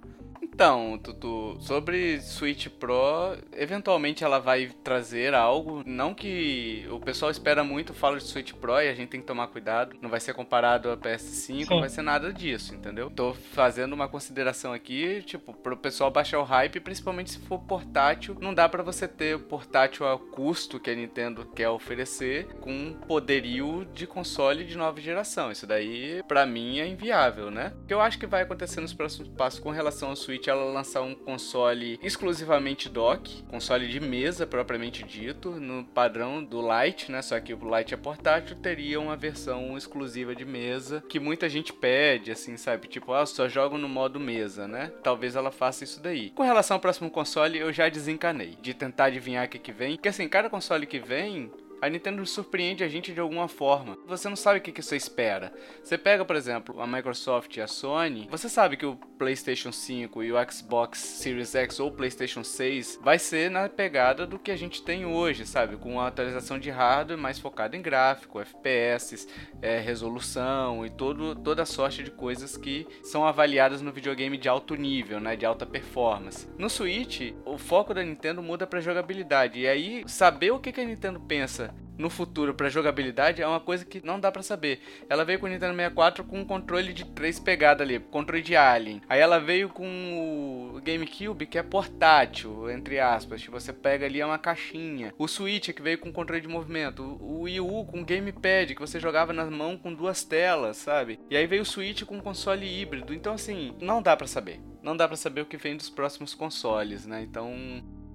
S3: Então, Tutu, sobre Switch Pro, eventualmente ela vai trazer algo. Não que o pessoal espera muito, fala de Switch Pro e a gente tem que tomar cuidado. Não vai ser comparado a PS5, não vai ser nada disso, entendeu? Tô fazendo uma consideração aqui, tipo, pro pessoal baixar o hype, principalmente se for portátil. Não dá para você ter o portátil ao custo que a Nintendo quer oferecer com poderio de console de nova geração. Isso daí, para mim, é inviável, né? O que eu acho que vai acontecer nos próximos passos com relação ao Switch ela lançar um console exclusivamente dock, console de mesa propriamente dito, no padrão do Lite, né? Só que o Lite é portátil, teria uma versão exclusiva de mesa que muita gente pede, assim, sabe? Tipo, ah, só jogo no modo mesa, né? Talvez ela faça isso daí. Com relação ao próximo console, eu já desencanei de tentar adivinhar o que, que vem, porque assim, cada console que vem a Nintendo surpreende a gente de alguma forma. Você não sabe o que, você espera. Você pega, por exemplo, a Microsoft e a Sony, você sabe que o PlayStation 5 e o Xbox Series X ou PlayStation 6 vai ser na pegada do que a gente tem hoje, sabe? Com uma atualização de hardware mais focada em gráfico, FPS, é, resolução e todo, toda a sorte de coisas que são avaliadas no videogame de alto nível, né? De alta performance. No Switch, o foco da Nintendo muda para jogabilidade. E aí, saber o que a Nintendo pensa no futuro para jogabilidade é uma coisa que não dá para saber. Ela veio com o Nintendo 64 com um controle de três pegadas ali, controle de Alien. Aí ela veio com o GameCube que é portátil, entre aspas, que você pega ali é uma caixinha. O Switch que veio com controle de movimento, o Wii U com gamepad que você jogava na mão com duas telas, sabe? E aí veio o Switch com console híbrido. Então assim, não dá para saber. Não dá para saber o que vem dos próximos consoles, né? Então,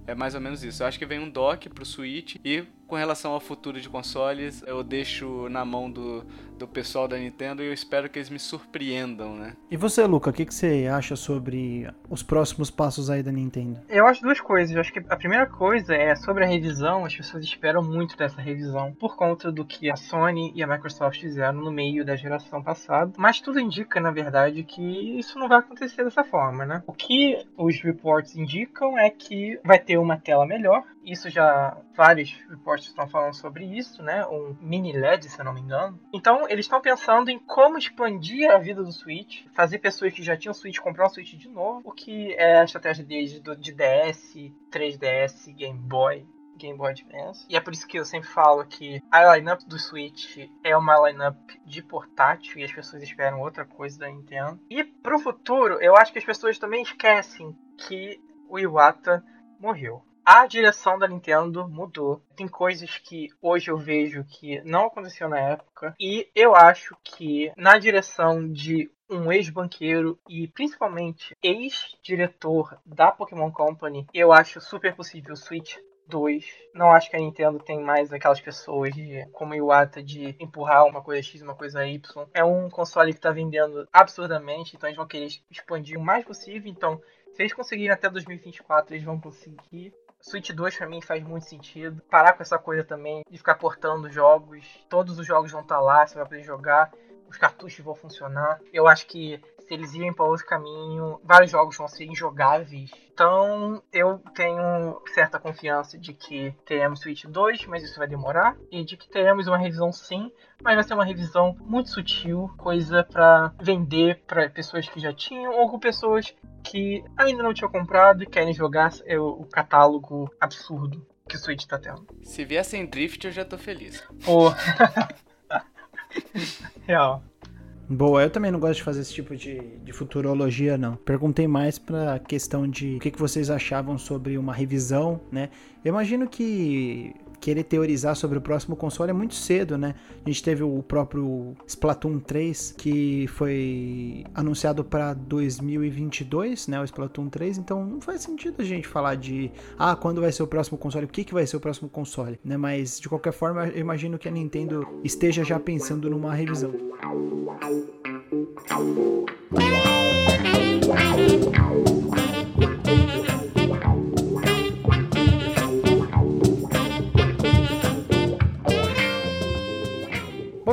S3: é mais ou menos isso. Eu acho que vem um dock pro Switch e com relação ao futuro de consoles, eu deixo na mão do, do pessoal da Nintendo e eu espero que eles me surpreendam, né?
S1: E você, Luca, o que, que você acha sobre os próximos passos aí da Nintendo?
S2: Eu acho duas coisas. Eu acho que a primeira coisa é sobre a revisão. As pessoas esperam muito dessa revisão por conta do que a Sony e a Microsoft fizeram no meio da geração passada. Mas tudo indica, na verdade, que isso não vai acontecer dessa forma, né? O que os reports indicam é que vai ter uma tela melhor. Isso já vários reports estão falando sobre isso, né? Um mini LED, se eu não me engano. Então, eles estão pensando em como expandir a vida do Switch, fazer pessoas que já tinham Switch comprar um Switch de novo, o que é a estratégia deles de DS, 3DS, Game Boy. Game Boy Advance. E é por isso que eu sempre falo que a lineup do Switch é uma lineup de portátil e as pessoas esperam outra coisa da Nintendo. E pro futuro, eu acho que as pessoas também esquecem que o Iwata morreu. A direção da Nintendo mudou. Tem coisas que hoje eu vejo que não aconteceu na época. E eu acho que na direção de um ex-banqueiro e principalmente ex-diretor da Pokémon Company, eu acho super possível o Switch 2. Não acho que a Nintendo tem mais aquelas pessoas de, como Iwata de empurrar uma coisa X, uma coisa Y. É um console que está vendendo absurdamente, então eles vão querer expandir o mais possível. Então, se eles conseguirem até 2024, eles vão conseguir. Switch 2 pra mim faz muito sentido. Parar com essa coisa também de ficar portando jogos. Todos os jogos vão estar tá lá, você vai poder jogar. Os cartuchos vão funcionar. Eu acho que eles irem para outro caminho, vários jogos vão ser injogáveis. Então, eu tenho certa confiança de que teremos Switch 2, mas isso vai demorar, e de que teremos uma revisão sim, mas vai ser uma revisão muito sutil, coisa para vender para pessoas que já tinham ou com pessoas que ainda não tinham comprado e querem jogar o catálogo absurdo que o Switch tá tendo.
S3: Se vier em Drift, eu já tô feliz.
S2: Oh. Real.
S1: Boa, eu também não gosto de fazer esse tipo de, de futurologia, não. Perguntei mais pra questão de o que, que vocês achavam sobre uma revisão, né? Eu imagino que querer teorizar sobre o próximo console é muito cedo, né? A gente teve o próprio Splatoon 3 que foi anunciado para 2022, né? O Splatoon 3, então não faz sentido a gente falar de ah, quando vai ser o próximo console, o que, que vai ser o próximo console, né? Mas de qualquer forma, eu imagino que a Nintendo esteja já pensando numa revisão.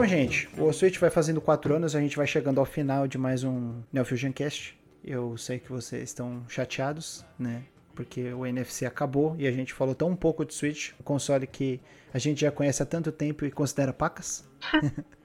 S1: Bom, gente, o Switch vai fazendo 4 anos, a gente vai chegando ao final de mais um Neo Fusion Cast. Eu sei que vocês estão chateados, né? Porque o NFC acabou e a gente falou tão pouco de Switch, um console que a gente já conhece há tanto tempo e considera pacas.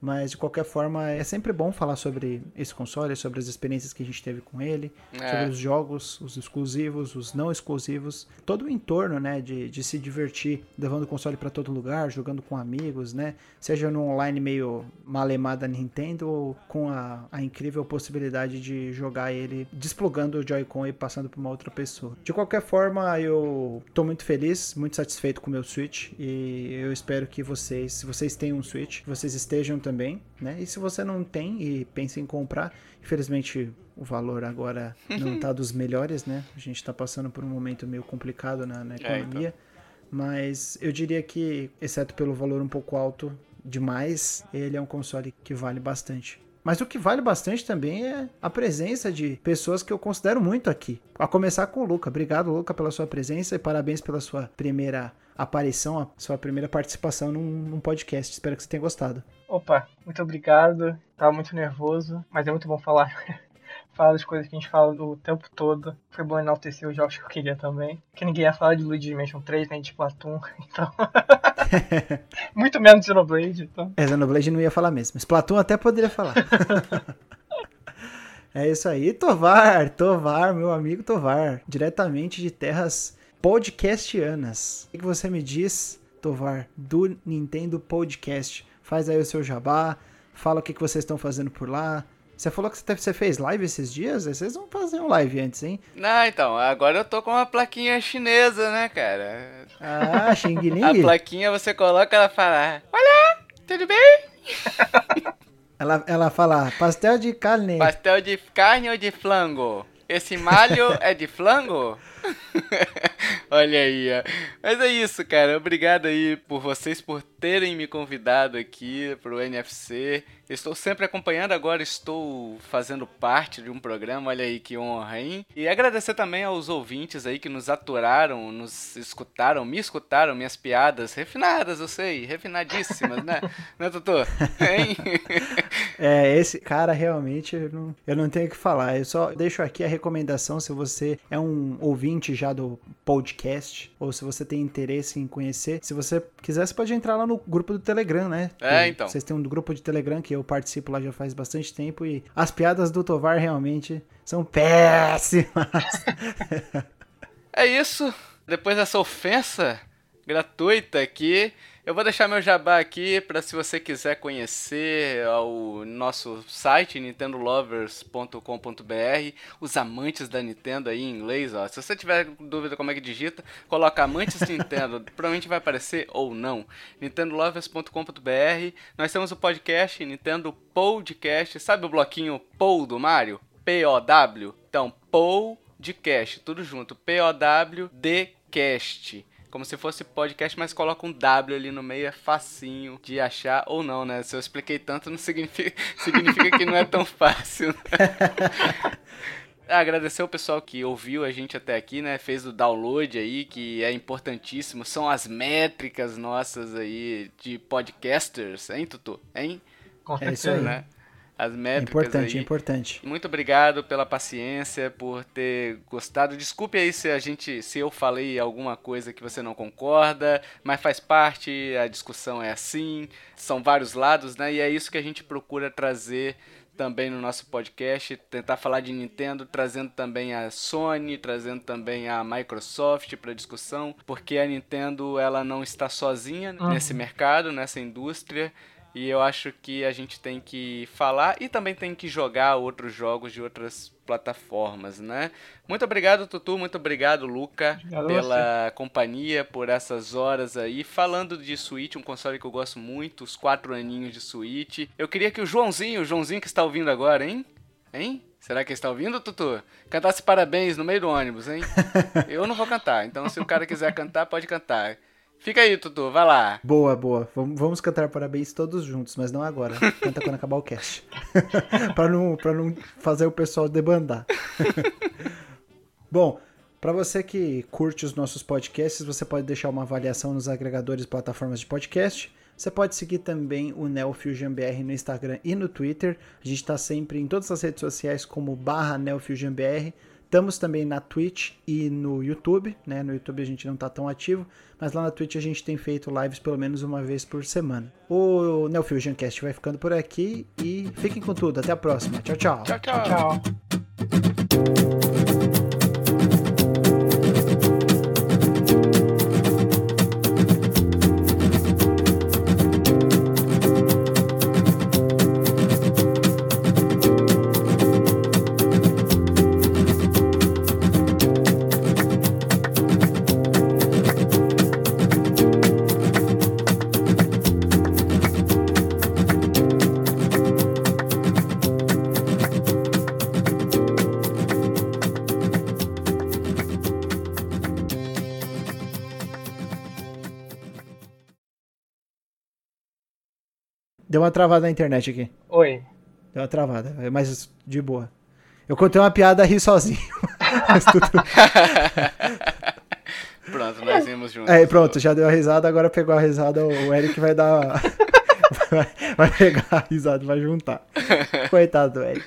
S1: Mas de qualquer forma, é sempre bom falar sobre esse console, sobre as experiências que a gente teve com ele, é. sobre os jogos, os exclusivos, os não exclusivos, todo o entorno, né, de, de se divertir, levando o console para todo lugar, jogando com amigos, né, seja no online meio malemada Nintendo ou com a, a incrível possibilidade de jogar ele desplugando o Joy-Con e passando para uma outra pessoa. De qualquer forma, eu tô muito feliz, muito satisfeito com o meu Switch e eu espero que vocês, se vocês têm um Switch, vocês estejam também, né? E se você não tem e pensa em comprar, infelizmente o valor agora não está dos melhores, né? A gente está passando por um momento meio complicado na, na economia. É, então. Mas eu diria que, exceto pelo valor um pouco alto demais, ele é um console que vale bastante. Mas o que vale bastante também é a presença de pessoas que eu considero muito aqui. A começar com o Luca. Obrigado, Luca, pela sua presença e parabéns pela sua primeira aparição, a sua primeira participação num, num podcast. Espero que você tenha gostado.
S2: Opa, muito obrigado. Tava muito nervoso, mas é muito bom falar. falar das coisas que a gente fala o tempo todo. Foi bom enaltecer os jogos que eu queria também. Que ninguém ia falar de Luigi's Mansion 3, nem de Splatoon, então. muito menos de Xenoblade, então.
S1: É, Xenoblade não ia falar mesmo. Splatoon até poderia falar. é isso aí, Tovar, Tovar, meu amigo Tovar, diretamente de terras podcastianas. O que você me diz, Tovar, do Nintendo Podcast? Faz aí o seu jabá, fala o que, vocês estão fazendo por lá. Você falou que você fez live esses dias? Vocês não faziam live antes, hein?
S3: Não, então, agora eu tô com uma plaquinha chinesa, né, cara?
S1: Ah, Xing Ling?
S3: A plaquinha você coloca, ela fala: Olá, tudo bem?
S1: ela, ela fala: pastel de carne.
S3: Pastel de carne ou de flango? Esse malho é de flango? Olha aí, ó. Mas é isso, cara. Obrigado aí por vocês por terem me convidado aqui pro NFC. Estou sempre acompanhando, agora estou fazendo parte de um programa, olha aí que honra, hein? E agradecer também aos ouvintes aí que nos aturaram, nos escutaram, me escutaram, minhas piadas refinadas, eu sei, refinadíssimas, né? né, Tutu? Hein?
S1: É, esse cara realmente eu não, eu não tenho o que falar. Eu só deixo aqui a recomendação se você é um ouvinte já do podcast ou se você tem interesse em conhecer. Se você quiser, você pode entrar lá no grupo do Telegram, né?
S3: É, então.
S1: Vocês têm um grupo de Telegram que eu participo lá já faz bastante tempo e as piadas do Tovar realmente são péssimas.
S3: é isso. Depois dessa ofensa gratuita aqui, Eu vou deixar meu jabá aqui para se você quiser conhecer o nosso site nintendolovers.com.br, os amantes da Nintendo aí em inglês, ó. Se você tiver dúvida como é que digita, coloca amantes Nintendo, provavelmente vai aparecer ou não. nintendolovers.com.br. Nós temos o podcast Nintendo Podcast, sabe o bloquinho POW do Mario? P O W. Então, Podcast, tudo junto. P O W D Cast como se fosse podcast, mas coloca um W ali no meio, é facinho de achar ou não, né? Se eu expliquei tanto, não significa, significa que não é tão fácil. Né? Agradecer o pessoal que ouviu a gente até aqui, né? Fez o download aí, que é importantíssimo. São as métricas nossas aí de podcasters, hein, Tutu? Hein?
S1: Com certeza, é isso aí. né?
S3: As métricas.
S1: É importante,
S3: aí.
S1: é importante.
S3: Muito obrigado pela paciência, por ter gostado. Desculpe aí se a gente, se eu falei alguma coisa que você não concorda, mas faz parte, a discussão é assim, são vários lados, né? E é isso que a gente procura trazer também no nosso podcast, tentar falar de Nintendo, trazendo também a Sony, trazendo também a Microsoft para discussão, porque a Nintendo ela não está sozinha uhum. nesse mercado, nessa indústria. E eu acho que a gente tem que falar e também tem que jogar outros jogos de outras plataformas, né? Muito obrigado, Tutu. Muito obrigado, Luca, obrigado pela companhia, por essas horas aí. Falando de Switch, um console que eu gosto muito, os quatro aninhos de Switch. Eu queria que o Joãozinho, o Joãozinho que está ouvindo agora, hein? Hein? Será que está ouvindo, Tutu? Cantasse parabéns no meio do ônibus, hein? Eu não vou cantar, então se o cara quiser cantar, pode cantar. Fica aí, Tutu, vai lá.
S1: Boa, boa. Vamos cantar parabéns todos juntos, mas não agora. Canta quando acabar o cast. pra, não, pra não fazer o pessoal debandar. Bom, para você que curte os nossos podcasts, você pode deixar uma avaliação nos agregadores e plataformas de podcast. Você pode seguir também o NeoFusionBR no Instagram e no Twitter. A gente está sempre em todas as redes sociais como barra NeoFusionBR. Estamos também na Twitch e no YouTube, né? No YouTube a gente não está tão ativo, mas lá na Twitch a gente tem feito lives pelo menos uma vez por semana. O Neofusion Cast vai ficando por aqui e fiquem com tudo. Até a próxima. Tchau, tchau.
S2: Tchau, tchau. tchau.
S1: Deu uma travada na internet aqui.
S2: Oi.
S1: Deu uma travada, é mas de boa. Eu contei uma piada ri sozinho.
S3: pronto, nós vimos juntos.
S1: É, pronto, já deu a risada, agora pegou a risada, o Eric vai dar. vai, vai pegar a risada, vai juntar. Coitado do Eric.